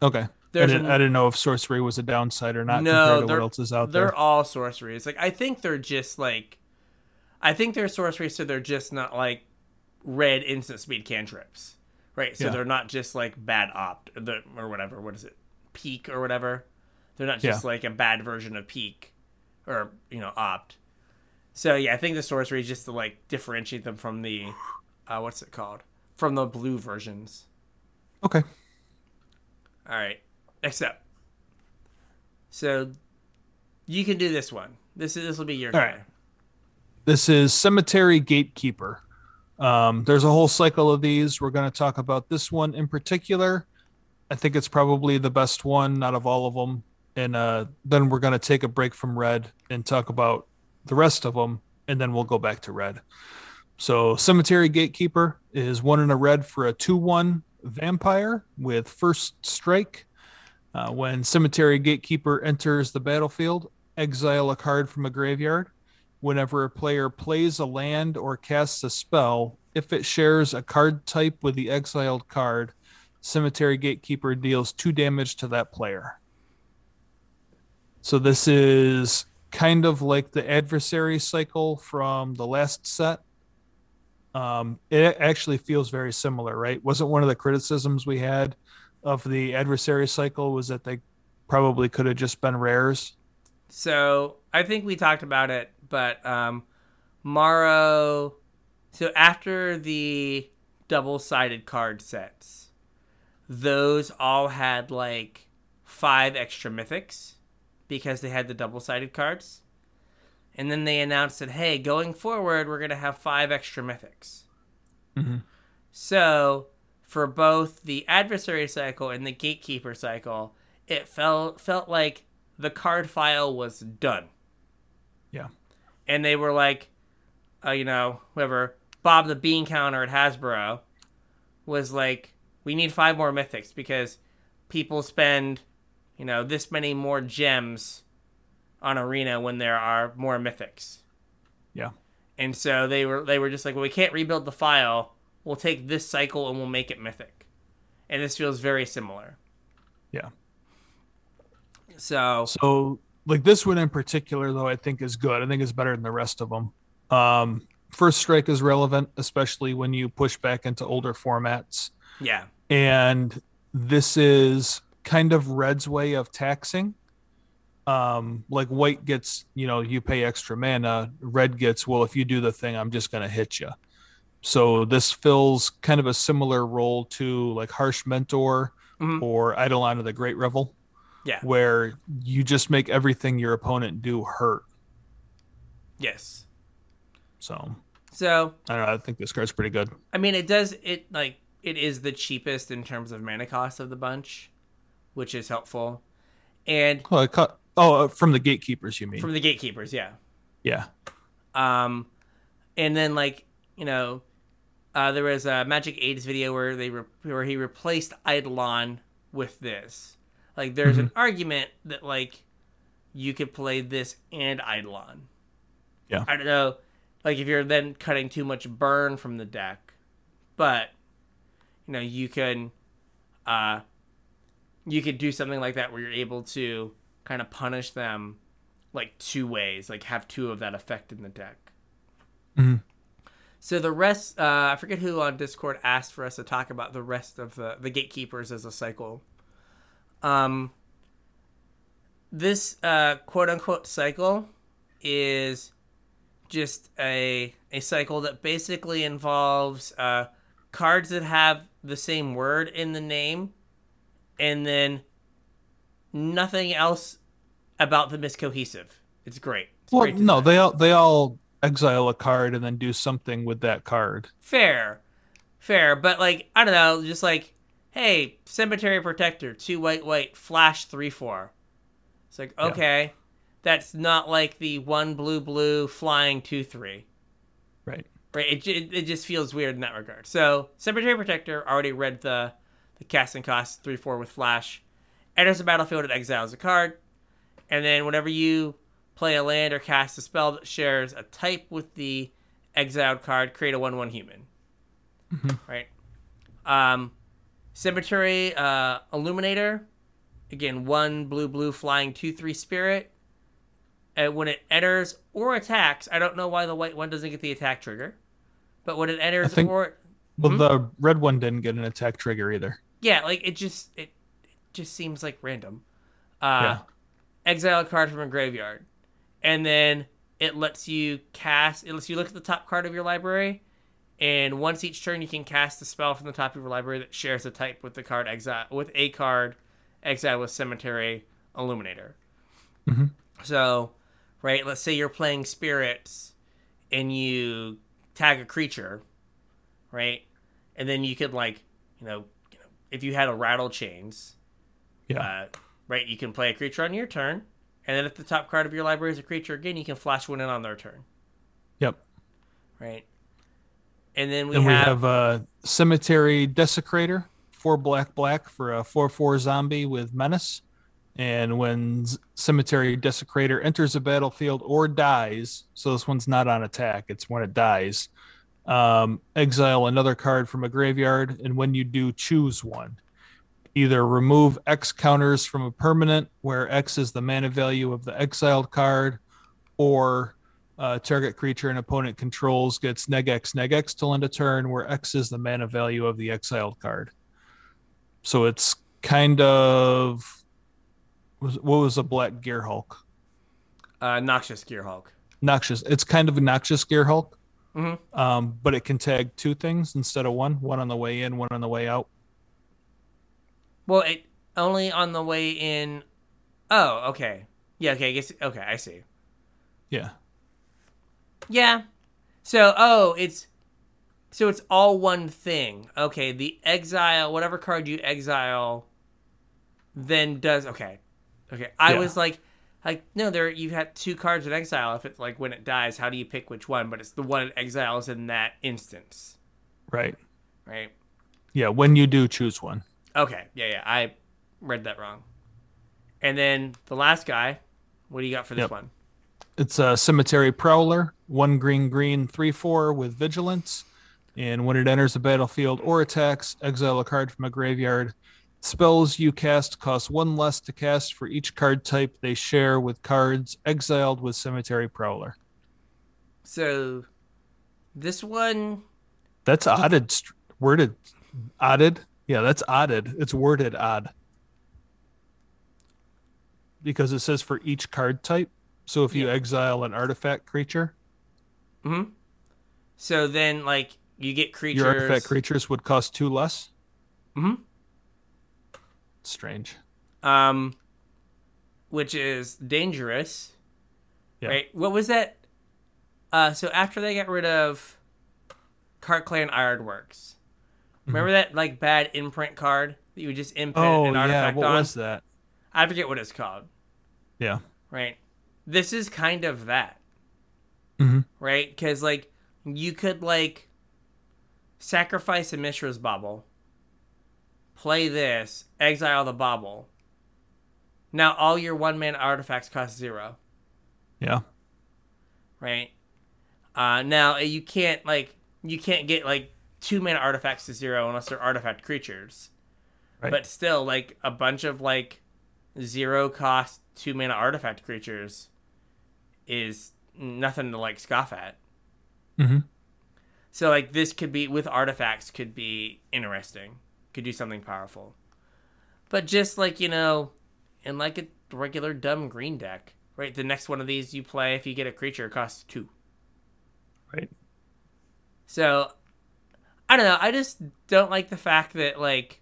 Speaker 2: Okay. I didn't,
Speaker 1: an-
Speaker 2: I didn't know if sorcery was a downside or not
Speaker 1: No,
Speaker 2: compared to
Speaker 1: they're-
Speaker 2: what else is out
Speaker 1: they're
Speaker 2: there.
Speaker 1: all sorceries. Like I think they're just like, I think they're sorceries, so they're just not like red instant speed cantrips, right? So
Speaker 2: Yeah.
Speaker 1: they're not just like bad opt or, whatever. What is it? Peek or whatever. They're not just like a bad version of Peek, or you know opt. So yeah, I think the sorcery is just to like differentiate them from the, uh, what's it called? From the blue versions.
Speaker 2: Okay.
Speaker 1: All right. Next up. so you can do this one. This is this will be your
Speaker 2: All right. This is Cemetery Gatekeeper. Um, there's a whole cycle of these. We're going to talk about this one in particular. I think it's probably the best one out of all of them. And uh, then we're going to take a break from red and talk about the rest of them. And then we'll go back to red. So, Cemetery Gatekeeper is one in a red for a 2 1 vampire with first strike. Uh, when Cemetery Gatekeeper enters the battlefield, exile a card from a graveyard. Whenever a player plays a land or casts a spell, if it shares a card type with the exiled card, Cemetery Gatekeeper deals two damage to that player. So this is kind of like the adversary cycle from the last set. Um, it actually feels very similar, right? Wasn't one of the criticisms we had of the adversary cycle was that they probably could have just been rares?
Speaker 1: So I think we talked about it, but um, Maro. So after the double-sided card sets, those all had like five extra mythics because they had the double-sided cards, and then they announced that hey, going forward, we're gonna have five extra mythics.
Speaker 2: Mhm.
Speaker 1: So for both the adversary cycle and the gatekeeper cycle, it felt felt like the card file was done.
Speaker 2: Yeah.
Speaker 1: And they were like, uh, you know, whoever Bob the Bean Counter at Hasbro was like, we need five more mythics because people spend, you know, this many more gems on Arena when there are more mythics.
Speaker 2: Yeah.
Speaker 1: And so they were they were just like, well, we can't rebuild the file. We'll take this cycle and we'll make it mythic. And this feels very similar.
Speaker 2: Yeah.
Speaker 1: So
Speaker 2: So, like this one in particular, though, I think is good. I think it's better than the rest of them. Um, first strike is relevant, especially when you push back into older formats.
Speaker 1: yeah,
Speaker 2: And this is kind of Red's way of taxing. Um, like white gets, you know, you pay extra mana. Red gets, well, if you do the thing, I'm just going to hit you. So this fills kind of a similar role to like Harsh Mentor
Speaker 1: Mhm.
Speaker 2: or Eidolon of the Great Revel
Speaker 1: yeah,
Speaker 2: where you just make everything your opponent do hurt.
Speaker 1: yes.
Speaker 2: So
Speaker 1: So
Speaker 2: I don't know. I think this card's pretty good.
Speaker 1: I mean, it does it like it is the cheapest in terms of mana cost of the bunch, which is helpful. And
Speaker 2: Oh, I cut. Oh, uh, from the gatekeepers, you mean?
Speaker 1: from the gatekeepers, yeah.
Speaker 2: yeah.
Speaker 1: Um, and then like you know, uh, there was a Magic Aids video where they re- where he replaced Eidolon with this. Like, there's an argument that like you could play this and Eidolon.
Speaker 2: Yeah.
Speaker 1: I don't know, like if you're then cutting too much burn from the deck, but you know you can, uh, you could do something like that where you're able to kind of punish them like two ways, like have two of that effect in the deck.
Speaker 2: Mhm.
Speaker 1: So the rest, uh, I forget who on Discord asked for us to talk about the rest of the the gatekeepers as a cycle. Um, this uh, quote unquote cycle is just a a cycle that basically involves uh, cards that have the same word in the name, and then nothing else about them is cohesive. It's great. It's
Speaker 2: Well,
Speaker 1: great
Speaker 2: no, they all they all exile a card and then do something with that card.
Speaker 1: fair, fair, but like I don't know, just like hey, cemetery protector, two white, white, flash three four. It's like okay, that's not like the one blue, blue, flying two three.
Speaker 2: Right.
Speaker 1: Right, it, ju- it just feels weird in that regard. So, Cemetery Protector already read the the casting cost three four with Flash. Enters the battlefield and exiles a card, and then whenever you play a land or cast a spell that shares a type with the exiled card, create a one one human. Right. Um, Cemetery uh, Illuminator. Again, one blue blue flying two three spirit. And when it enters or attacks, I don't know why the white one doesn't get the attack trigger, but when it enters
Speaker 2: think-
Speaker 1: or
Speaker 2: Well,
Speaker 1: Mhm.
Speaker 2: the red one didn't get an attack trigger either.
Speaker 1: yeah, like it just it, it just seems like random. Uh,
Speaker 2: Yeah.
Speaker 1: Exile a card from a graveyard, and then it lets you cast. It lets you look at the top card of your library, and once each turn you can cast a spell from the top of your library that shares a type with the card exile with a card exile with Cemetery Illuminator.
Speaker 2: Mhm.
Speaker 1: So, right, let's say you're playing spirits, and you tag a creature, right, and then you could like, you know, you know if you had a Rattlechains,
Speaker 2: Yeah.
Speaker 1: uh, right, you can play a creature on your turn, and then if the top card of your library is a creature again, you can flash one in on their turn,
Speaker 2: Yep.
Speaker 1: right? And then we
Speaker 2: we
Speaker 1: have,
Speaker 2: have a cemetery desecrator, four black black for a four four zombie with menace. And when cemetery desecrator enters a battlefield or dies, so this one's not on attack; it's when it dies. Um, exile another card from a graveyard, and when you do, choose one. Either remove X counters from a permanent, where X is the mana value of the exiled card, or uh, target creature an opponent controls gets neg X neg X till end of turn, where X is the mana value of the exiled card. So it's kind of what was a black Gearhulk?
Speaker 1: uh, Noxious Gearhulk.
Speaker 2: Noxious. It's kind of a noxious Gearhulk,
Speaker 1: Mhm.
Speaker 2: um, but it can tag two things instead of one. One on the way in, one on the way out.
Speaker 1: Well, it only on the way in. Oh, okay. Yeah, okay. I guess. Okay, I see.
Speaker 2: Yeah,
Speaker 1: Yeah. So, oh, it's so it's all one thing. Okay, the exile, whatever card you exile, then does okay. Okay, I
Speaker 2: Yeah.
Speaker 1: was like, like no, there you had two cards in exile. If it's like when it dies, how do you pick which one? But it's the one it exiles in that instance,
Speaker 2: right.
Speaker 1: right?
Speaker 2: Yeah, when you do choose one.
Speaker 1: Okay, yeah, yeah, I read that wrong. And then the last guy, what do you got for this
Speaker 2: Yep.
Speaker 1: one?
Speaker 2: It's a cemetery prowler, one green green three four with vigilance, and when it enters the battlefield or attacks, exile a card from a graveyard. Spells you cast cost one less to cast for each card type they share with cards exiled with cemetery prowler.
Speaker 1: So, this one,
Speaker 2: That's odded, worded, odded. Yeah, that's odded. It's worded odd because it says for each card type. So if you
Speaker 1: Yeah.
Speaker 2: exile an artifact creature,
Speaker 1: hmm So then, like, you get creatures.
Speaker 2: your artifact creatures would cost two less.
Speaker 1: Mhm.
Speaker 2: Strange.
Speaker 1: um, which is dangerous.
Speaker 2: Yeah.
Speaker 1: Right? What was that? Uh, so after they got rid of Krark-Clan Ironworks, remember that like bad imprint card that you would just imprint
Speaker 2: Mm-hmm. Oh
Speaker 1: an
Speaker 2: yeah,
Speaker 1: artifact
Speaker 2: what
Speaker 1: on?
Speaker 2: was that?
Speaker 1: I forget what it's called.
Speaker 2: Yeah.
Speaker 1: Right? This is kind of that.
Speaker 2: Mhm.
Speaker 1: Right? Because like you could like sacrifice a Mishra's Bauble, play this, exile the Bauble. Now all your one man artifacts cost zero.
Speaker 2: Yeah.
Speaker 1: right? Uh, now uh, you can't like you can't get like two mana artifacts to zero unless they're artifact creatures.
Speaker 2: Right.
Speaker 1: But still, like a bunch of like zero cost two mana artifact creatures is nothing to like scoff at.
Speaker 2: Mhm.
Speaker 1: So like this could be with artifacts could be interesting. Could do something powerful. But just like, you know, in like a regular dumb green deck, right? The next one of these you play if you get a creature costs two.
Speaker 2: Right.
Speaker 1: So I don't know. I just don't like the fact that like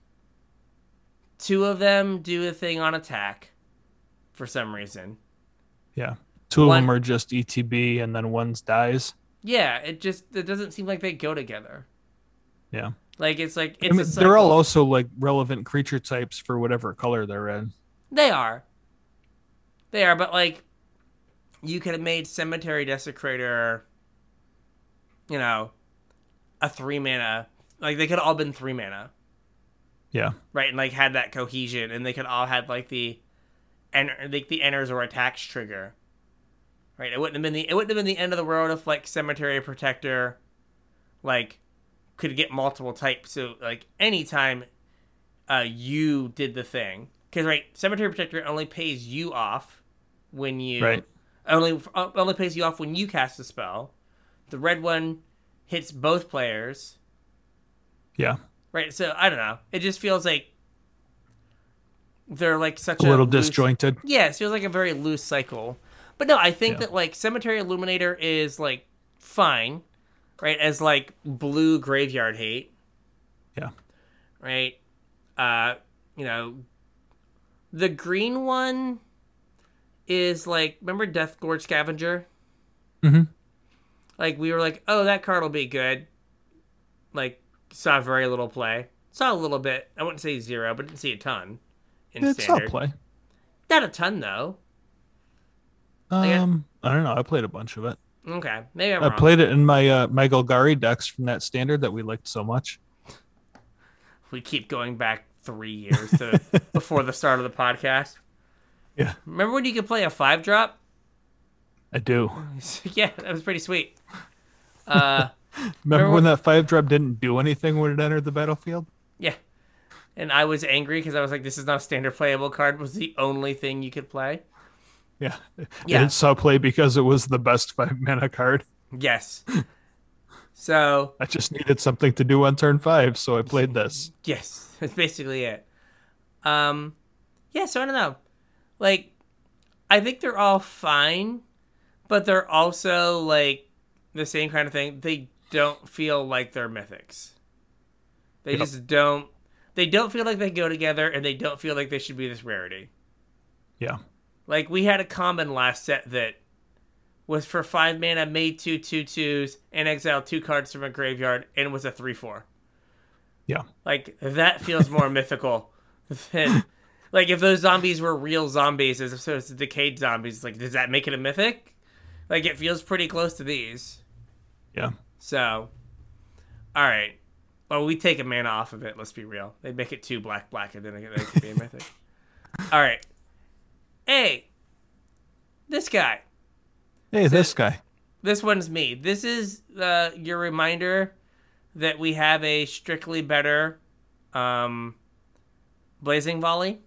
Speaker 1: two of them do a thing on attack for some reason.
Speaker 2: Yeah. Two
Speaker 1: One-
Speaker 2: of them are just ETB, and then one's dies.
Speaker 1: Yeah, it just it doesn't seem like they go together.
Speaker 2: Yeah.
Speaker 1: Like it's like it's
Speaker 2: I mean, they're all also like relevant creature types for whatever color they're in.
Speaker 1: They are. They are, but like you could have made Cemetery Desecrator you know, a three mana like they could have all been three mana.
Speaker 2: Yeah.
Speaker 1: Right, and like had that cohesion and they could all had like the and like the enters or attacks trigger. Right? It wouldn't have been the it wouldn't have been the end of the world if like Cemetery Protector like could get multiple types. So like anytime uh, you did the thing, because right, Cemetery Protector only pays you off when you
Speaker 2: Right.
Speaker 1: only uh, only pays you off when you cast a spell. The red one hits both players.
Speaker 2: Yeah.
Speaker 1: Right. So I don't know. It just feels like they're like such
Speaker 2: A
Speaker 1: a,
Speaker 2: little
Speaker 1: loose-
Speaker 2: disjointed.
Speaker 1: Yeah, it feels like a very loose cycle. But no, I think
Speaker 2: Yeah.
Speaker 1: that like Cemetery Illuminator is like fine, right? As like blue graveyard hate,
Speaker 2: Yeah.
Speaker 1: right? Uh, you know, the green one is like remember Deathgorge Scavenger?
Speaker 2: Mhm.
Speaker 1: Like we were like, oh, that card will be good. Like saw very little play. Saw a little bit. I wouldn't say zero, but didn't see a ton in standard.
Speaker 2: play.
Speaker 1: Not a ton though. Like, uh,
Speaker 2: Um, I don't know. I played a bunch of it.
Speaker 1: Okay, maybe I'm
Speaker 2: I
Speaker 1: wrong.
Speaker 2: played it in my uh, my Golgari decks from that standard that we liked so much.
Speaker 1: we keep going back three years to before the start of the podcast.
Speaker 2: Yeah,
Speaker 1: Remember when you could play a five drop?
Speaker 2: I do.
Speaker 1: yeah, that was pretty sweet. Uh,
Speaker 2: Remember
Speaker 1: when-
Speaker 2: when that five drop didn't do anything when it entered the battlefield?
Speaker 1: yeah, and I was angry because I was like, "This is not a standard playable card." Was the only thing you could play.
Speaker 2: Yeah.
Speaker 1: Yeah.
Speaker 2: And play because it was the best five mana card.
Speaker 1: Yes. so
Speaker 2: I just needed something to do on turn five, so I played this.
Speaker 1: yes, that's basically it. Um, yeah. So I don't know. Like, I think they're all fine, but they're also like the same kind of thing. They don't feel like they're mythics. They
Speaker 2: Yep.
Speaker 1: just don't. They don't feel like they go together, and they don't feel like they should be this rarity.
Speaker 2: Yeah.
Speaker 1: Like we had a common last set that was for five mana, made two two twos, and exiled two cards from a graveyard, and was a three four.
Speaker 2: Yeah.
Speaker 1: Like that feels more mythical than like if those zombies were real zombies as opposed to decayed zombies. Like, does that make it a mythic? Like it feels pretty close to these.
Speaker 2: Yeah.
Speaker 1: So, all right. Well, we take a mana off of it. Let's be real. They make it two black black, and then it, it could be a mythic. all right. Hey, this guy.
Speaker 2: Hey, this guy.
Speaker 1: This one's me. This is uh, your reminder that we have a strictly better um, blazing volley.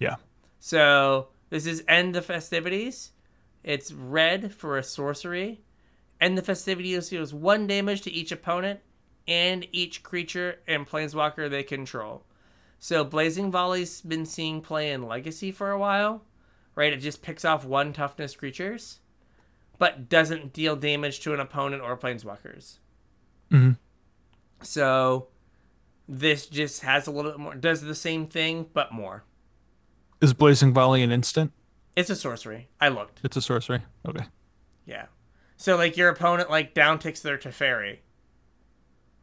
Speaker 2: Yeah.
Speaker 1: So this is end the festivities. It's red for a sorcery. End the festivities deals one damage to each opponent and each creature and planeswalker they control. So blazing volley's been seeing play in legacy for a while, right? It just picks off one toughness creatures, but doesn't deal damage to an opponent or planeswalkers.
Speaker 2: Mhm.
Speaker 1: So this just has a little bit more does the same thing but more.
Speaker 2: Is Blazing Volley an instant?
Speaker 1: It's a sorcery. I looked.
Speaker 2: It's a sorcery. Okay.
Speaker 1: Yeah. So like your opponent like down ticks their Teferi.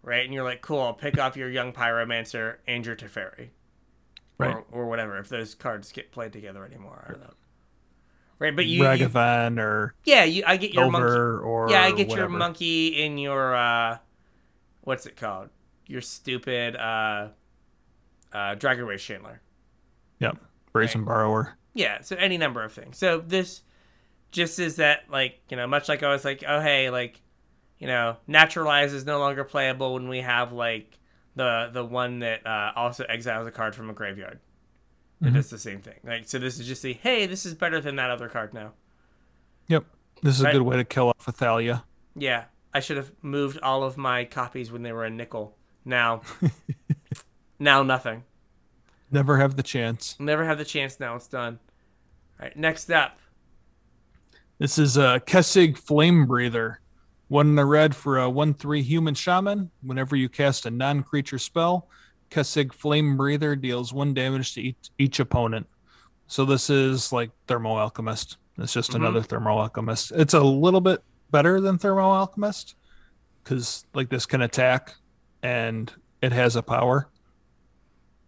Speaker 1: Right? And you're like, cool, I'll pick off your young pyromancer and your Teferi.
Speaker 2: Right.
Speaker 1: Or, or whatever, if those cards get played together anymore. I don't know. Right, but you, you
Speaker 2: Ragavan or
Speaker 1: Yeah, you I get your monkey
Speaker 2: or
Speaker 1: Yeah, I get your monkey in your uh what's it called? Your stupid uh uh Dragon's Rage Channeler.
Speaker 2: Yep. Brazen Borrower.
Speaker 1: Yeah, so any number of things. So this just is that like, you know, much like I was like, oh hey, like, you know, naturalize is no longer playable when we have like the the one that uh, also exiles a card from a graveyard. It
Speaker 2: Mhm.
Speaker 1: does the same thing. Like so this is just the hey, this is better than that other card now.
Speaker 2: Yep. This is
Speaker 1: Right.
Speaker 2: a good way to kill off a Thalia.
Speaker 1: Yeah. I should have moved all of my copies when they were a nickel. Now now nothing.
Speaker 2: Never have the chance.
Speaker 1: Never have the chance now it's done. Alright, next up.
Speaker 2: This is a Kessig Flamebreather. One in a red for a 1 3 human shaman. Whenever you cast a non creature spell, Kessig Flamebreather deals one damage to each, each opponent. So this is like Thermo Alchemist. It's just
Speaker 1: Mhm.
Speaker 2: another Thermo Alchemist. It's a little bit better than Thermo Alchemist because like this can attack and it has a power.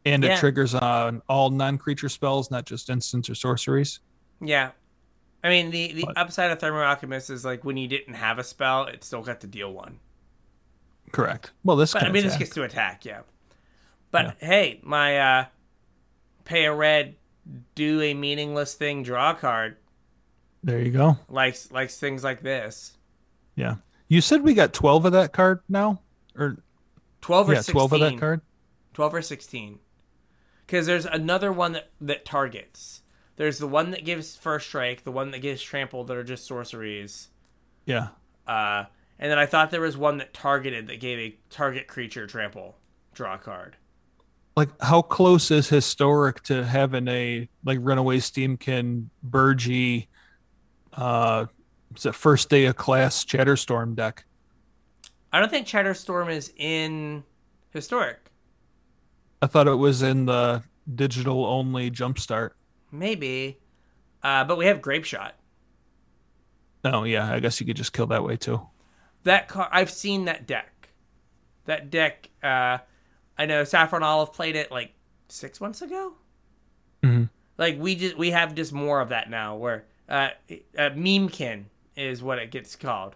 Speaker 2: And
Speaker 1: Yeah.
Speaker 2: it triggers on all non creature spells, not just instants or sorceries.
Speaker 1: Yeah. I mean, the, the
Speaker 2: But-
Speaker 1: upside of Thermo Alchemist is like when you didn't have a spell, it still got to deal one.
Speaker 2: Correct. Well, this
Speaker 1: But I mean, this gets to attack, yeah. But hey, my uh, pay a red, do a meaningless thing, draw card
Speaker 2: There you go.
Speaker 1: likes likes things like this.
Speaker 2: Yeah. You said we got 12 of that card now? Or
Speaker 1: 12 or
Speaker 2: yeah,
Speaker 1: 16.
Speaker 2: twelve of that card.
Speaker 1: 12 or 16. Because there's another one that, that targets. There's the one that gives first strike, the one that gives trample that are just sorceries.
Speaker 2: Yeah.
Speaker 1: Uh, and then I thought there was one that targeted that gave a target creature trample. Draw a card.
Speaker 2: Like how close is historic to having a like runaway steamkin Birgi uh is it first day of class Chatterstorm deck?
Speaker 1: I don't think Chatterstorm is in historic.
Speaker 2: I thought it was in the digital only jumpstart.
Speaker 1: Maybe. Uh, but we have Grape Shot.
Speaker 2: Oh yeah, I guess you could just kill that way too.
Speaker 1: That car, I've seen that deck. That deck, uh, I know Saffron Olive played it like six months ago.
Speaker 2: Mhm.
Speaker 1: Like we just we have just more of that now. Where uh, uh, memekin is what it gets called.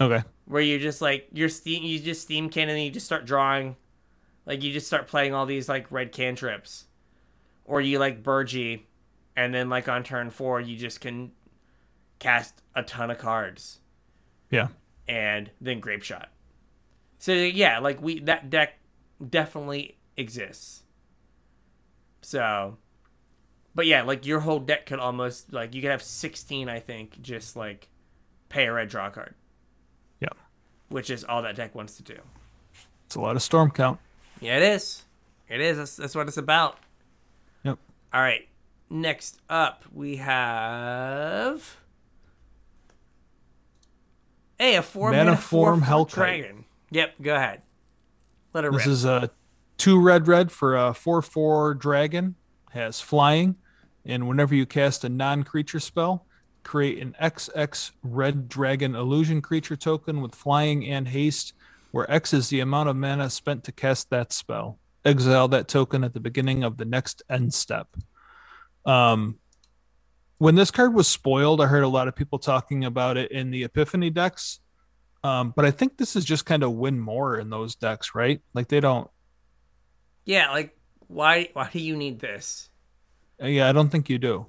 Speaker 2: Okay.
Speaker 1: Where you just like you're steam, you just steam can and then you just start drawing, like you just start playing all these like red cantrips, or you like Birgi, and then like on turn four you just can cast a ton of cards
Speaker 2: Yeah.
Speaker 1: and then grape shot. So yeah, like we that deck definitely exists. So but yeah, like your whole deck could almost like you could have 16 I think just like pay a red draw card,
Speaker 2: Yeah.
Speaker 1: which is all that deck wants to do.
Speaker 2: It's a lot of storm count.
Speaker 1: Yeah, it is. It is. That's, that's what it's about.
Speaker 2: Yep.
Speaker 1: All right. Next up, we have Hey, a four
Speaker 2: Mana Manaform
Speaker 1: four, four
Speaker 2: Hellkite.
Speaker 1: dragon. Yep, go ahead. Let it
Speaker 2: This
Speaker 1: rip.
Speaker 2: is a two red red for a four four dragon. Has flying, and whenever you cast a non creature spell, create an XX red dragon illusion creature token with flying and haste, where X is the amount of mana spent to cast that spell. Exile that token at the beginning of the next end step. Um, when this card was spoiled, I heard a lot of people talking about it in the Epiphany decks. Um, but I think this is just kind of win more in those decks, right? Like they don't.
Speaker 1: yeah, like why why do you need this?
Speaker 2: uh, Yeah, I don't think you do.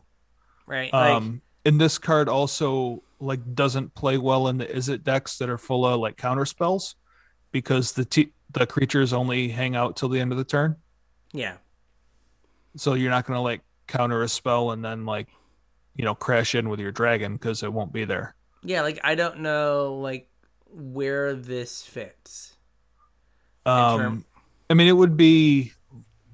Speaker 1: Right? Like
Speaker 2: Um, and this card also like doesn't play well in the is it decks that are full of like counter spells because the t- the creatures only hang out till the end of the turn.
Speaker 1: yeah.
Speaker 2: So you're not gonna like counter a spell and then like you know crash in with your dragon because it won't be there.
Speaker 1: Yeah, like I don't know like where this fits.
Speaker 2: Um,
Speaker 1: term-
Speaker 2: I mean, it would be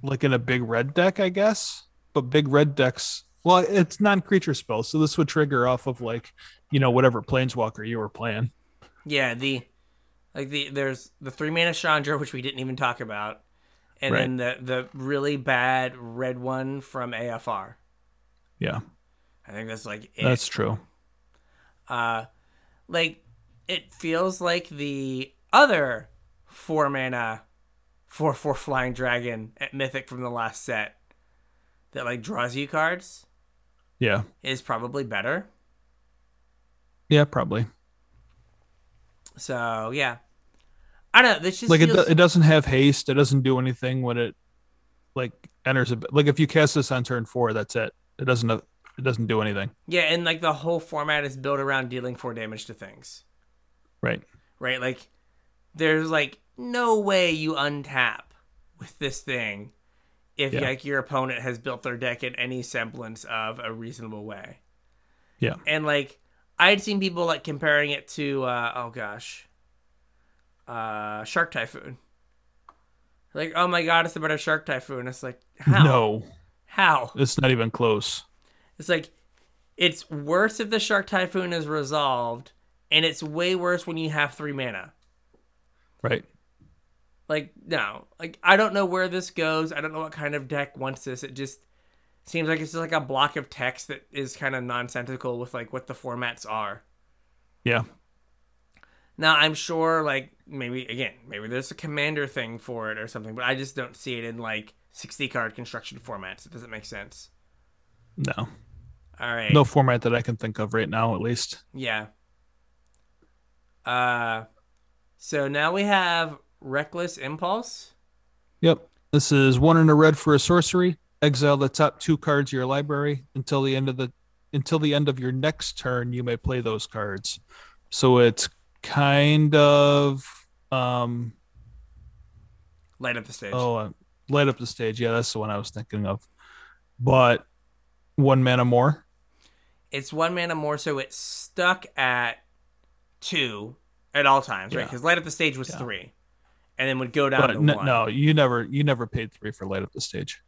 Speaker 2: like in a big red deck, I guess. But big red decks, well, it's non-creature spells, so this would trigger off of like, you know, whatever planeswalker you were playing.
Speaker 1: Yeah, the like the there's the three mana Chandra, which we didn't even talk about, and then the the really bad red one from AFR.
Speaker 2: Yeah,
Speaker 1: I think that's like it.
Speaker 2: that's true.
Speaker 1: uh like it feels like the other four mana four four flying dragon at Mythic from the last set that like draws you cards
Speaker 2: Yeah,
Speaker 1: is probably better.
Speaker 2: yeah, probably.
Speaker 1: So yeah, I don't know. This just
Speaker 2: Like it,
Speaker 1: feels,
Speaker 2: do- it doesn't have haste. It doesn't do anything when it like enters a like if you cast this on turn four, that's it. It doesn't it doesn't do anything.
Speaker 1: yeah, and like the whole format is built around dealing four damage to things.
Speaker 2: Right.
Speaker 1: right? Like, there's like no way you untap with this thing if
Speaker 2: Yeah.
Speaker 1: like your opponent has built their deck in any semblance of a reasonable way.
Speaker 2: Yeah.
Speaker 1: And like, I'd seen people like comparing it to uh, oh gosh, uh, Shark Typhoon. Like, oh my god, it's a better Shark Typhoon. It's like how
Speaker 2: No,
Speaker 1: how
Speaker 2: it's not even close.
Speaker 1: it's like it's worse if the Shark Typhoon is resolved, and it's way worse when you have three mana.
Speaker 2: Right.
Speaker 1: Like no, like I don't know where this goes. I don't know what kind of deck wants this. It just seems like it's just like a block of text that is kind of nonsensical with like what the formats are.
Speaker 2: Yeah.
Speaker 1: Now I'm sure like maybe again maybe there's a commander thing for it or something, but I just don't see it in like 60 card construction formats. It doesn't make sense.
Speaker 2: No.
Speaker 1: All right.
Speaker 2: No format that I can think of right now, at least.
Speaker 1: Yeah. Uh, so now we have reckless impulse.
Speaker 2: Yep. This is one in a red for a sorcery. Exile the top two cards of your library until the end of the until the end of your next turn. You may play those cards. So it's kind of um
Speaker 1: Light up the stage.
Speaker 2: Oh, uh, light up the stage. Yeah, that's the one I was thinking of. But one mana more.
Speaker 1: It's one mana more, so it's stuck at two at all times, right? Because light up the stage was
Speaker 2: Yeah.
Speaker 1: three, and then would go down
Speaker 2: But
Speaker 1: to
Speaker 2: n-
Speaker 1: one.
Speaker 2: no, you never you never paid three for light up the stage.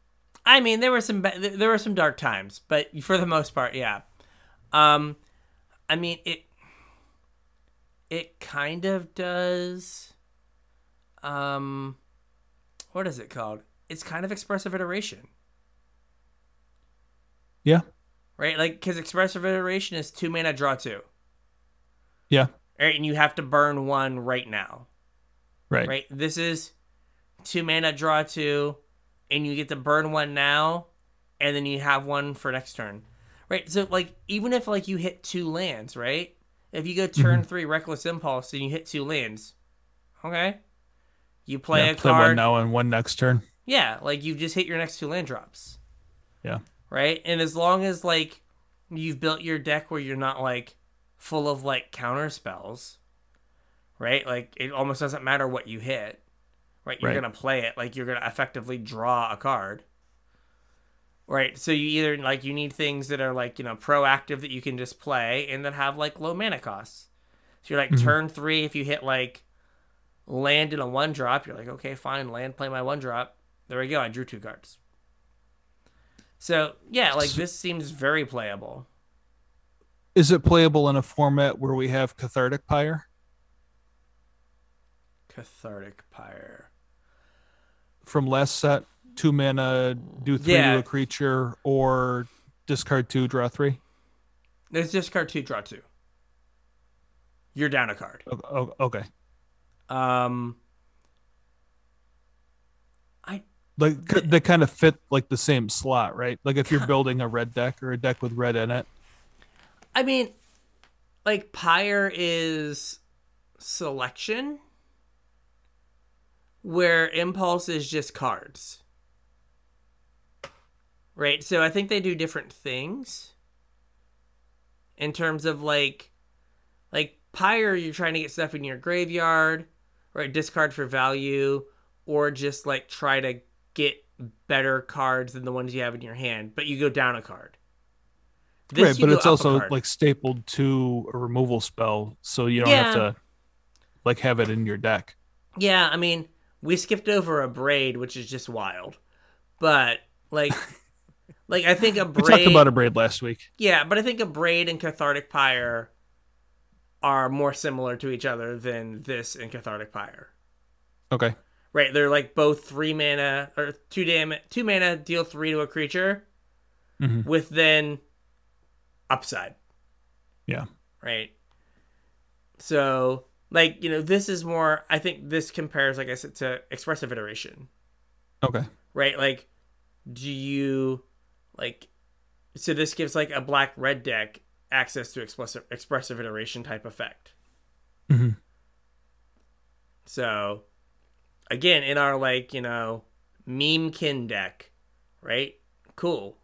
Speaker 1: I mean, there were some there were some dark times, but for the most part, yeah. Um, I mean it. It kind of does. Um, what is it called? It's kind of expressive iteration,
Speaker 2: Yeah.
Speaker 1: right? Like because expressive iteration is two mana draw two,
Speaker 2: Yeah.
Speaker 1: Right? And you have to burn one right now,
Speaker 2: Right.
Speaker 1: right? This is two mana draw two, and you get to burn one now, and then you have one for next turn, right? So like even if like you hit two lands, right? If you go turn
Speaker 2: Mm-hmm.
Speaker 1: three reckless impulse and you hit two lands, okay, you play
Speaker 2: Yeah,
Speaker 1: a
Speaker 2: play one
Speaker 1: card.
Speaker 2: now and one next turn.
Speaker 1: Yeah, like you just hit your next two land drops,
Speaker 2: Yeah.
Speaker 1: right? And as long as like you've built your deck where you're not like full of like counter spells, right? Like it almost doesn't matter what you hit, right? You're
Speaker 2: Right.
Speaker 1: gonna play it like you're gonna effectively draw a card, right? So you either like you need things that are like you know proactive that you can just play and that have like low mana costs. So you're like
Speaker 2: Mhm.
Speaker 1: turn three if you hit like land in a one drop, you're like okay fine land play my one drop. There we go. I drew two cards. So yeah, like this seems very playable.
Speaker 2: Is it playable in a format where we have Cathartic Pyre
Speaker 1: Cathartic Pyre.
Speaker 2: from last set? Two mana, do three
Speaker 1: Yeah.
Speaker 2: to a creature, or discard two, draw three.
Speaker 1: There's discard two, draw two. You're down a card.
Speaker 2: Okay,
Speaker 1: Um, I
Speaker 2: like they kind of fit like the same slot, right? Like if you're building a red deck or a deck with red in it.
Speaker 1: I mean, like Pyre is selection, where Impulse is just cards. Right? So I think they do different things in terms of like like Pyre, you're trying to get stuff in your graveyard, right? Discard for value, or just like try to get better cards than the ones you have in your hand, but you go down a card. This,
Speaker 2: right, but it's also
Speaker 1: card.
Speaker 2: like stapled to a removal spell, so you don't have to like have it in your deck.
Speaker 1: Yeah, I mean, we skipped over Abrade, which is just wild. But like like I think Abrade
Speaker 2: We talked about Abrade last week.
Speaker 1: Yeah, but I think Abrade and cathartic pyre are more similar to each other than this and cathartic pyre.
Speaker 2: Okay.
Speaker 1: Right, they're like both 3 mana or 2 damage, 2 mana deal 3 to a creature
Speaker 2: Mhm.
Speaker 1: with then upside.
Speaker 2: Yeah.
Speaker 1: right? So, like, you know, this is more, I think this compares, like I said, to expressive iteration,
Speaker 2: Okay.
Speaker 1: right? Like, do you, like, so this gives, like, a black red deck access to expressive, expressive iteration type effect.
Speaker 2: hmm
Speaker 1: So, again, in our, like, you know, meme kin deck, right? Cool.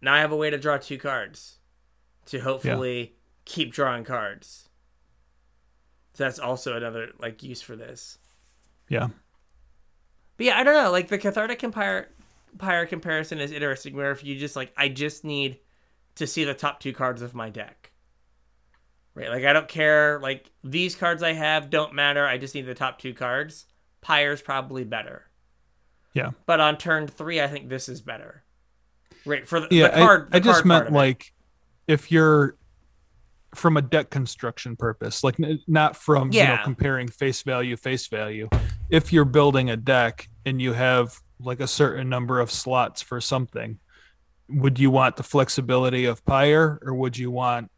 Speaker 1: Now I have a way to draw two cards to hopefully keep drawing cards. So that's also another, like, use for this.
Speaker 2: Yeah.
Speaker 1: But yeah, I don't know. Like, the Cathartic Empire, Pyre comparison is interesting, where if you just, like, I just need to see the top two cards of my deck. Right? Like, I don't care. Like, these cards I have don't matter. I just need the top two cards. Pyre's probably better.
Speaker 2: Yeah.
Speaker 1: But on turn three, I think this is better. Right? For the,
Speaker 2: Yeah.
Speaker 1: the card.
Speaker 2: I, I
Speaker 1: the
Speaker 2: just
Speaker 1: card part
Speaker 2: meant like if you're from a deck construction purpose, like n- not from you know comparing face value face value. If you're building a deck and you have like a certain number of slots for something, would you want the flexibility of Pyre or would you want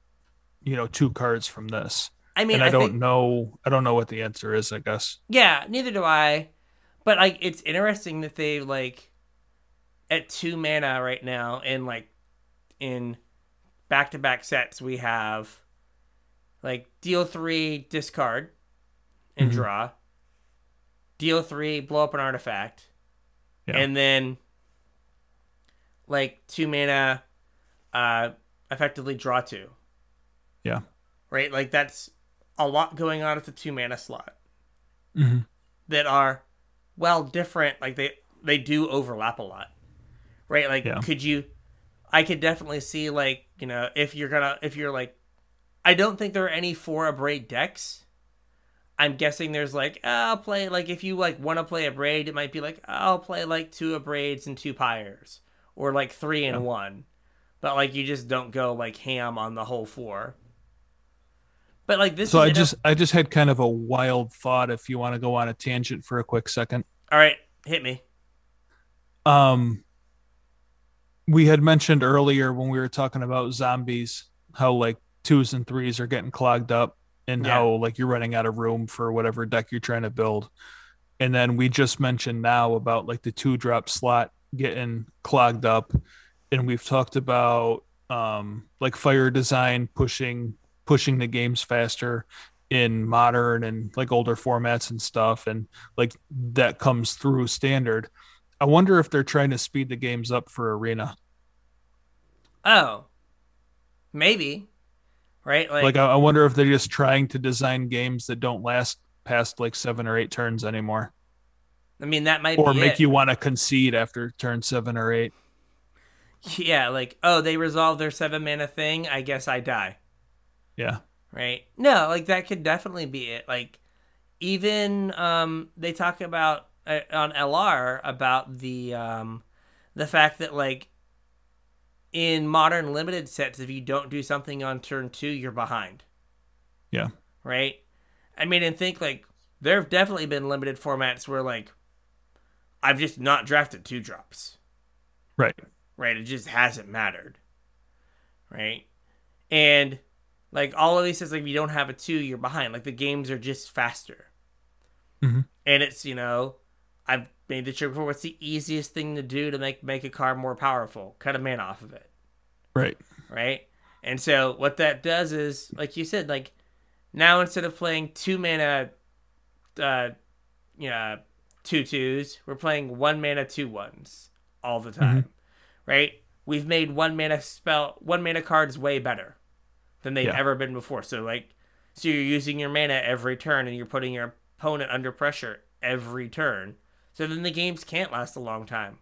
Speaker 2: you know two cards from this?
Speaker 1: I mean,
Speaker 2: and I,
Speaker 1: I,
Speaker 2: don't
Speaker 1: think,
Speaker 2: know. I don't know what the answer is. I guess.
Speaker 1: Yeah, neither do I. But like it's interesting that they like at two mana right now and like in back to back sets we have like deal three discard and
Speaker 2: Mhm.
Speaker 1: draw. Deal three, blow up an artifact.
Speaker 2: Yeah.
Speaker 1: And then like two mana uh effectively draw two.
Speaker 2: Yeah.
Speaker 1: Right? Like that's a lot going on at the two mana slot
Speaker 2: hmm
Speaker 1: that are well different like they they do overlap a lot right like
Speaker 2: Yeah.
Speaker 1: could you i could definitely see like you know if you're gonna if you're like i don't think there are any four abrade decks. I'm guessing there's like i'll play like if you like want to play Abrade it might be like i'll play like two abrades and two pyres or like three and one. But like you just don't go like ham on the whole four. But like this
Speaker 2: So I just I just had kind of a wild thought if you want to go on a tangent for a quick second.
Speaker 1: all right hit me.
Speaker 2: Um we had mentioned earlier when we were talking about zombies how like twos and threes are getting clogged up and
Speaker 1: Yeah.
Speaker 2: how like you're running out of room for whatever deck you're trying to build. And then we just mentioned now about like the two drop slot getting clogged up and we've talked about um like fire design pushing pushing the games faster in modern and like older formats and stuff and like that comes through standard i wonder if they're trying to speed the games up for arena
Speaker 1: Oh, maybe, right? Like,
Speaker 2: like I, I wonder if they're just trying to design games that don't last past like seven or eight turns anymore
Speaker 1: I mean, that might
Speaker 2: or
Speaker 1: be
Speaker 2: make
Speaker 1: it.
Speaker 2: you want to concede after turn seven or eight
Speaker 1: Yeah, like, oh, they resolve their seven mana thing. I guess I die,
Speaker 2: yeah
Speaker 1: right? No, like that could definitely be it. Like, even um, they talk about on LR about the um, the fact that like in modern limited sets, if you don't do something on turn two, you're behind.
Speaker 2: yeah
Speaker 1: right? I mean, and think like there have definitely been limited formats where like I've just not drafted two drops,
Speaker 2: right
Speaker 1: right? It just hasn't mattered, right? And like all of these says like if you don't have a two, you're behind. Like the games are just faster,
Speaker 2: Mhm.
Speaker 1: and it's you know I've made the trick before. What's the easiest thing to do to make make a car more powerful? Cut a man off of it
Speaker 2: right
Speaker 1: right? And so what that does is, like you said, like now instead of playing two mana, uh, you know, two twos, we're playing one mana two ones all the time, right? We've made one mana spell, one mana cards way better than they've
Speaker 2: Yeah.
Speaker 1: ever been before. So like, so you're using your mana every turn, and you're putting your opponent under pressure every turn. So then the games can't last a long time,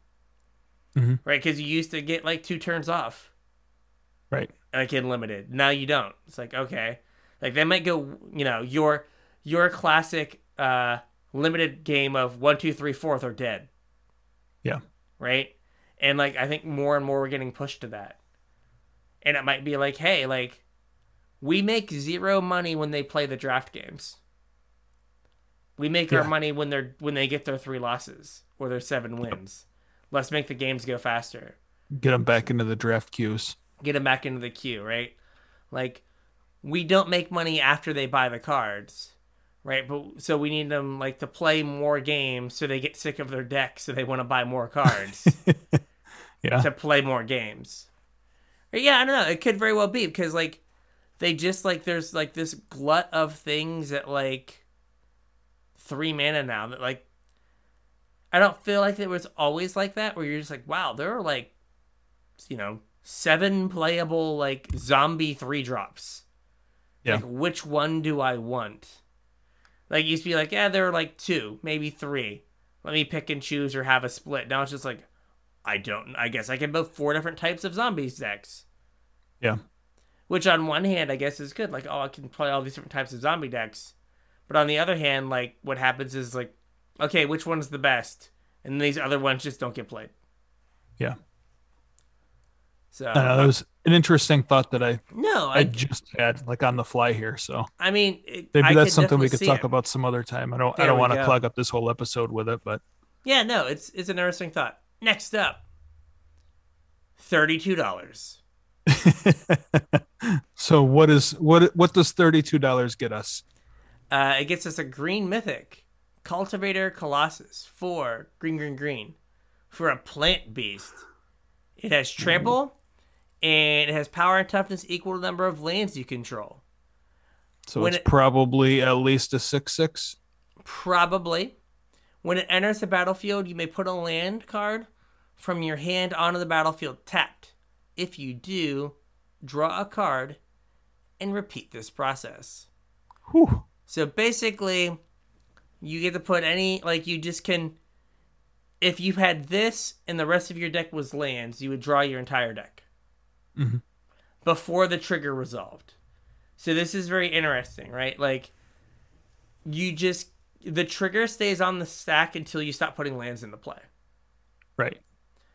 Speaker 2: Mhm.
Speaker 1: right? Because you used to get like two turns off
Speaker 2: right
Speaker 1: like in limited. Now you don't. It's like okay, like they might go. You know, your your classic uh limited game of one, two, three, fourth are dead.
Speaker 2: Yeah.
Speaker 1: Right. And like I think more and more we're getting pushed to that. And it might be like, hey, like we make zero money when they play the draft games. We make our money when they're when they get their three losses or their seven wins. Let's make the games go faster
Speaker 2: get them back into the draft queues
Speaker 1: get them back into the queue, right? Like we don't make money after they buy the cards, right? But so we need them like to play more games so they get sick of their deck so they want to buy more cards
Speaker 2: yeah
Speaker 1: to play more games. Or, yeah, I don't know. It could very well be because like they just like there's like this glut of things that like three mana now that like I don't feel like it was always like that where you're just like wow there are like you know seven playable like zombie three drops.
Speaker 2: Yeah.
Speaker 1: Like which one do I want? Like used to be like yeah there are like two maybe three. Let me pick and choose or have a split. Now it's just like I don't. I guess I can build four different types of zombies decks.
Speaker 2: Yeah.
Speaker 1: Which on one hand, I guess is good. Like, oh, I can play all these different types of zombie decks. But on the other hand, like, what happens is like, okay, which one's the best? And these other ones just don't get played.
Speaker 2: Yeah.
Speaker 1: So
Speaker 2: that uh, was an interesting thought that I,
Speaker 1: no,
Speaker 2: I
Speaker 1: I,
Speaker 2: just had like on the fly here. So
Speaker 1: I mean, it,
Speaker 2: maybe
Speaker 1: I
Speaker 2: that's something we could talk
Speaker 1: it.
Speaker 2: about some other time. I don't I don't want to clog up this whole episode with it, but
Speaker 1: Yeah, no, it's it's an interesting thought. Next up, thirty-two dollars.
Speaker 2: so what is what what does thirty two dollars get us?
Speaker 1: Uh, it gets us a green mythic, Cultivator Colossus, four green, green, green, for a plant beast. It has trample, and it has power and toughness equal to the number of lands you control.
Speaker 2: So
Speaker 1: When
Speaker 2: it's
Speaker 1: it-
Speaker 2: probably at least a six six.
Speaker 1: Probably. When it enters the battlefield, you may put a land card from your hand onto the battlefield tapped. If you do, draw a card and repeat this process.
Speaker 2: Whew.
Speaker 1: So basically, you get to put any like you just can if you had this and the rest of your deck was lands, you would draw your entire deck
Speaker 2: Mhm.
Speaker 1: before the trigger resolved. So this is very interesting, right? Like you just the trigger stays on the stack until you stop putting lands into play.
Speaker 2: Right.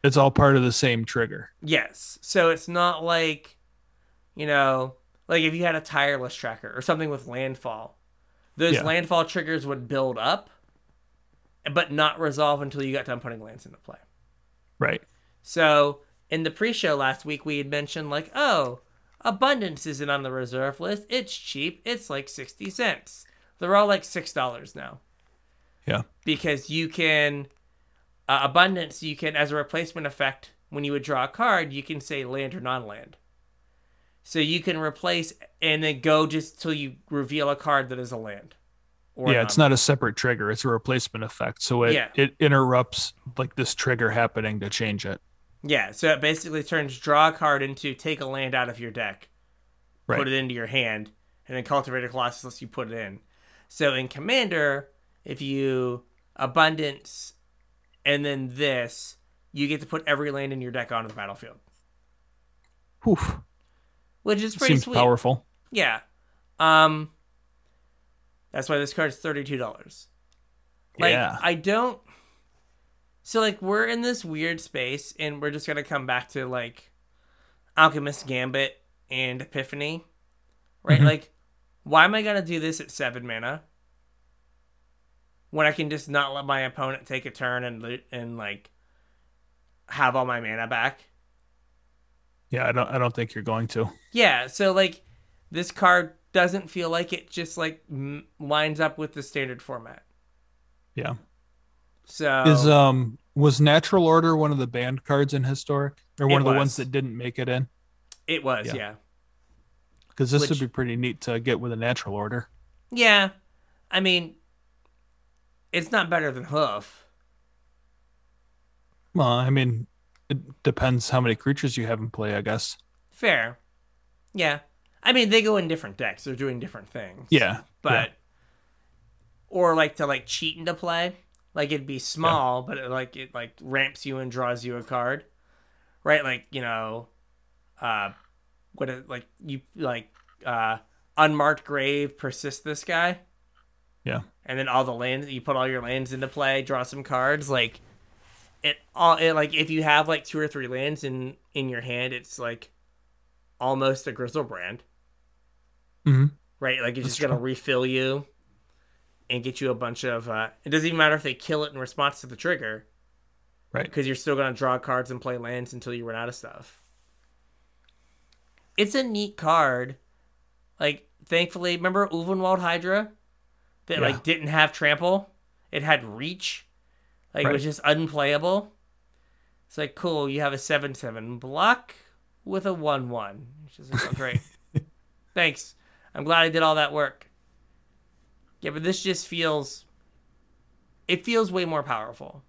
Speaker 2: It's all part of the same trigger.
Speaker 1: Yes. So it's not like, you know, like if you had a tireless tracker or something with landfall, those
Speaker 2: Yeah.
Speaker 1: landfall triggers would build up, but not resolve until you got done putting lands into play.
Speaker 2: Right.
Speaker 1: So in the pre-show last week, we had mentioned like, oh, abundance isn't on the reserve list. It's cheap. It's like sixty cents. They're all like six dollars now
Speaker 2: Yeah.
Speaker 1: because you can uh, abundance. You can as a replacement effect when you would draw a card, you can say land or non-land. So you can replace and then go just till you reveal a card that is a land. Or
Speaker 2: yeah, it's not a separate trigger. It's a replacement effect. So it,
Speaker 1: Yeah.
Speaker 2: it interrupts like this trigger happening to change it.
Speaker 1: Yeah, so it basically turns draw a card into take a land out of your deck,
Speaker 2: Right.
Speaker 1: put it into your hand, and then Cultivator Colossus lets you put it in. So in Commander, if you abundance and then this, you get to put every land in your deck onto the battlefield,
Speaker 2: Whew.
Speaker 1: Which is pretty
Speaker 2: Seems
Speaker 1: sweet.
Speaker 2: powerful.
Speaker 1: Yeah. Um that's why this card's $32. Like
Speaker 2: yeah.
Speaker 1: I don't So like we're in this weird space and we're just going to come back to like Alchemist Gambit and Epiphany. Right?
Speaker 2: Mhm.
Speaker 1: Like why am I going to do this at 7 mana? When I can just not let my opponent take a turn and and like have all my mana back?
Speaker 2: Yeah, I don't I don't think you're going to.
Speaker 1: Yeah, so like this card doesn't feel like it just like m- lines up with the standard format.
Speaker 2: Yeah.
Speaker 1: So
Speaker 2: Is um was natural order one of the banned cards in historic or one of the
Speaker 1: was.
Speaker 2: ones that didn't make it in?
Speaker 1: it was,
Speaker 2: yeah.
Speaker 1: yeah.
Speaker 2: Because this
Speaker 1: Which-
Speaker 2: would be pretty neat to get with a natural order.
Speaker 1: Yeah. I mean it's not better than Hoof.
Speaker 2: Well, I mean, it depends how many creatures you have in play, I guess.
Speaker 1: Fair. Yeah. I mean they go in different decks. They're doing different things.
Speaker 2: Yeah.
Speaker 1: But
Speaker 2: yeah.
Speaker 1: or like to like cheat into play. Like it'd be small, but it like it like ramps you and draws you a card. Right? Like, you know, uh what it like you like uh unmarked grave persist this guy.
Speaker 2: Yeah.
Speaker 1: And then all the lands you put all your lands into play, draw some cards, like it all it like if you have like two or three lands in in your hand, it's like almost a Griselbrand
Speaker 2: Mhm.
Speaker 1: right? Like it's
Speaker 2: That's
Speaker 1: just gonna
Speaker 2: true.
Speaker 1: refill you and get you a bunch of. Uh, it doesn't even matter if they kill it in response to the trigger,
Speaker 2: Right.
Speaker 1: Because you're still gonna draw cards and play lands until you run out of stuff. It's a neat card. Like, thankfully, remember Ulvenwald Hydra that
Speaker 2: Yeah.
Speaker 1: like didn't have trample. It had reach. Like it was just unplayable. It's like cool. You have a seven seven block with a one one. which is like, oh, great. Thanks. I'm glad I did all that work. Yeah, but this just feels. It feels way more powerful.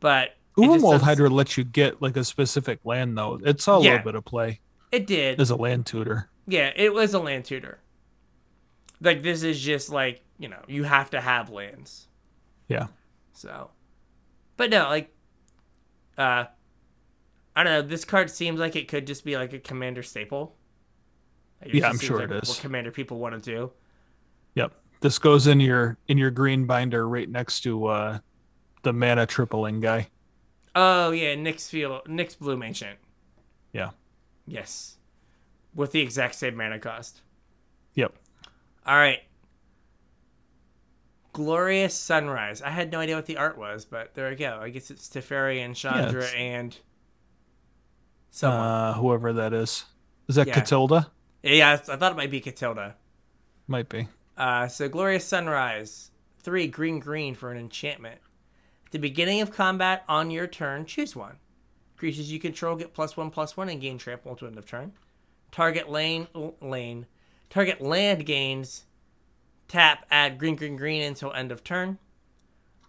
Speaker 1: But just
Speaker 2: Hydra lets you get like a specific land though. It's a
Speaker 1: Yeah.
Speaker 2: little bit of play
Speaker 1: It did.
Speaker 2: as a land tutor.
Speaker 1: Yeah, it was a land tutor. Like this is just like you know you have to have lands.
Speaker 2: Yeah.
Speaker 1: So, but no, like, uh, I don't know. This card seems like it could just be like a commander staple. Like,
Speaker 2: Yeah, I'm sure
Speaker 1: like
Speaker 2: it is.
Speaker 1: What commander people want to do.
Speaker 2: Yep. This goes in your in your green binder right next to uh the mana tripling guy.
Speaker 1: Oh yeah, Nick's field, Nyxbloom Ancient.
Speaker 2: Yeah.
Speaker 1: Yes, with the exact same mana cost.
Speaker 2: Yep.
Speaker 1: All right. Glorious Sunrise. I had no idea what the art was, but there we go. I guess it's Teferi and Chandra
Speaker 2: it's-
Speaker 1: and someone.
Speaker 2: Uh whoever that is. Is that
Speaker 1: Yeah.
Speaker 2: Katilda?
Speaker 1: yeah, I I thought it might be Katilda.
Speaker 2: Might be.
Speaker 1: Uh, so Glorious Sunrise, three green green for an enchantment. At the beginning of combat on your turn, choose one. Creatures you control get plus one plus one and gain trample until end of turn. Target lane lane. Target land gains. Tap add green green green until end of turn.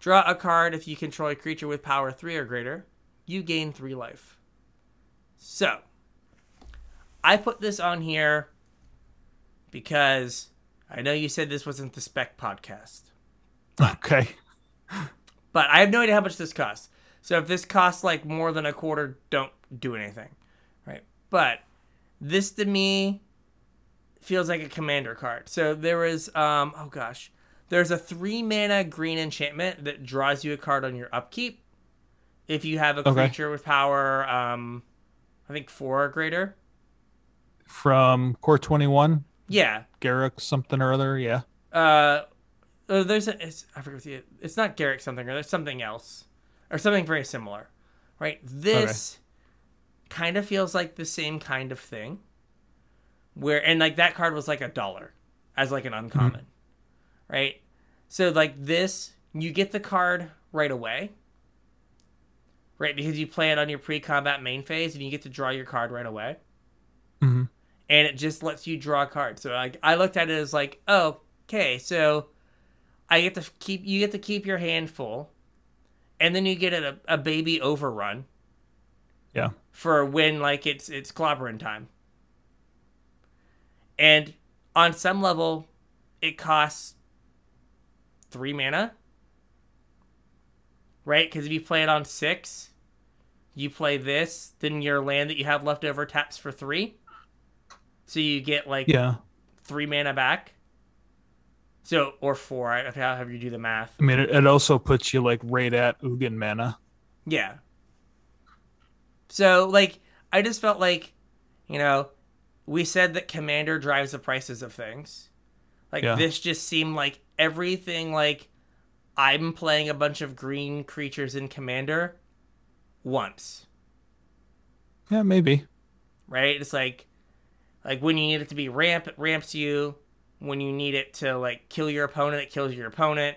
Speaker 1: Draw a card if you control a creature with power three or greater. You gain three life. So I put this on here because I know you said this wasn't the spec podcast,
Speaker 2: Okay.
Speaker 1: But I have no idea how much this costs. So if this costs like more than a quarter, don't do anything. Right. But this to me feels like a commander card. So there is, um oh gosh. There's a three mana green enchantment that draws you a card on your upkeep. If you have a
Speaker 2: Okay.
Speaker 1: creature with power, um I think four or greater.
Speaker 2: From Core 21,
Speaker 1: Yeah.
Speaker 2: Garruk something or other. Yeah.
Speaker 1: Uh, uh, there's a it's I forget the it's not Garruk something or there's something else or something very similar, right? This kind of feels like the same kind of thing, where and like that card was like a dollar as like an uncommon, right? So like this, you get the card right away, right? Because you play it on your pre-combat main phase and you get to draw your card right away
Speaker 2: Mhm.
Speaker 1: and it just lets you draw a card. So like I looked at it as like, oh, okay, so I get to keep you get to keep your hand full, and then you get a, a baby overrun
Speaker 2: Yeah.
Speaker 1: for when like it's it's clobbering time. And on some level, it costs three mana, right? Because if you play it on six, you play this, then your land that you have left over taps for three. So you get like
Speaker 2: Yeah.
Speaker 1: three mana back. So or four, I have you do the math.
Speaker 2: I mean, it, it also puts you like right at Ugin mana.
Speaker 1: Yeah. So like I just felt like, you know, we said that commander drives the prices of things. Like
Speaker 2: Yeah.
Speaker 1: this just seemed like everything like I'm playing a bunch of green creatures in commander once.
Speaker 2: Yeah, maybe.
Speaker 1: right? It's like like when you need it to be ramp, it ramps you. When you need it to like kill your opponent, it kills your opponent.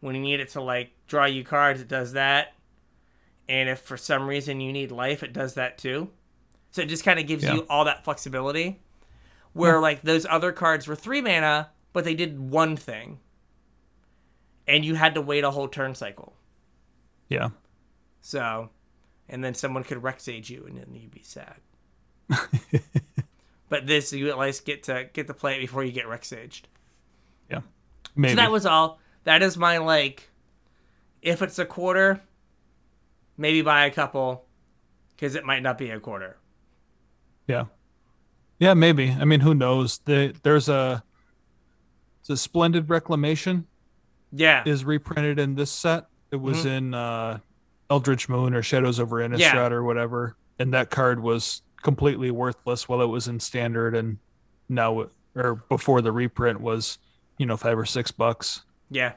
Speaker 1: When you need it to like draw you cards, it does that. And if for some reason you need life, it does that too. So it just kind of gives
Speaker 2: Yeah.
Speaker 1: you all that flexibility. Where like those other cards were three mana, but they did one thing. And you had to wait a whole turn cycle.
Speaker 2: Yeah.
Speaker 1: So, and then someone could Rexage you, and then you'd be sad. but this, you at least get to get to play it before you get Rexaged.
Speaker 2: Yeah. Maybe.
Speaker 1: So that was all. That is my like. If it's a quarter, maybe buy a couple, because it might not be a quarter.
Speaker 2: Yeah. Yeah, maybe. I mean, who knows? The, there's a the Splendid Reclamation
Speaker 1: Yeah,
Speaker 2: is reprinted in this set. It was
Speaker 1: Mm-hmm.
Speaker 2: in uh Eldritch Moon or Shadows over Innistrad or whatever. And that card was completely worthless while it was in standard and now it- or before the reprint was, you know, five or six bucks.
Speaker 1: yeah.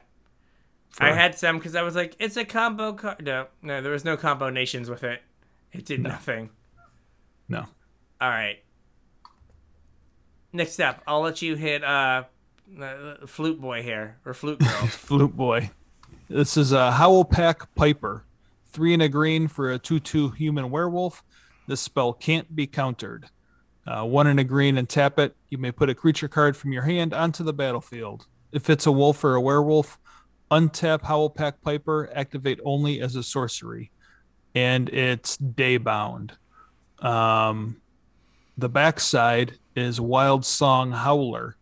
Speaker 2: for-
Speaker 1: I had some because I was like, it's a combo card. No, no, there was no combo nations with it. It did nothing.
Speaker 2: no.
Speaker 1: All right. Next up, I'll let you hit uh, uh flute boy here or flute girl.
Speaker 2: Flute Boy. This is a Howlpack Piper. Three and a green for a 2 2 human werewolf. This spell can't be countered. Uh, one and a green and tap it. You may put a creature card from your hand onto the battlefield. If it's a wolf or a werewolf, untap Howlpack Piper, activate only as a sorcery. And it's day bound. Um, the backside is Wildsong Howler.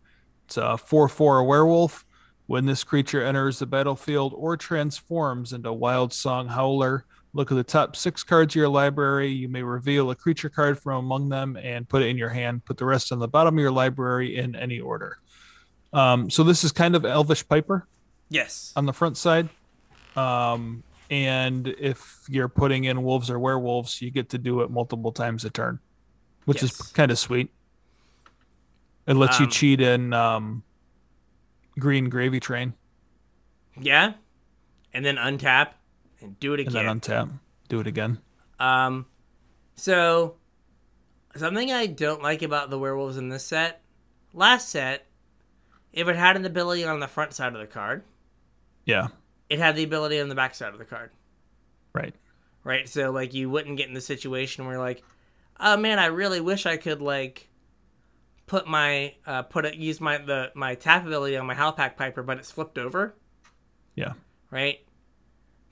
Speaker 2: It's a 4 4 werewolf. When this creature enters the battlefield or transforms into Wildsong Howler, look at the top six cards of your library. You may reveal a creature card from among them and put it in your hand. Put the rest on the bottom of your library in any order. Um, so this is kind of Elvish Piper
Speaker 1: yes.
Speaker 2: on the front side. Um, and if you're putting in wolves or werewolves, you get to do it multiple times a turn, which is kind of sweet. It lets you
Speaker 1: Um,
Speaker 2: cheat in um, green gravy train
Speaker 1: Yeah. And then untap and do it again.
Speaker 2: and then untap. Do it again.
Speaker 1: Um, so something I don't like about the werewolves in this set, last set, if it had an ability on the front side of the card,
Speaker 2: Yeah.
Speaker 1: it had the ability on the back side of the card,
Speaker 2: Right.
Speaker 1: right? So like you wouldn't get in the situation where like, oh man, I really wish I could like put my uh put it use my the my tap ability on my Howlpack Piper, but it's flipped over,
Speaker 2: Yeah.
Speaker 1: right?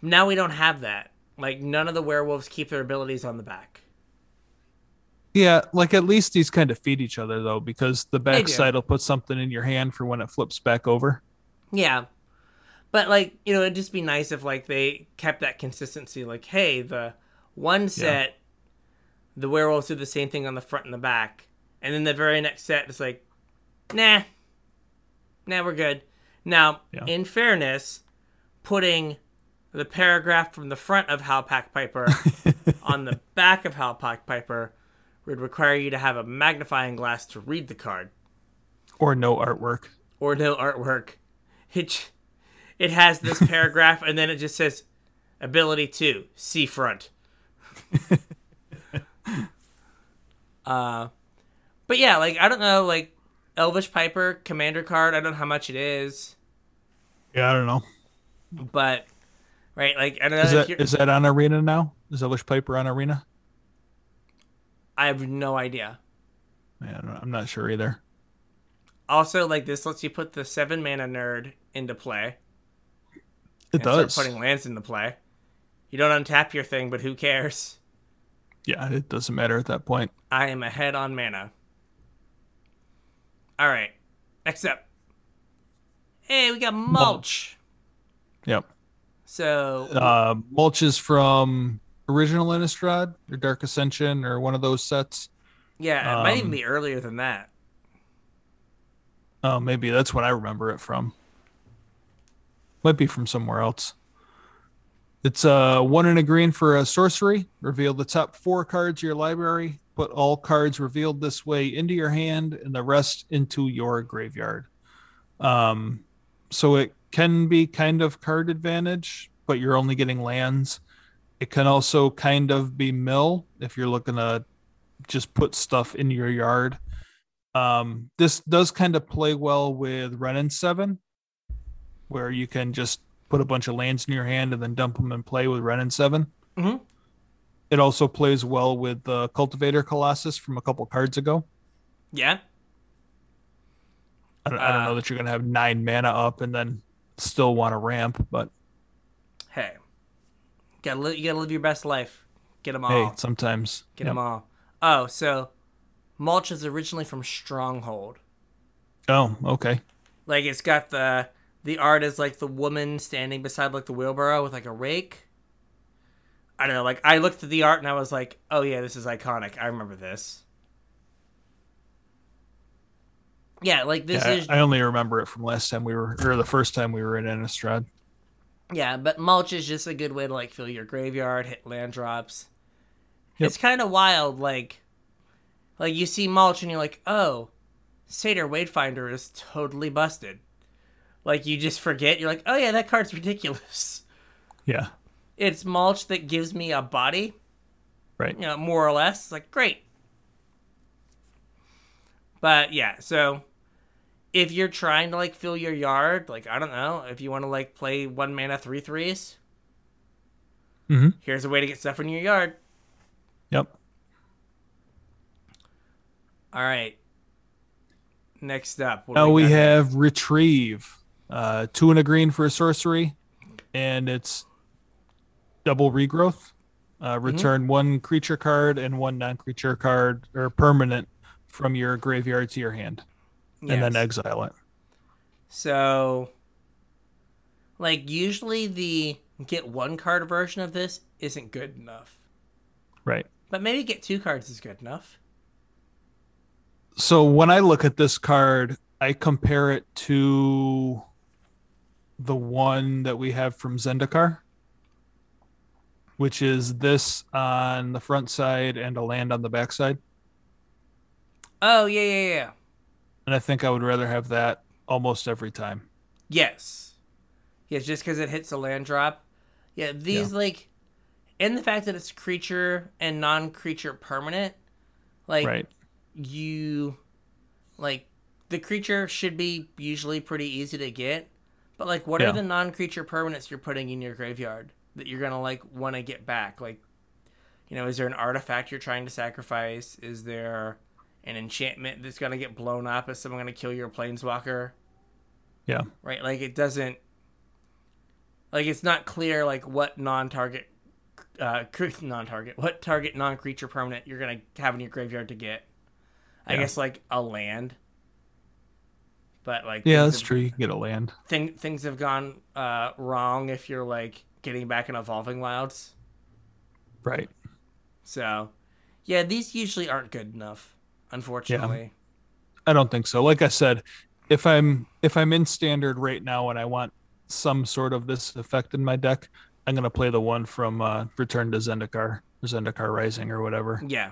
Speaker 1: Now we don't have that. Like none of the werewolves keep their abilities on the back.
Speaker 2: Yeah, like at least these kind of feed each other though, because the
Speaker 1: They do.
Speaker 2: backside will put something in your hand for when it flips back over.
Speaker 1: Yeah. But like, you know, it'd just be nice if like they kept that consistency. Like, hey, the one set, the werewolves do the same thing on the front and the back, and then the very next set is like, nah, nah, we're good. Now,
Speaker 2: Yeah.
Speaker 1: in fairness, putting the paragraph from the front of Howlpack Piper on the back of Howlpack Piper would require you to have a magnifying glass to read the card
Speaker 2: Or no artwork.
Speaker 1: or no artwork. It it has this paragraph and then it just says ability two see front. uh, but yeah, like I don't know, like Elvish Piper commander card. I don't know how much it is,
Speaker 2: Yeah, I don't know.
Speaker 1: but right, like I don't know.
Speaker 2: Is that is that on Arena now? Is Elvish Piper on Arena?
Speaker 1: I have no idea.
Speaker 2: Yeah, don't- I'm not sure either.
Speaker 1: Also, like this lets you put the seven mana nerd into play.
Speaker 2: It
Speaker 1: and start
Speaker 2: does.
Speaker 1: putting lands into play. You don't untap your thing, but who cares?
Speaker 2: Yeah, it doesn't matter at that point.
Speaker 1: I am ahead on mana. All right. Next up. Hey, we got mulch.
Speaker 2: Yep.
Speaker 1: So
Speaker 2: Uh, mulch is from original Innistrad or Dark Ascension or one of those sets.
Speaker 1: yeah, it might even
Speaker 2: um,
Speaker 1: be earlier than that.
Speaker 2: Oh, maybe that's what I remember it from. Might be from somewhere else. It's uh one in a green for a sorcery. Reveal the top four cards of your library. Put all cards revealed this way into your hand and the rest into your graveyard. Um, so it can be kind of card advantage, but you're only getting lands. It can also kind of be mill if you're looking to just put stuff in your yard. Um, this does kind of play well with and Seven, where you can just put a bunch of lands in your hand and then dump them and play with Wrenn and 7
Speaker 1: Mhm.
Speaker 2: It also plays well with the Cultivator Colossus from a couple cards ago.
Speaker 1: Yeah.
Speaker 2: I don't, I don't
Speaker 1: Uh,
Speaker 2: know that you're going to have nine mana up and then still want to ramp, but
Speaker 1: Hey. Gotta li- you gotta live your best life. Get them all.
Speaker 2: hey, sometimes.
Speaker 1: Get
Speaker 2: Yep.
Speaker 1: them all. Oh, so mulch is originally from Stronghold.
Speaker 2: Oh, okay.
Speaker 1: Like it's got the the art is like the woman standing beside like the wheelbarrow with like a rake. I don't know. Like I looked at the art and I was like, oh yeah, this is iconic. I remember this. Yeah, like this
Speaker 2: Yeah,
Speaker 1: is
Speaker 2: I, only remember it from last time we were, or the first time we were in Innistrad.
Speaker 1: yeah, but mulch is just a good way to like fill your graveyard, hit land drops.
Speaker 2: Yep.
Speaker 1: It's kind of wild, like, like you see mulch and you're like, oh, Satyr Wayfinder is totally busted. Like you just forget, you're like, oh yeah, that card's ridiculous.
Speaker 2: Yeah,
Speaker 1: It's mulch that gives me a body,
Speaker 2: right.
Speaker 1: you know, more or less. It's like great. But yeah, so if you're trying to like fill your yard, like I don't know, if you want to like play one mana three threes,
Speaker 2: mm-hmm.
Speaker 1: here's a way to get stuff in your yard.
Speaker 2: Yep.
Speaker 1: All right. Next up, what
Speaker 2: Now we
Speaker 1: here?
Speaker 2: have Retrieve. Uh, two and a green for a sorcery, and it's double regrowth. Uh, return one creature card and one non creature card or permanent from your graveyard to your hand, and then exile it.
Speaker 1: So, like, usually the get one card version of this isn't good enough.
Speaker 2: Right.
Speaker 1: But maybe get two cards is good enough.
Speaker 2: So when I look at this card, I compare it to the one that we have from Zendikar, which is this on the front side and a land on the back side.
Speaker 1: Oh, yeah, yeah, yeah.
Speaker 2: And I think I would rather have that almost every time.
Speaker 1: Yes. Yes, just because it hits a land drop. Yeah, these, like, and the fact that it's creature and non creature permanent, like,
Speaker 2: right.
Speaker 1: you like the creature should be usually pretty easy to get but like what
Speaker 2: Yeah.
Speaker 1: are the non-creature permanents you're putting in your graveyard that you're gonna like want to get back like you know is there an artifact you're trying to sacrifice is there an enchantment that's gonna get blown up is someone gonna kill your planeswalker
Speaker 2: Yeah.
Speaker 1: right like it doesn't like it's not clear like what non-target uh non-target what target non-creature permanent you're gonna have in your graveyard to get i
Speaker 2: Yeah.
Speaker 1: guess like a land But like
Speaker 2: Yeah, that's
Speaker 1: have-
Speaker 2: true. You can get a land.
Speaker 1: Thing, things have gone uh, wrong if you're like getting back in evolving wilds.
Speaker 2: Right.
Speaker 1: So, yeah, these usually aren't good enough, unfortunately. Yeah.
Speaker 2: I don't think so. Like I said, if I'm if I'm in standard right now and I want some sort of this effect in my deck, I'm gonna play the one from uh, Return to Zendikar, or Zendikar Rising, or whatever.
Speaker 1: Yeah.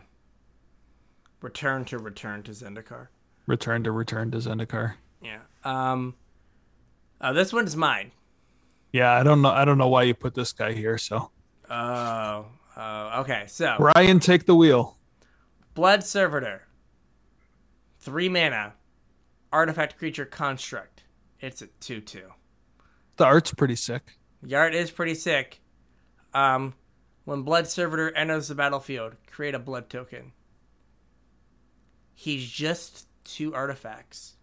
Speaker 1: Return to return to Zendikar.
Speaker 2: Return to Return to Zendikar.
Speaker 1: Yeah. Um. Uh, this one's mine.
Speaker 2: Yeah, I don't know. I don't know why you put this guy here. So
Speaker 1: Oh. Oh. Okay. So
Speaker 2: Ryan, take the wheel.
Speaker 1: Blood Servitor. Three mana. Artifact creature construct. It's a 2 2.
Speaker 2: The art's pretty sick.
Speaker 1: The art is pretty sick. Um, when Blood Servitor enters the battlefield, create a blood token. He's just two artifacts.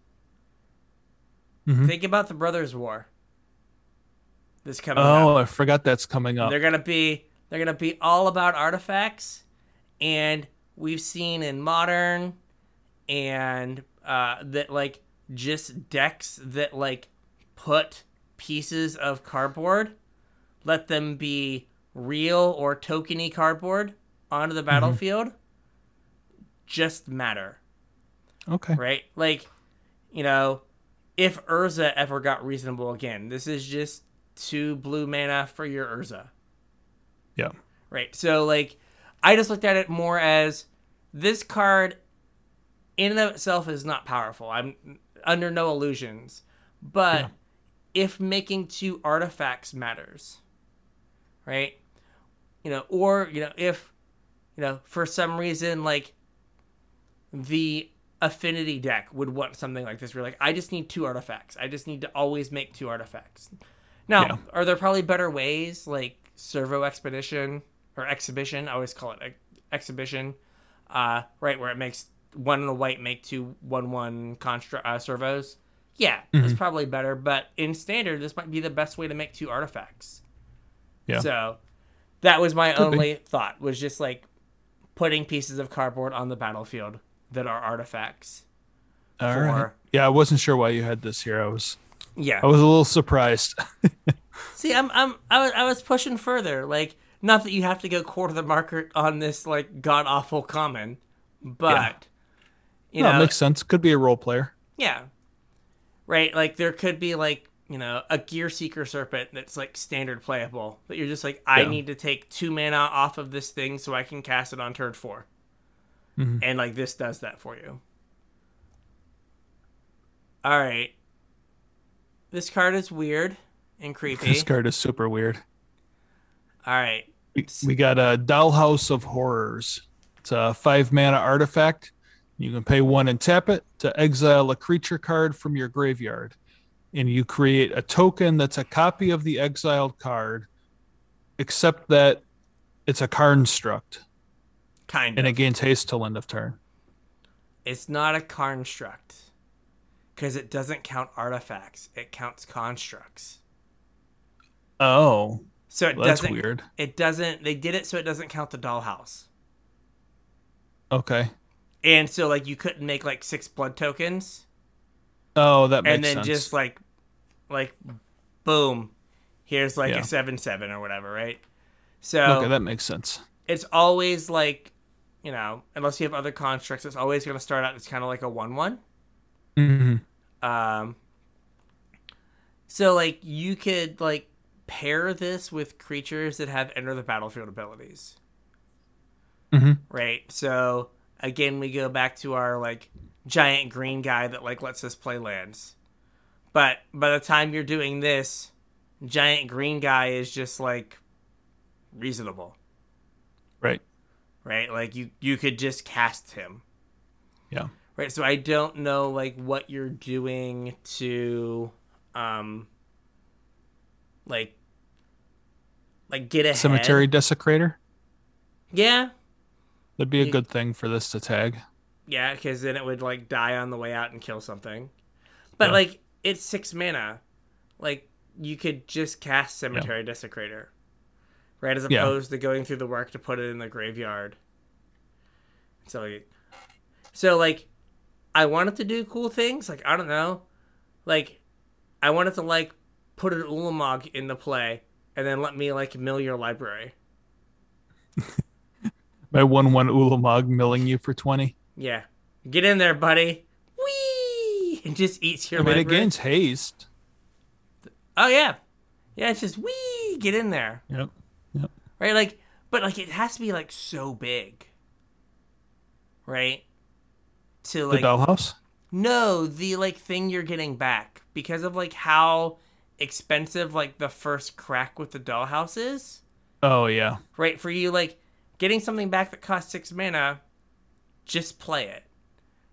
Speaker 2: Mhm.
Speaker 1: Think about the Brothers' War. This coming
Speaker 2: Oh,
Speaker 1: up.
Speaker 2: I forgot that's coming up.
Speaker 1: They're gonna be they're gonna be all about artifacts, and we've seen in modern and uh, that like just decks that like put pieces of cardboard, let them be real or tokeny cardboard onto the battlefield, just matter
Speaker 2: Okay.
Speaker 1: right? Like, you know, if Urza ever got reasonable again, this is just two blue mana for your Urza,
Speaker 2: Yeah.
Speaker 1: right? So, like, I just looked at it more as this card in and of itself is not powerful. I'm under no illusions. But
Speaker 2: Yeah.
Speaker 1: if making two artifacts matters, right? You know, or, you know, if, you know, for some reason, like, the affinity deck would want something like this. Where like, I just need two artifacts. I just need to always make two artifacts. Now,
Speaker 2: Yeah.
Speaker 1: are there probably better ways, like Servo Expedition or Exhibition? I always call it ex- Exhibition, uh, right, where it makes one and a white make two one one construct uh, servos. Yeah, it's probably better, but in standard, this might be the best way to make two artifacts.
Speaker 2: Yeah.
Speaker 1: So that was my
Speaker 2: Could be.
Speaker 1: only thought was just like putting pieces of cardboard on the battlefield that are artifacts.
Speaker 2: All
Speaker 1: for-
Speaker 2: right. Yeah, I wasn't sure why you had this here. I was
Speaker 1: Yeah.
Speaker 2: I was a little surprised.
Speaker 1: See, I'm I'm I was, I was pushing further. Like, not that you have to go quarter the market on this like god awful common, but you
Speaker 2: no,
Speaker 1: know,
Speaker 2: it makes sense. Could be a role player.
Speaker 1: yeah, right. Like there could be like you know a gear seeker serpent that's like standard playable that you're just like I
Speaker 2: Yeah.
Speaker 1: need to take two mana off of this thing so I can cast it on turn 4
Speaker 2: Mhm.
Speaker 1: and like this does that for you. All right, this card is weird and creepy.
Speaker 2: This card is super weird.
Speaker 1: All right,
Speaker 2: We, we got a Dollhouse of Horrors. It's a five mana artifact. You can pay one and tap it to exile a creature card from your graveyard. And you create a token that's a copy of the exiled card, except that it's a construct
Speaker 1: kind
Speaker 2: and
Speaker 1: of.
Speaker 2: it gains haste till end of turn.
Speaker 1: It's not a construct because it doesn't count artifacts. It counts constructs.
Speaker 2: Oh,
Speaker 1: So it
Speaker 2: well, that's
Speaker 1: doesn't.
Speaker 2: weird.
Speaker 1: It doesn't. They did it so it doesn't count the dollhouse.
Speaker 2: Okay.
Speaker 1: And so like you couldn't make like six blood tokens
Speaker 2: Oh, that makes sense.
Speaker 1: and then
Speaker 2: sense.
Speaker 1: just like, like, boom, here's like
Speaker 2: Yeah.
Speaker 1: a seven seven or whatever, right? So
Speaker 2: okay, that makes sense.
Speaker 1: it's always like, you know, unless you have other constructs, it's always going to start out as kind of like a one one.
Speaker 2: hmm
Speaker 1: Um, so like you could like pair this with creatures that have enter the battlefield abilities,
Speaker 2: Mhm.
Speaker 1: right? So again, we go back to our like giant green guy that like lets us play lands, but by the time you're doing this, giant green guy is just like reasonable,
Speaker 2: Right.
Speaker 1: Right? Like you you could just cast him.
Speaker 2: Yeah.
Speaker 1: Right, so I don't know like what you're doing to um like like get ahead.
Speaker 2: Cemetery Desecrator.
Speaker 1: Yeah.
Speaker 2: That'd be a
Speaker 1: You-
Speaker 2: good thing for this to tag.
Speaker 1: Yeah, cuz then it would like die on the way out and kill something. But
Speaker 2: Yeah.
Speaker 1: like it's 6 mana. Like you could just cast Cemetery Desecrator. Right as
Speaker 2: Yeah.
Speaker 1: opposed to going through the work to put it in the graveyard. So like, so like I wanted to do cool things, like I don't know, like I wanted to like put an Ulamog in the play and then let me like mill your library.
Speaker 2: My one one Ulamog milling you for twenty.
Speaker 1: Yeah. Get in there, buddy. Whee! It just eats your
Speaker 2: I mean, it gains haste.
Speaker 1: Oh yeah. Yeah, it's just whee! Get in there.
Speaker 2: Yep.
Speaker 1: Right? Like but like it has to be like so big. Right? To like The
Speaker 2: dollhouse.
Speaker 1: No, the like thing you're getting back because of like how expensive like the first crack with the dollhouse is.
Speaker 2: Oh yeah.
Speaker 1: Right for you, like getting something back that costs six mana, just play it.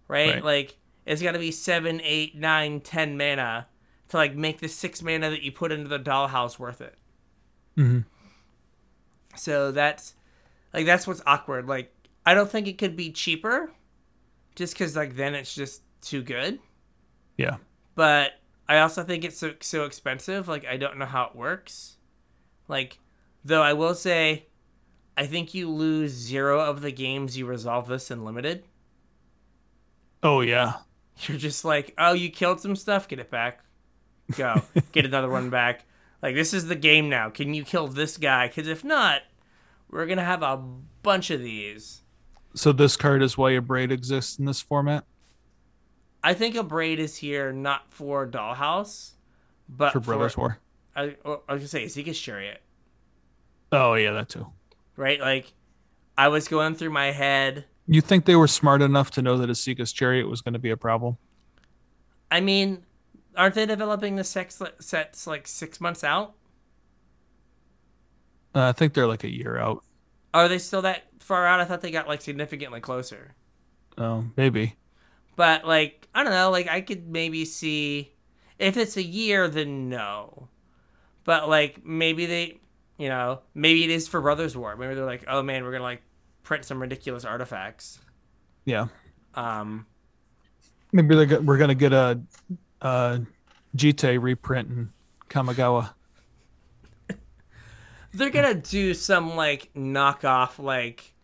Speaker 1: Right,
Speaker 2: Right.
Speaker 1: like it's got to be seven, eight, nine, ten mana to like make the six mana that you put into the dollhouse worth it.
Speaker 2: Mhm.
Speaker 1: So that's like that's what's awkward. Like I don't think it could be cheaper, just because like then it's just too good.
Speaker 2: Yeah.
Speaker 1: but I also think it's so so expensive. Like I don't know how it works. Like, though I will say, I think you lose zero of the games you resolve this in limited.
Speaker 2: Oh yeah.
Speaker 1: You're just like, oh, you killed some stuff, get it back, go get another one back. Like this is the game now. Can you kill this guy? Because if not, we're gonna have a bunch of these.
Speaker 2: So this card is why Abrade exists in this format
Speaker 1: I think Abrade is here not for Dollhouse, but
Speaker 2: for Brothers War.
Speaker 1: I, I was gonna say Esika's Chariot.
Speaker 2: Oh yeah, that too.
Speaker 1: right? Like, I was going through my head.
Speaker 2: You think they were smart enough to know that Esika's Chariot was going to be a problem?
Speaker 1: I mean, aren't they developing the sex sets like six months out?
Speaker 2: Uh, I think they're like a year out.
Speaker 1: Are they still that far out? I thought they got like significantly closer.
Speaker 2: Oh, maybe.
Speaker 1: But like, I don't know. Like, I could maybe see if it's a year, then no. But like, maybe they, you know, maybe it is for Brothers War. Maybe they're like, oh man, we're gonna like print some ridiculous artifacts.
Speaker 2: Yeah.
Speaker 1: Um,
Speaker 2: Maybe they're, we're going to get a, a Jitte reprint in Kamigawa.
Speaker 1: They're gonna do some like knockoff like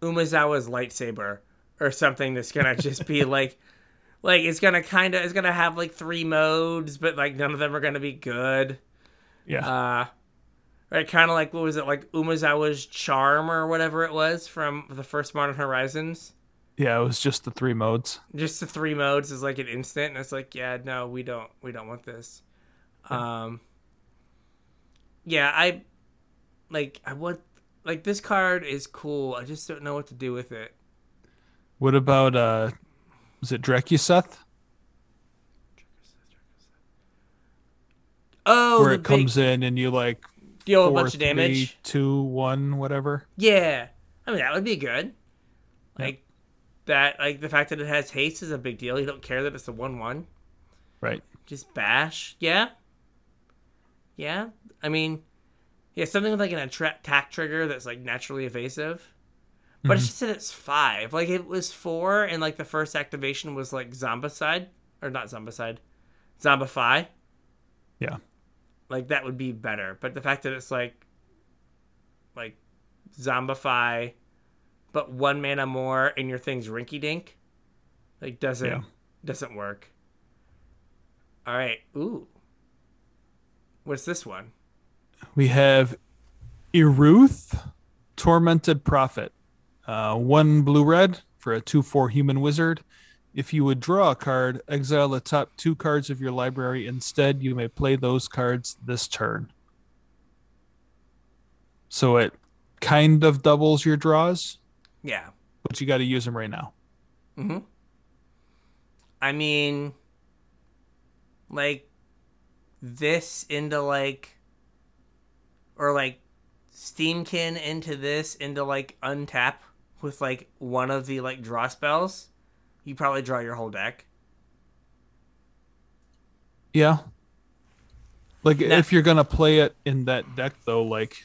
Speaker 1: Umezawa's lightsaber or something that's gonna just be like like it's gonna kind of it's gonna have like three modes but like none of them are gonna be good
Speaker 2: Yeah.
Speaker 1: uh right kind of like what was it like Umezawa's charm or whatever it was from the first Modern Horizons
Speaker 2: yeah, it was just the three modes.
Speaker 1: just the three modes is like an instant and it's like yeah no we don't we don't want this um yeah i like i want like this card is cool. I just don't know what to do with it.
Speaker 2: What about, uh, was it Drakuseth?
Speaker 1: oh
Speaker 2: Where it comes
Speaker 1: big,
Speaker 2: in and you like
Speaker 1: deal a
Speaker 2: four,
Speaker 1: bunch of damage.
Speaker 2: three, two, one, whatever.
Speaker 1: yeah. I mean that would be good. Like that like the fact that it has haste is a big deal. You don't care that it's a 1-1
Speaker 2: Right.
Speaker 1: just bash. Yeah. Yeah. I mean yeah something with like an attack trigger that's like naturally evasive. But it's mm-hmm. just that it's five. Like it was four and like the first activation was like zombicide or not zombicide zombify.
Speaker 2: Yeah.
Speaker 1: like that would be better. But the fact that it's like like zombify but one mana more and your thing's rinky dink like doesn't
Speaker 2: Yeah.
Speaker 1: doesn't work. All right. Ooh. What's this one
Speaker 2: We have Eruth, Tormented Prophet. Uh, one blue red for a 2 4 human wizard. If you would draw a card, exile the top two cards of your library. Instead, you may play those cards this turn. So it kind of doubles your draws,
Speaker 1: yeah
Speaker 2: but you got to use them right now.
Speaker 1: mm-hmm i mean like this into like or like steamkin into this into like untap with like one of the like draw spells you probably draw your whole deck
Speaker 2: Yeah. Like
Speaker 1: Now-
Speaker 2: if you're gonna play it in that deck though, like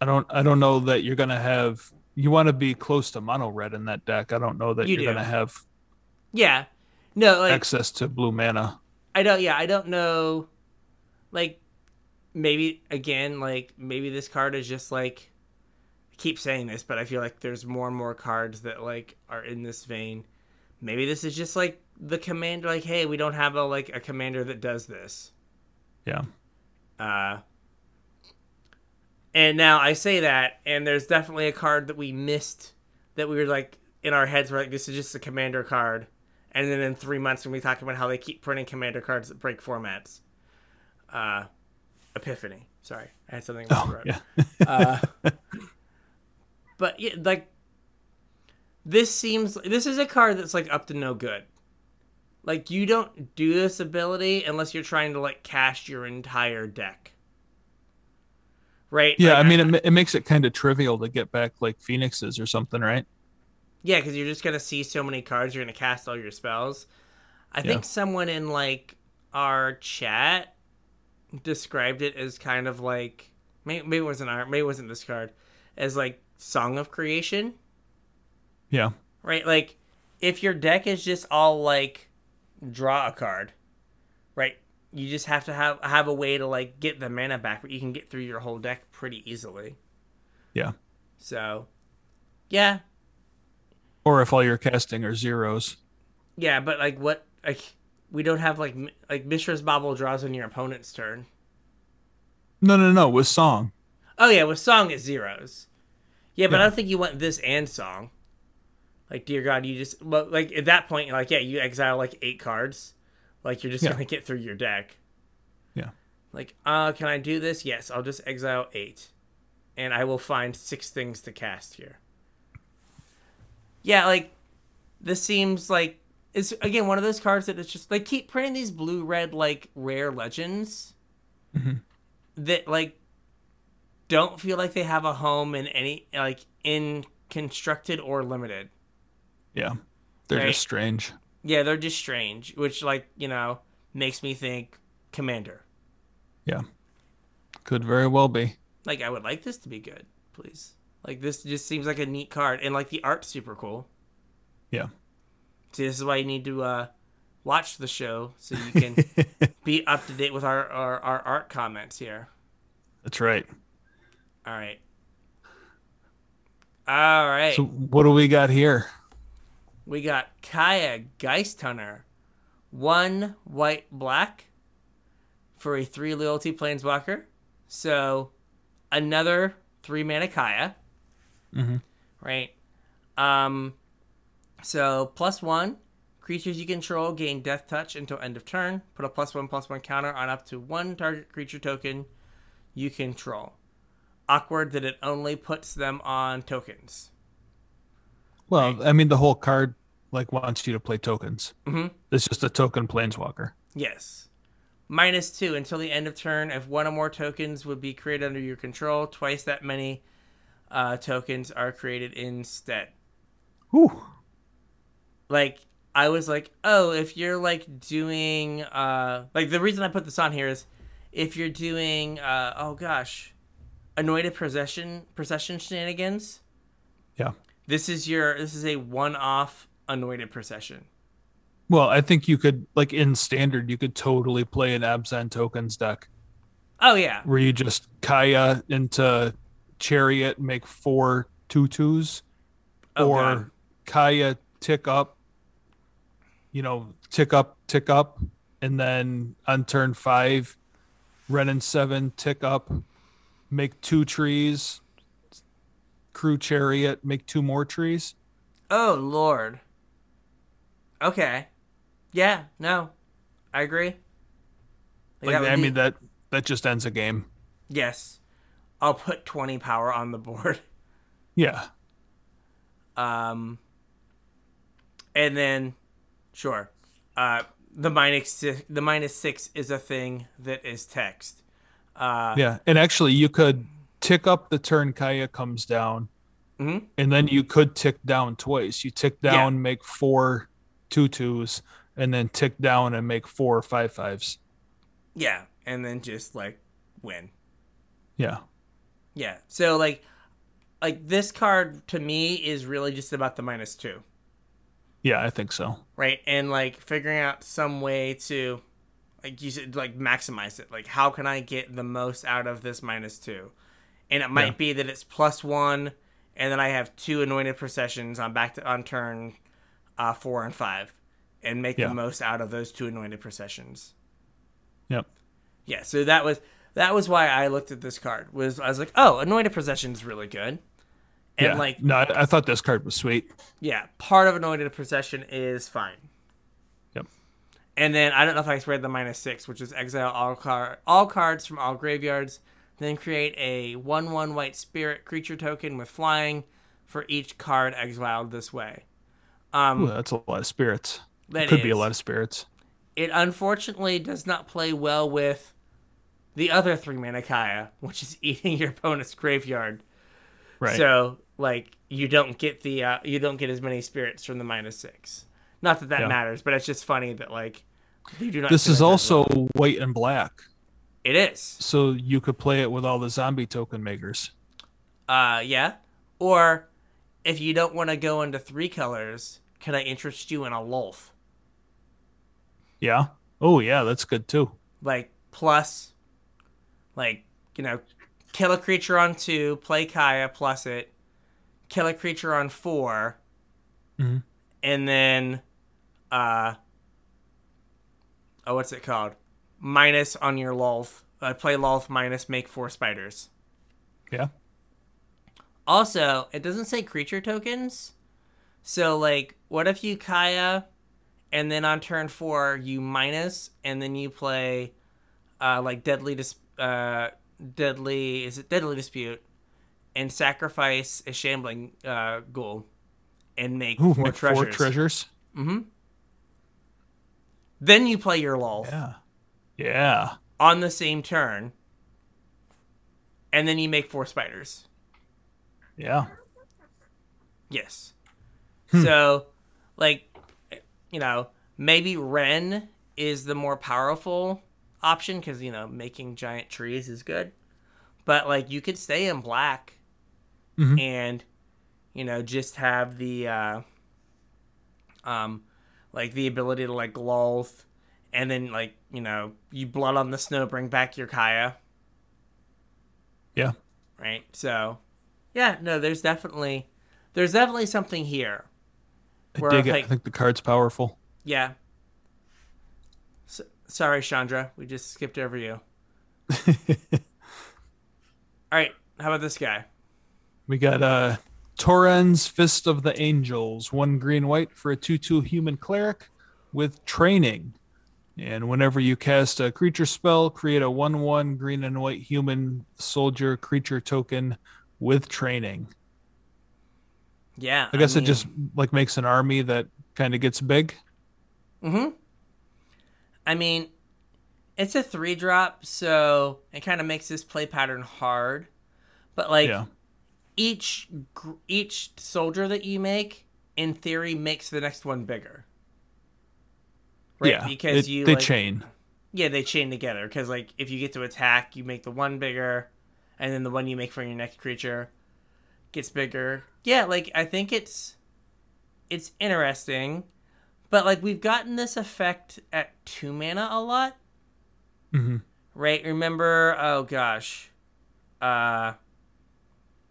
Speaker 2: I don't I don't know that you're gonna have you want to be close to mono red in that deck. I don't know that
Speaker 1: You
Speaker 2: are gonna have
Speaker 1: yeah no like
Speaker 2: access to blue mana.
Speaker 1: I don't. Yeah, I don't know. Like, maybe again, like maybe this card is just like. I keep saying this, but I feel like there's more and more cards that like are in this vein. Maybe this is just like the commander like, hey, we don't have a like a commander that does this.
Speaker 2: Yeah.
Speaker 1: Uh, and now I say that, and there's definitely a card that we missed that we were like in our heads, we're like, this is just a commander card. And then in three months, when we talk about how they keep printing commander cards that break formats, uh, Epiphany. Sorry, I had something. in
Speaker 2: Oh, yeah.
Speaker 1: Uh, but yeah, like this seems this is a card that's like up to no good. Like you don't do this ability unless you're trying to like cast your entire deck. Right?
Speaker 2: Yeah,
Speaker 1: Like,
Speaker 2: I mean, it, it makes it kind of trivial to get back like phoenixes or something, right?
Speaker 1: Yeah, because you're just gonna see so many cards. You're gonna cast all your spells. I think someone in like our chat described it as kind of like maybe, maybe it wasn't our maybe it wasn't this card as like Song of Creation,
Speaker 2: Yeah.
Speaker 1: right? Like if your deck is just all like draw a card, right? You just have to have have a way to like get the mana back, but you can get through your whole deck pretty easily.
Speaker 2: Yeah.
Speaker 1: So, yeah,
Speaker 2: Or if all you're casting are zeros.
Speaker 1: Yeah, but like what like we don't have like like Mishra's Bauble draws on your opponent's turn.
Speaker 2: No, no, no. With song.
Speaker 1: Oh yeah, with song it's zeros. Yeah, but I don't think you want this and song. Like dear God, you just well, like at that point, like yeah, you exile like eight cards. Like you're just
Speaker 2: Yeah.
Speaker 1: gonna get through your deck.
Speaker 2: Yeah.
Speaker 1: Like, uh, can I do this? Yes, I'll just exile eight, and I will find six things to cast here. Yeah, like this seems like it's again one of those cards that it's just like keep printing these blue red like rare legends
Speaker 2: Mhm.
Speaker 1: that like don't feel like they have a home in any like in constructed or limited.
Speaker 2: Yeah. They're
Speaker 1: Right.
Speaker 2: just strange.
Speaker 1: Yeah, they're just strange, which like you know makes me think commander.
Speaker 2: Yeah. Could very well be.
Speaker 1: Like I would like this to be good, please. Like this just seems like a neat card, and like the art's super cool.
Speaker 2: Yeah.
Speaker 1: See, this is why you need to uh, watch the show so you can be up to date with our, our our art comments here.
Speaker 2: That's right.
Speaker 1: All right. All right.
Speaker 2: So what do we got here?
Speaker 1: we got Kaya Geist Hunter, one white black for a three loyalty planeswalker. So another three mana Kaya.
Speaker 2: Mhm.
Speaker 1: Right. Um. So plus one creatures you control gain Death Touch until end of turn. Put a plus one plus one counter on up to one target creature token you control. Awkward that it only puts them on tokens.
Speaker 2: Well, I mean, the whole card like wants you to play tokens.
Speaker 1: Mhm.
Speaker 2: It's just a token planeswalker.
Speaker 1: Yes. Minus two until the end of turn. If one or more tokens would be created under your control, twice that many uh, tokens are created instead.
Speaker 2: Whew.
Speaker 1: Like I was like, oh, if you're like doing uh, like the reason I put this on here is if you're doing uh, oh gosh, anointed procession procession shenanigans.
Speaker 2: Yeah.
Speaker 1: This is your this is a one-off anointed procession.
Speaker 2: Well, I think you could like in standard, you could totally play an Abzan tokens deck
Speaker 1: Oh yeah.
Speaker 2: where you just Kaya into Chariot, make four twos,
Speaker 1: Oh,
Speaker 2: or
Speaker 1: God.
Speaker 2: Kaya tick up, you know, tick up, tick up, and then on turn five, Wrenn and Seven, tick up, make two trees, crew chariot, make two more trees.
Speaker 1: Oh lord. Okay. Yeah, no. I agree.
Speaker 2: Like
Speaker 1: would
Speaker 2: I
Speaker 1: be-
Speaker 2: mean that that just ends a game.
Speaker 1: Yes. I'll put 20 power on the board.
Speaker 2: Yeah.
Speaker 1: Um and then sure. Uh the minus six, the minus 6 is a thing that is text. Uh
Speaker 2: Yeah. And actually you could tick up the turn Kaya comes down.
Speaker 1: Mhm.
Speaker 2: And then you could tick down twice. You tick
Speaker 1: Yeah.
Speaker 2: down, make four two twos, and then tick down and make four five fives.
Speaker 1: yeah, and then just like win.
Speaker 2: Yeah.
Speaker 1: Yeah. So like like this card to me is really just about the minus 2.
Speaker 2: Yeah, I think so.
Speaker 1: right and like figuring out some way to like you said like maximize it like how can i get the most out of this minus two and it might
Speaker 2: Yeah.
Speaker 1: be that it's plus one and then i have two anointed processions on back to on turn uh four and five and make
Speaker 2: Yeah.
Speaker 1: the most out of those two anointed processions.
Speaker 2: Yep.
Speaker 1: Yeah, so that was that was why I looked at this card. Was I was like, oh, anointed procession is really good, and
Speaker 2: yeah.
Speaker 1: like
Speaker 2: no, I, I thought this card was sweet.
Speaker 1: yeah, part of anointed procession is fine.
Speaker 2: Yep.
Speaker 1: And then I don't know if I read the minus six, which is exile all car all cards from all graveyards, then create a one one white spirit creature token with flying for each card exiled this way. Um,
Speaker 2: Ooh, that's a lot of spirits.
Speaker 1: that
Speaker 2: Could be a lot of spirits.
Speaker 1: It unfortunately does not play well with the other three mana Kaya, which is eating your opponent's graveyard.
Speaker 2: Right.
Speaker 1: So like you don't get the uh, you don't get as many spirits from the minus six. Not that that
Speaker 2: Yeah.
Speaker 1: matters, but it's just funny that like you do not.
Speaker 2: this is also
Speaker 1: well.
Speaker 2: white and black,
Speaker 1: it is.
Speaker 2: so you could play it with all the zombie token makers.
Speaker 1: Uh, yeah. Or if you don't want to go into three colors, can I interest you in a Lolth?
Speaker 2: Yeah. Oh yeah, that's good too.
Speaker 1: Like plus, like you know, kill a creature on two, play Kaya plus it, kill a creature on 4
Speaker 2: Mhm.
Speaker 1: and then, uh, oh, what's it called? Minus on your Lolth. Uh, play Lolth minus, make four spiders.
Speaker 2: Yeah.
Speaker 1: Also, it doesn't say creature tokens. So, like, what if you Kaya, and then on turn four you minus, and then you play, uh, like deadly dis- uh, deadly is it deadly dispute, and sacrifice a shambling uh ghoul, and make
Speaker 2: Ooh,
Speaker 1: four
Speaker 2: make
Speaker 1: treasures.
Speaker 2: four treasures.
Speaker 1: Mm-hmm. Then you play your Lolth
Speaker 2: Yeah. Yeah.
Speaker 1: on the same turn, and then you make four spiders.
Speaker 2: Yeah.
Speaker 1: Yes.
Speaker 2: Hmm.
Speaker 1: So, like, you know, maybe Wrenn is the more powerful option because, you know, making giant trees is good. But, like, you could stay in black
Speaker 2: Mhm.
Speaker 1: and, you know, just have the, uh, um, like, the ability to, like, Lolth and then, like, you know, you blood on the snow, bring back your Kaya.
Speaker 2: Yeah.
Speaker 1: Right? So, yeah, no, there's definitely. There's definitely something here.
Speaker 2: I
Speaker 1: Where,
Speaker 2: dig it.
Speaker 1: like-
Speaker 2: I think the card's powerful.
Speaker 1: Yeah. S- sorry, Chandra. We just skipped over you. All right. How about this guy?
Speaker 2: We got uh Torens Fist of the Angels, one green white for a 2 2 human cleric with training. And whenever you cast a creature spell, create a 1 1 green and white human soldier creature token with training.
Speaker 1: Yeah.
Speaker 2: I guess it
Speaker 1: mean-
Speaker 2: just like makes an army that kind of gets big.
Speaker 1: Mhm. I mean, it's a three drop, so it kind of makes this play pattern hard. But like
Speaker 2: yeah.
Speaker 1: Each each soldier that you make, in theory, makes the next one bigger. Right?
Speaker 2: yeah.
Speaker 1: Because
Speaker 2: it-
Speaker 1: you
Speaker 2: they
Speaker 1: like,
Speaker 2: chain.
Speaker 1: Yeah, they chain together because like if you get to attack, you make the one bigger, and then the one you make for your next creature gets bigger. Yeah, like I think it's it's interesting, but like we've gotten this effect at two mana a lot,
Speaker 2: hmm
Speaker 1: right? Remember? Oh gosh, uh,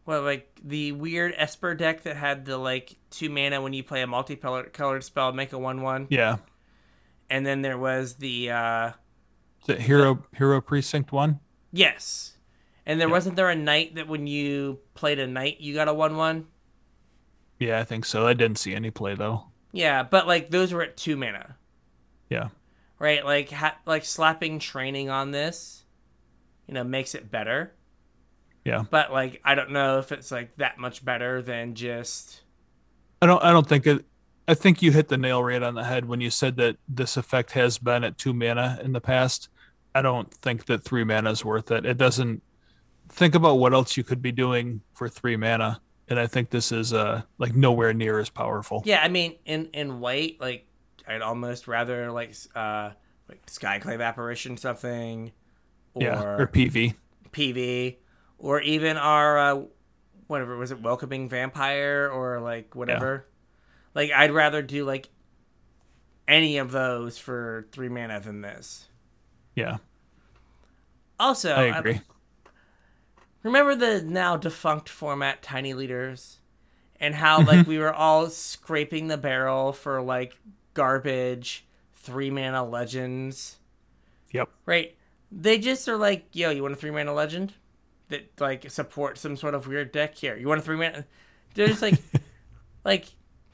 Speaker 1: well, like the weird Esper deck that had the like two mana when you play a multicolored colored spell, make a one one,
Speaker 2: Yeah.
Speaker 1: and then there was the uh
Speaker 2: The hero hero precinct one.
Speaker 1: Yes. And there
Speaker 2: Yeah.
Speaker 1: wasn't there a knight that when you played a knight you got a one one?
Speaker 2: Yeah, I think so. I didn't see any play though.
Speaker 1: Yeah, but like those were at two mana,
Speaker 2: Yeah.
Speaker 1: right? Like ha- like slapping training on this, you know, makes it better.
Speaker 2: Yeah.
Speaker 1: But like I don't know if it's like that much better than just
Speaker 2: I don't I don't think it I think you hit the nail right on the head when you said that this effect has been at two mana in the past. I don't think that three mana is worth it. It doesn't think about what else you could be doing for three mana. And I think this is uh like nowhere near as powerful.
Speaker 1: yeah. I mean, in in white, like I'd almost rather like uh like Skyclave apparition something, or,
Speaker 2: Yeah, or PV.
Speaker 1: PV, or even our uh, whatever was it, welcoming vampire, or like whatever. Like I'd rather do like any of those for three mana than this.
Speaker 2: Yeah,
Speaker 1: Also,
Speaker 2: I
Speaker 1: I-
Speaker 2: agree.
Speaker 1: remember the now defunct format Tiny Leaders, and how like we were all scraping the barrel for like garbage, three mana legends,
Speaker 2: Yep.
Speaker 1: right? They just are like, yo, you want a three mana legend that like support some sort of weird deck here? You want a three mana? They're like, like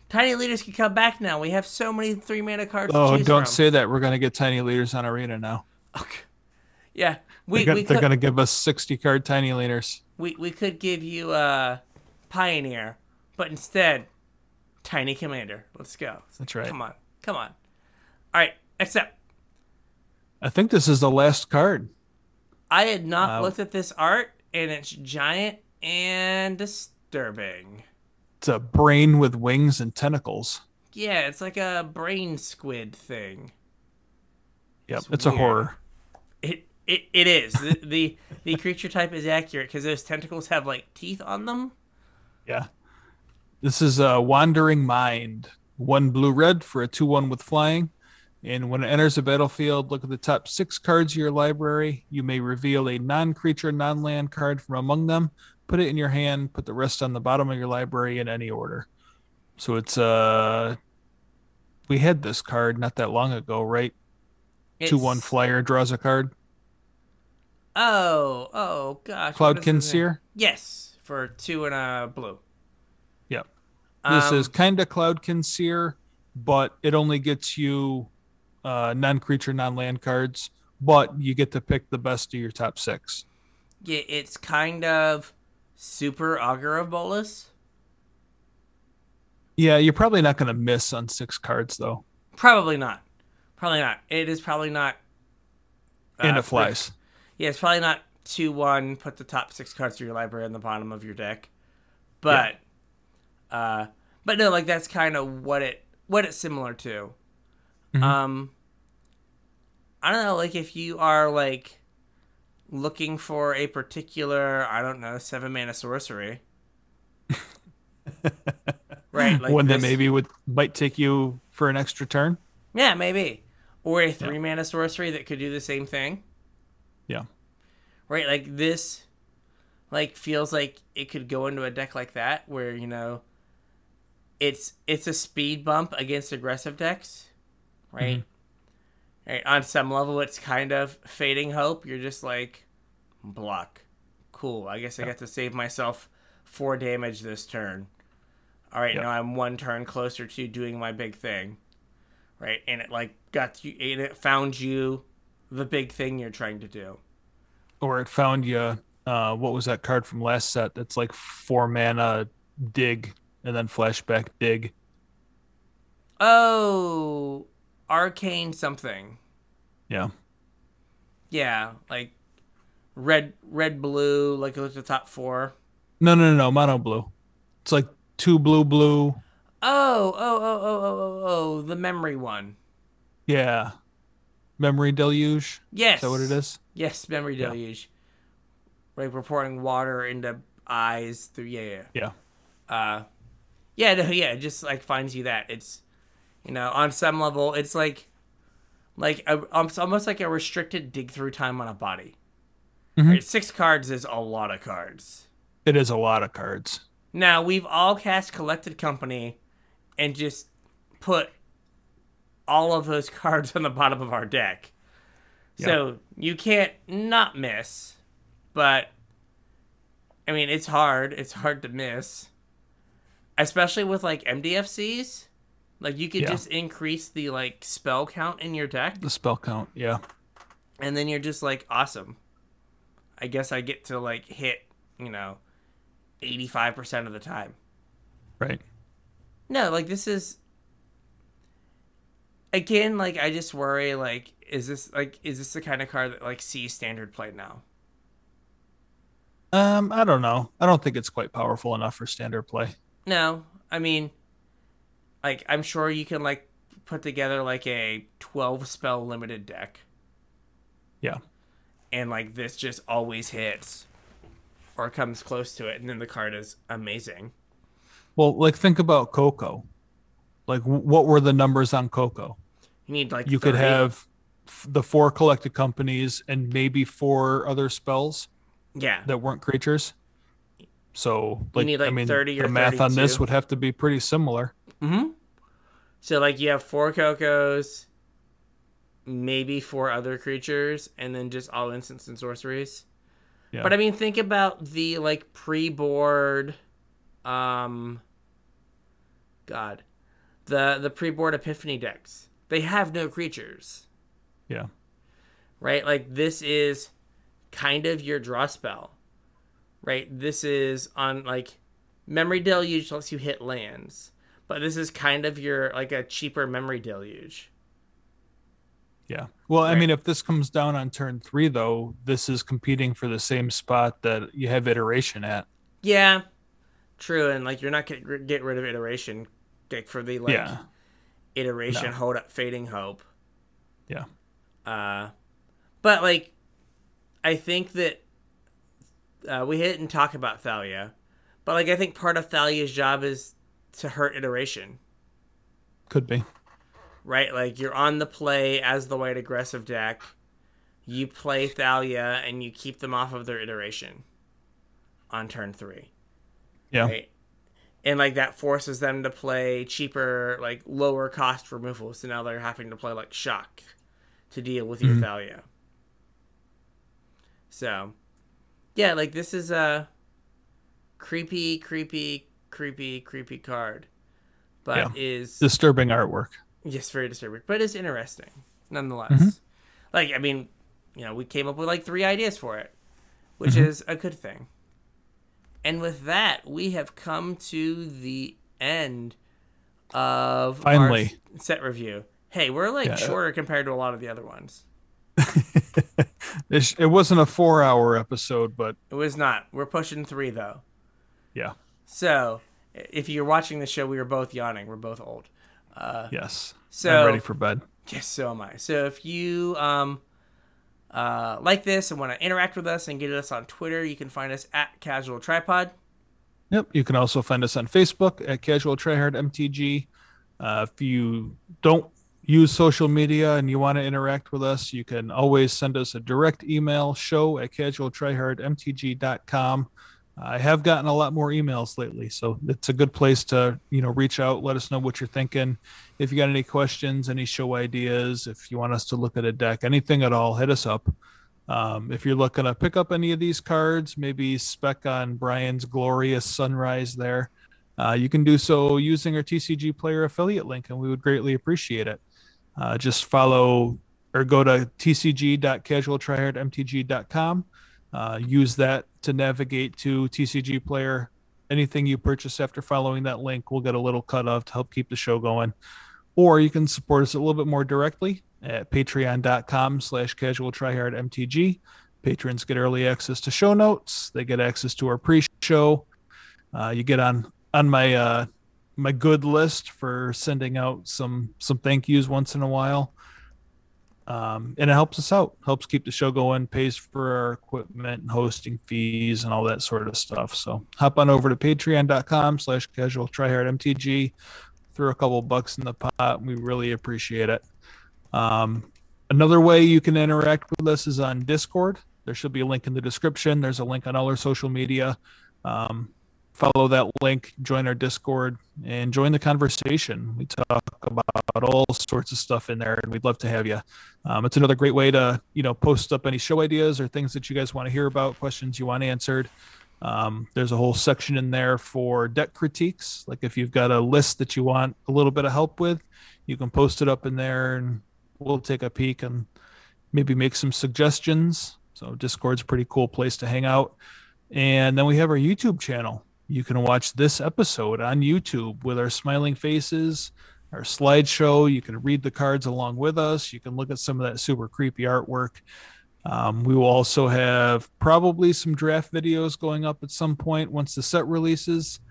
Speaker 1: tiny leaders can come back now. We have so many three mana cards.
Speaker 2: Oh,
Speaker 1: to
Speaker 2: don't
Speaker 1: from.
Speaker 2: say that. We're gonna get tiny leaders on arena now.
Speaker 1: Okay. Yeah, we
Speaker 2: They're,
Speaker 1: we
Speaker 2: gonna, they're
Speaker 1: could
Speaker 2: gonna give us sixty card tiny leaders.
Speaker 1: we we could give you a pioneer, but instead, tiny commander. Let's go.
Speaker 2: That's right.
Speaker 1: Come on, come on. All right, except
Speaker 2: I think this is the last card.
Speaker 1: I had not
Speaker 2: Wow.
Speaker 1: looked at this art, and it's giant and disturbing.
Speaker 2: It's a brain with wings and tentacles.
Speaker 1: Yeah, it's like a brain squid thing.
Speaker 2: Yep,
Speaker 1: It's
Speaker 2: it's, a horror.
Speaker 1: It it, it is the, the the creature type is accurate because those tentacles have like teeth on them.
Speaker 2: Yeah. This is a wandering mind. One blue red for a 2 1 with flying. And when it enters the battlefield, look at the top six cards of your library. You may reveal a non creature, non land card from among them. Put it in your hand. Put the rest on the bottom of your library in any order. So it's uh we had this card not that long ago, right?
Speaker 1: It's,
Speaker 2: Two one flyer draws a card.
Speaker 1: Oh, oh gosh. what is
Speaker 2: Cloudkin
Speaker 1: his name?
Speaker 2: Seer.
Speaker 1: Yes, for two and a blue.
Speaker 2: Yep. This
Speaker 1: Um,
Speaker 2: is kind of Cloudkin Seer, but it only gets you uh, non-creature, non-land cards. But you get to pick the best of your top six.
Speaker 1: yeah, it's kind of super augur of Bolas.
Speaker 2: Yeah, you're probably not going to miss on six cards though,
Speaker 1: Probably not. Probably not. It is probably not.
Speaker 2: and
Speaker 1: uh,
Speaker 2: it flies.
Speaker 1: Yeah, it's probably not two one. Put the top six cards of your library on the bottom of your deck, but, uh, but no, like that's kind of what it what it's similar to.
Speaker 2: Mhm.
Speaker 1: Um, I don't know, like if you are like looking for a particular, I don't know, seven mana sorcery, right? Like
Speaker 2: One that maybe would might take you for an extra turn.
Speaker 1: yeah, maybe, or a three mana sorcery that could do the same thing.
Speaker 2: Yeah.
Speaker 1: right? Like this, like feels like it could go into a deck like that, where you know, it's it's a speed bump against aggressive decks, right? Right. On some level, it's kind of fading hope. You're just like, block, cool. I guess I got to save myself four damage this turn. All right,
Speaker 2: Yeah.
Speaker 1: now I'm one turn closer to doing my big thing, right? And it like got you, and it found you the big thing you're trying to do.
Speaker 2: Or it found you. Uh, what was that card from last set? That's like four mana, dig, and then flashback, dig.
Speaker 1: Oh, arcane something.
Speaker 2: Yeah.
Speaker 1: Yeah, like red, red, blue. Like look at the top four.
Speaker 2: No, no, no, no, mono blue. It's like two blue, blue.
Speaker 1: Oh, oh, oh, oh, oh, oh, oh, the memory one.
Speaker 2: Yeah. Memory deluge.
Speaker 1: Yes.
Speaker 2: Is that what it is?
Speaker 1: Yes, memory
Speaker 2: Yeah.
Speaker 1: deluge. Like we're pouring water into eyes through. Yeah, yeah.
Speaker 2: Yeah.
Speaker 1: Uh, yeah, no, yeah. It just like finds you that it's, you know, on some level, it's like, like a, um, it's almost like a restricted dig through time on a body.
Speaker 2: Mhm.
Speaker 1: Right, six cards is a lot of cards.
Speaker 2: It is a lot of cards.
Speaker 1: Now we've all cast collected company, and just put all of those cards on the bottom of our deck. So you can't not miss, but I mean it's hard. It's hard to miss, especially with like MDFCs. Like you could
Speaker 2: Yeah.
Speaker 1: just increase the like spell count in your deck,
Speaker 2: The spell count. Yeah.
Speaker 1: and then you're just like awesome. I guess I get to like hit you know eighty five percent of the time.
Speaker 2: Right.
Speaker 1: No, like this is again like I just worry like is this like is this the kind of card that like sees standard play now?
Speaker 2: Um, I don't know. I don't think it's quite powerful enough for standard play.
Speaker 1: No, I mean like I'm sure you can like put together like a 12 spell limited deck
Speaker 2: Yeah.
Speaker 1: and like this just always hits or comes close to it and then the card is amazing.
Speaker 2: Well, like think about Coco. Like w- what were the numbers on Coco?
Speaker 1: You need like
Speaker 2: You could have f- the four collected companies and maybe four other spells
Speaker 1: yeah.
Speaker 2: that weren't creatures. So, like,
Speaker 1: need,
Speaker 2: I mean,
Speaker 1: 30
Speaker 2: the math on this would have to be pretty similar.
Speaker 1: Mhm. So like you have four Cocos, maybe four other creatures, and then just all instants and sorceries.
Speaker 2: Yeah.
Speaker 1: But I mean, think about the like pre-board, um, God, the the pre-board Epiphany decks. They have no creatures,
Speaker 2: yeah.
Speaker 1: right? Like this is kind of your draw spell, right? This is on like Memory Deluge lets you hit lands, but this is kind of your like a cheaper Memory Deluge.
Speaker 2: Yeah. Well, I mean, if this comes down on turn three, though, this is competing for the same spot that you have iteration at.
Speaker 1: Yeah, true, and like you're not gonna get rid of iteration, like for the like
Speaker 2: yeah.
Speaker 1: iteration
Speaker 2: No.
Speaker 1: hold up fading hope.
Speaker 2: Yeah.
Speaker 1: Uh, but like, I think that uh, we didn't talk about Thalia, but like I think part of Thalia's job is to hurt iteration,
Speaker 2: Could be.
Speaker 1: right? Like you're on the play as the white aggressive deck, you play Thalia and you keep them off of their iteration on turn three.
Speaker 2: Yeah.
Speaker 1: right? And like that forces them to play cheaper, like lower cost removal. So now they're having to play like shock to deal with your
Speaker 2: Mhm.
Speaker 1: Thalia. So, yeah, like this is a creepy, creepy, creepy, creepy card, but
Speaker 2: Yeah.
Speaker 1: is
Speaker 2: Disturbing artwork.
Speaker 1: yes, very disturbing, but it's interesting nonetheless.
Speaker 2: Mhm.
Speaker 1: Like, I mean, you know, we came up with like three ideas for it, which
Speaker 2: Mhm.
Speaker 1: is a good thing. And with that, we have come to the end of
Speaker 2: Finally.
Speaker 1: our set review. Hey, we're like
Speaker 2: Yeah.
Speaker 1: shorter compared to a lot of the other ones.
Speaker 2: it, it wasn't a four hour episode, but
Speaker 1: It was not. We're pushing three though.
Speaker 2: yeah.
Speaker 1: So, if you're watching the show, we were both yawning. We're both old.
Speaker 2: Uh, Yes.
Speaker 1: So
Speaker 2: I'm ready for bed.
Speaker 1: Yes, so am I. So if you um uh like this and want to interact with us and get us on Twitter, you can find us at Casual Tryhard.
Speaker 2: Yep. You can also find us on Facebook at Casual Tryhard MTG. Uh, if you don't use social media and you want to interact with us, you can always send us a direct email show at casualtryhardmtg.com. I have gotten a lot more emails lately, so it's a good place to you know reach out, let us know what you're thinking. If you got any questions, any show ideas, if you want us to look at a deck, anything at all, hit us up. Um, if you're looking to pick up any of these cards, maybe spec on Brian's glorious sunrise there, uh, you can do so using our TCG player affiliate link, and we would greatly appreciate it. Uh, just follow or go to tcg.casualtryhardmtg.com. Uh, use that to navigate to TCG player. Anything you purchase after following that link will get a little cut of to help keep the show going. Or you can support us a little bit more directly at patreon.com slash casual tryhard mtg patrons get early access to show notes they get access to our pre-show uh, you get on on my uh my good list for sending out some some thank yous once in a while um, and it helps us out helps keep the show going pays for our equipment and hosting fees and all that sort of stuff so hop on over to patreon.com slash casual tryhard mtg throw a couple bucks in the pot we really appreciate it um, another way you can interact with us is on Discord. There should be a link in the description. There's a link on all our social media. Um, follow that link, join our Discord, and join the conversation. We talk about all sorts of stuff in there, and we'd love to have you. Um, it's another great way to, you know, post up any show ideas or things that you guys want to hear about, questions you want answered. Um, there's a whole section in there for deck critiques. Like if you've got a list that you want a little bit of help with, you can post it up in there and we'll take a peek and maybe make some suggestions. So Discord's a pretty cool place to hang out. And then we have our YouTube channel. You can watch this episode on YouTube with our smiling faces, our slideshow. You can read the cards along with us. You can look at some of that super creepy artwork. Um, we will also have probably some draft videos going up at some point once the set releases.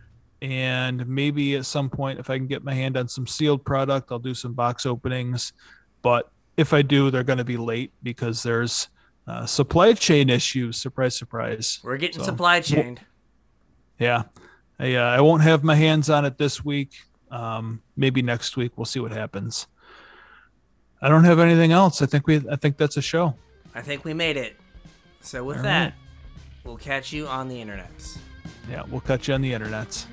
Speaker 2: And maybe at some point, if I can get my hand on some sealed product, I'll do some box openings. But if I do, they're going to be late because there's uh, supply chain issues. Surprise, surprise.
Speaker 1: We're getting
Speaker 2: So,
Speaker 1: supply chained.
Speaker 2: Yeah, I, uh, I won't have my hands on it this week. Um, maybe next week. We'll see what happens. I don't have anything else. I think we. I think that's a show.
Speaker 1: I think we made it. So with
Speaker 2: All
Speaker 1: that,
Speaker 2: right.
Speaker 1: we'll catch you on the internets.
Speaker 2: Yeah, we'll catch you on the internets.